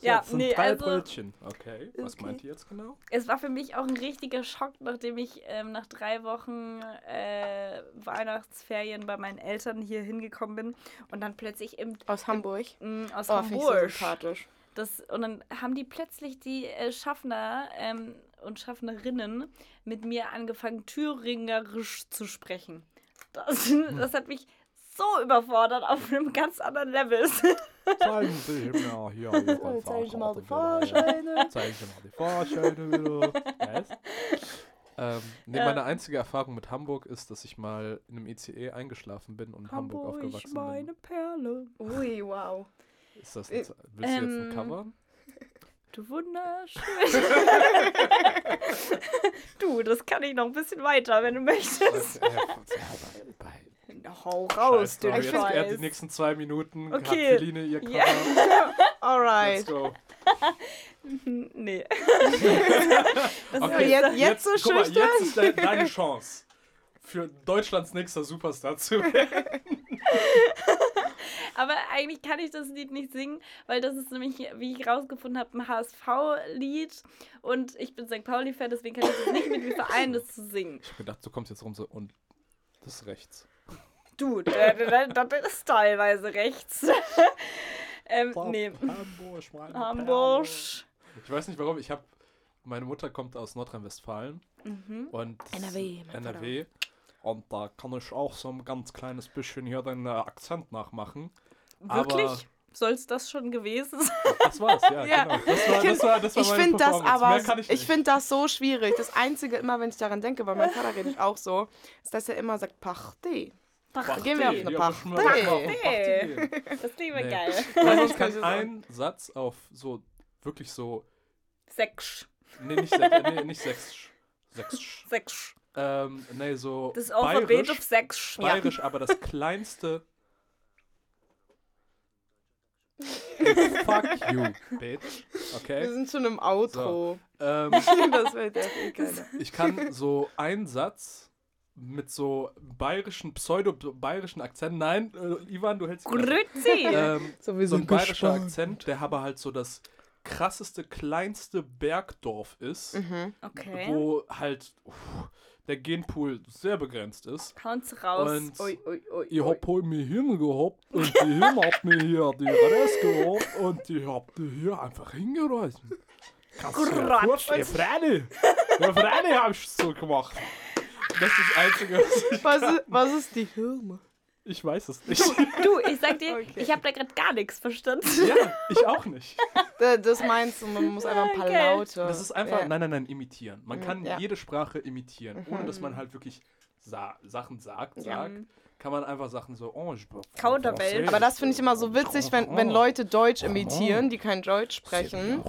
Ja, das sind nee, drei also- Brötchen. Okay, was Okay. meint ihr jetzt genau? Es war für mich auch ein richtiger Schock, nachdem ich ähm, nach drei Wochen äh, Weihnachtsferien bei meinen Eltern hier hingekommen bin und dann plötzlich im, Aus Hamburg. m, aus Oh, finde ich so Hamburg. sympathisch. Das, und dann haben die plötzlich die äh, Schaffner ähm, und Schaffnerinnen mit mir angefangen, Thüringerisch zu sprechen. Das, das hat mich so überfordert auf einem ganz anderen Level. Zeigen Sie mir hier Ihre Zeigen Sie mal die Fahrscheine. Zeigen Sie mal die Fahrscheine wieder. Was? Ähm, nee, Ja. meine einzige Erfahrung mit Hamburg ist, dass ich mal in einem ICE eingeschlafen bin und in Hamburg, aufgewachsen meine Perle. Ui, wow. bin. Ist das ein, willst du jetzt ein Ähm, Cover? Du wunderschön. du, das kann ich noch ein bisschen weiter, wenn du möchtest. Hau raus, Scheiß du Ich jetzt find- er die nächsten zwei Minuten Okay. hat Feline ihr Cover. Let's Alright. go. nee. das Okay, ist jetzt- jetzt so mal, schüchtern? jetzt ist de deine Chance, für Deutschlands nächster Superstar zu werden. Aber eigentlich kann ich das Lied nicht singen, weil das ist nämlich, wie ich rausgefunden habe, ein HSV-Lied. Und ich bin St. Pauli-Fan, deswegen kann ich das nicht mit mir vereinen, das zu singen. Ich hab gedacht, du kommst jetzt rum so und das ist rechts. Du, das ist teilweise rechts. ähm, nee. Hamburg, meine Hamburg. Ich weiß nicht warum, ich habe meine Mutter kommt aus Nordrhein-Westfalen Mhm. und NRW, NRW und da kann ich auch so ein ganz kleines bisschen hier den äh, Akzent nachmachen. Wirklich? Aber Soll es das schon gewesen sein? das war's, ja, Ja. genau. Das war, das war, das war Ich finde das aber, ich, ich, finde das so schwierig. Das Einzige, immer wenn ich daran denke, weil mein Vater redet auch so, ist, dass er immer sagt, Party. Party. Gehen wir auf eine Ja. Party. Das klingt Nee. geil. Nein, Sonst ich kann einen Satz auf so, wirklich so, Sechs. nee, nicht, sech, nee, nicht sechs, sechs, Sechs. Ähm, nee, so Das Alphabet auf bayerisch, sechs. bayerisch, aber das kleinste Fuck you, bitch. Wir Okay? sind schon im Outro. Ähm, das wird ja eh keiner. ich kann so einen Satz mit so bayerischen, pseudo-bayerischen Akzent. Nein, äh, Ivan, du hältst. Grüezi! Ähm, So, wir so ein bayerischer Akzent, der aber halt so das krasseste, kleinste Bergdorf ist, Mhm. Okay. wo halt uff, der Genpool sehr begrenzt ist. Haut's raus. Und Ui, ui, ui, ich hab heute mich hingehabt und die Hirn hat mir hier die Rest gehabt und ich hab die hier einfach hingerissen. Kannst du dir vorstellen? Freilich! Ja, hab ich so gemacht. Das ist das Einzige, was ich Was ist, was ist die Hirne? Ich weiß es nicht. Du, ich sag dir, Okay. ich habe da gerade gar nichts verstanden. ja, ich auch nicht. Da- Das meinst du, man muss einfach ein paar Okay. Laute. Das ist einfach, Ja. nein, nein, nein, imitieren. Man kann Ja. jede Sprache imitieren, ohne dass man halt wirklich sa Sachen sagt, Ja. sagt. Kann man einfach Sachen so, oh, ich Kauderwelsch. Aber das finde ich immer so witzig, wenn, wenn Leute Deutsch imitieren, die kein Deutsch sprechen.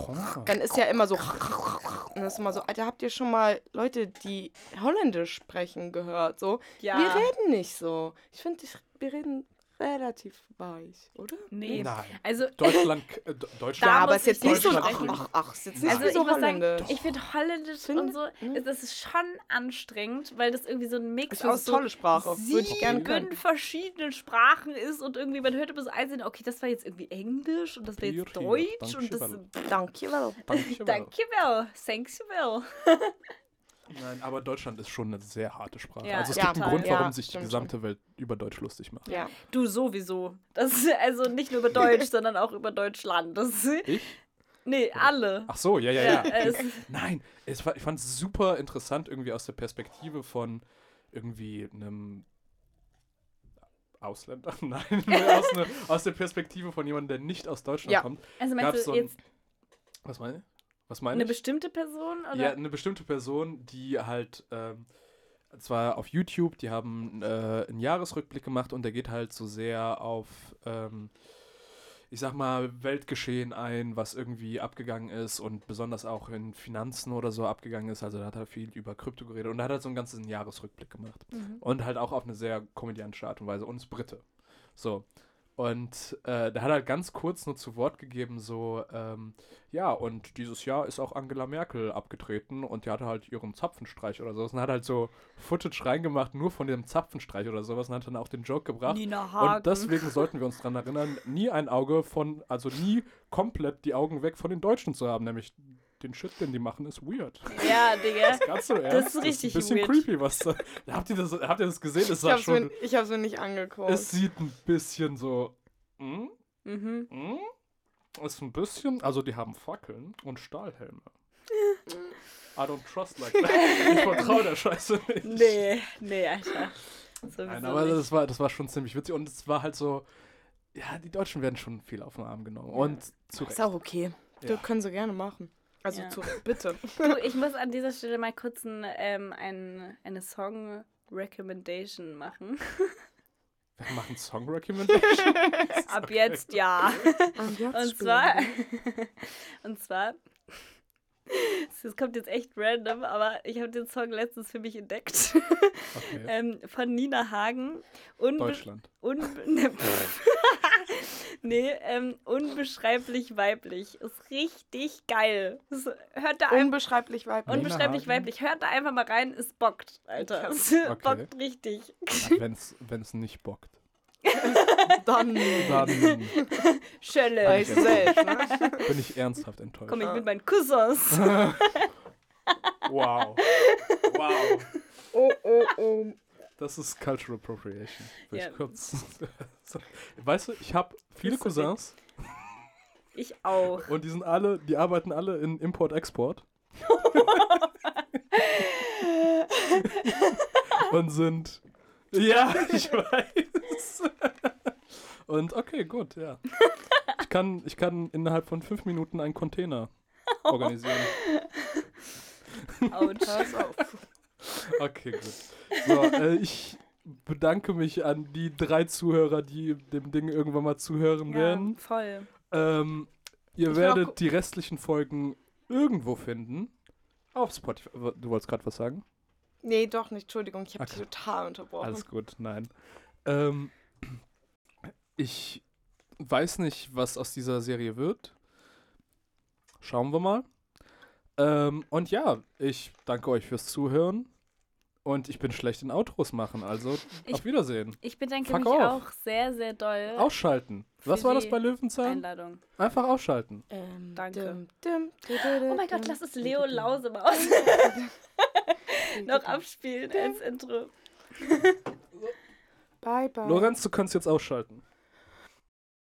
Dann ist ja immer so. Und das ist immer so, Alter, habt ihr schon mal Leute, die Holländisch sprechen, gehört? So, Ja. wir reden nicht so. Ich finde, wir reden relativ weich, oder? Nee. Nein. Also, Deutschland, äh, Deutschland. Da Ja, aber muss ist jetzt ich nicht so Ach, sprechen. ach, ach, ist jetzt nicht also wie ich so muss sagen, Holländisch. ich finde Holländisch Finde- und so, das ist schon anstrengend, weil das irgendwie so ein Mix Ist auch so tolle Sprache. Würde ich gerne sieben können. verschiedenen Sprachen ist und irgendwie, man hört immer so einzeln, okay, das war jetzt irgendwie Englisch und das war jetzt Deutsch und das... dankjewel. Dankjewel. Danke. Danke well, thanks you well. Nein, aber Deutschland ist schon eine sehr harte Sprache. Ja, also es ja, gibt einen Grund, warum Ja, sich die gesamte Welt über Deutsch lustig macht. Ja. Du sowieso. Das ist also nicht nur über Deutsch, sondern auch über Deutschland. Das, Ich? nee, alle. Ach so, ja, ja, Ja, ja. es, Nein, es war, ich fand es super interessant irgendwie aus der Perspektive von irgendwie einem Ausländer. Nein, aus, ne, aus der Perspektive von jemandem, der nicht aus Deutschland Ja. kommt. also meinst so du ein- jetzt Was meine? Was meine eine ich? bestimmte Person? Oder? Ja, eine bestimmte Person, die halt, ähm, zwar auf YouTube, die haben äh, einen Jahresrückblick gemacht und der geht halt so sehr auf, ähm, ich sag mal, Weltgeschehen ein, was irgendwie abgegangen ist und besonders auch in Finanzen oder so abgegangen ist. Also da hat er viel über Krypto geredet und da hat er so einen ganzen Jahresrückblick gemacht. Mhm. Und halt auch auf eine sehr komödiantische Art und Weise. Und ist Brite. So. Und äh, der hat halt ganz kurz nur zu Wort gegeben, so, ähm, ja, und dieses Jahr ist auch Angela Merkel abgetreten und die hatte halt ihren Zapfenstreich oder sowas und hat halt so Footage reingemacht, nur von dem Zapfenstreich oder sowas und hat dann auch den Joke gebracht. Nina Hagen. Und deswegen sollten wir uns daran erinnern, nie ein Auge von, also nie komplett die Augen weg von den Deutschen zu haben, nämlich den Shit, den die machen, ist weird. Ja, Digga. Ganz so ernst. ist richtig ein bisschen weird. creepy, was da. Habt ihr das, habt ihr das gesehen? Es Ich hab's, schon. mir, ich hab's mir nicht angeguckt. Es sieht ein bisschen so. Hm? Mhm. Hm? Ist ein bisschen. Also, die haben Fackeln und Stahlhelme. I don't trust like that. Ich vertraue der Scheiße nicht. Nee, nee, Alter. Sowieso Nein, aber nicht. das war, das war schon ziemlich witzig. Und es war halt so. Ja, die Deutschen werden schon viel auf den Arm genommen. Und zu ist Recht. auch okay. Ja. Das können sie gerne machen. Also Ja. zu, bitte. Du, ich muss an dieser Stelle mal kurz ein, ähm, ein, eine Song-Recommendation machen. Wir machen Song Recommendation. Ab jetzt ja. Und, jetzt Und zwar, und zwar, das kommt jetzt echt random, aber ich habe den Song letztens für mich entdeckt. Okay. ähm, von Nina Hagen. Unbe Deutschland. Unbe ne, nee, ähm, unbeschreiblich weiblich. Ist richtig geil. Das, hört da einfach Unbeschreiblich weiblich. Unbeschreiblich weiblich. Hört da einfach mal rein, es bockt, Alter. Es Okay. bockt richtig. Wenn's, wenn's nicht bockt. Dann Dann Schölle. weißt du selbst, ne? bin ich ernsthaft enttäuscht. Komm ich mit meinen Cousins. Wow. Wow. Oh, oh, oh. Das ist Cultural Appropriation. Will Ja. ich kurz. weißt du, ich habe viele Cousins Ich auch. und die sind alle, die arbeiten alle in Import-Export. und sind. Ja, ich weiß. Und okay, gut, ja. Ich kann, ich kann innerhalb von fünf Minuten einen Container organisieren. Autsch. Pass auf. Okay, gut. So, äh, ich bedanke mich an die drei Zuhörer, die dem Ding irgendwann mal zuhören Ja, werden. voll. Ähm, ihr Ich werdet die restlichen Folgen irgendwo finden. Auf Spotify. Du wolltest gerade was sagen? Nee, doch nicht. Entschuldigung, ich habe Okay. dich total unterbrochen. Alles gut, nein. Ähm, ich weiß nicht, was aus dieser Serie wird. Schauen wir mal. Ähm, und ja, ich danke euch fürs Zuhören. Und ich bin schlecht in Outros machen, also Ich- auf Wiedersehen. Ich bedanke Fuck mich off. auch sehr, sehr doll. Ausschalten. Was war das bei Löwenzahn? Einladung. Einfach ausschalten. Ähm, Danke. dim, dim, Oh mein Gott, lass es Leo Lausemaus noch abspielen als Intro. Bye, bye. Lorenz, du kannst jetzt ausschalten.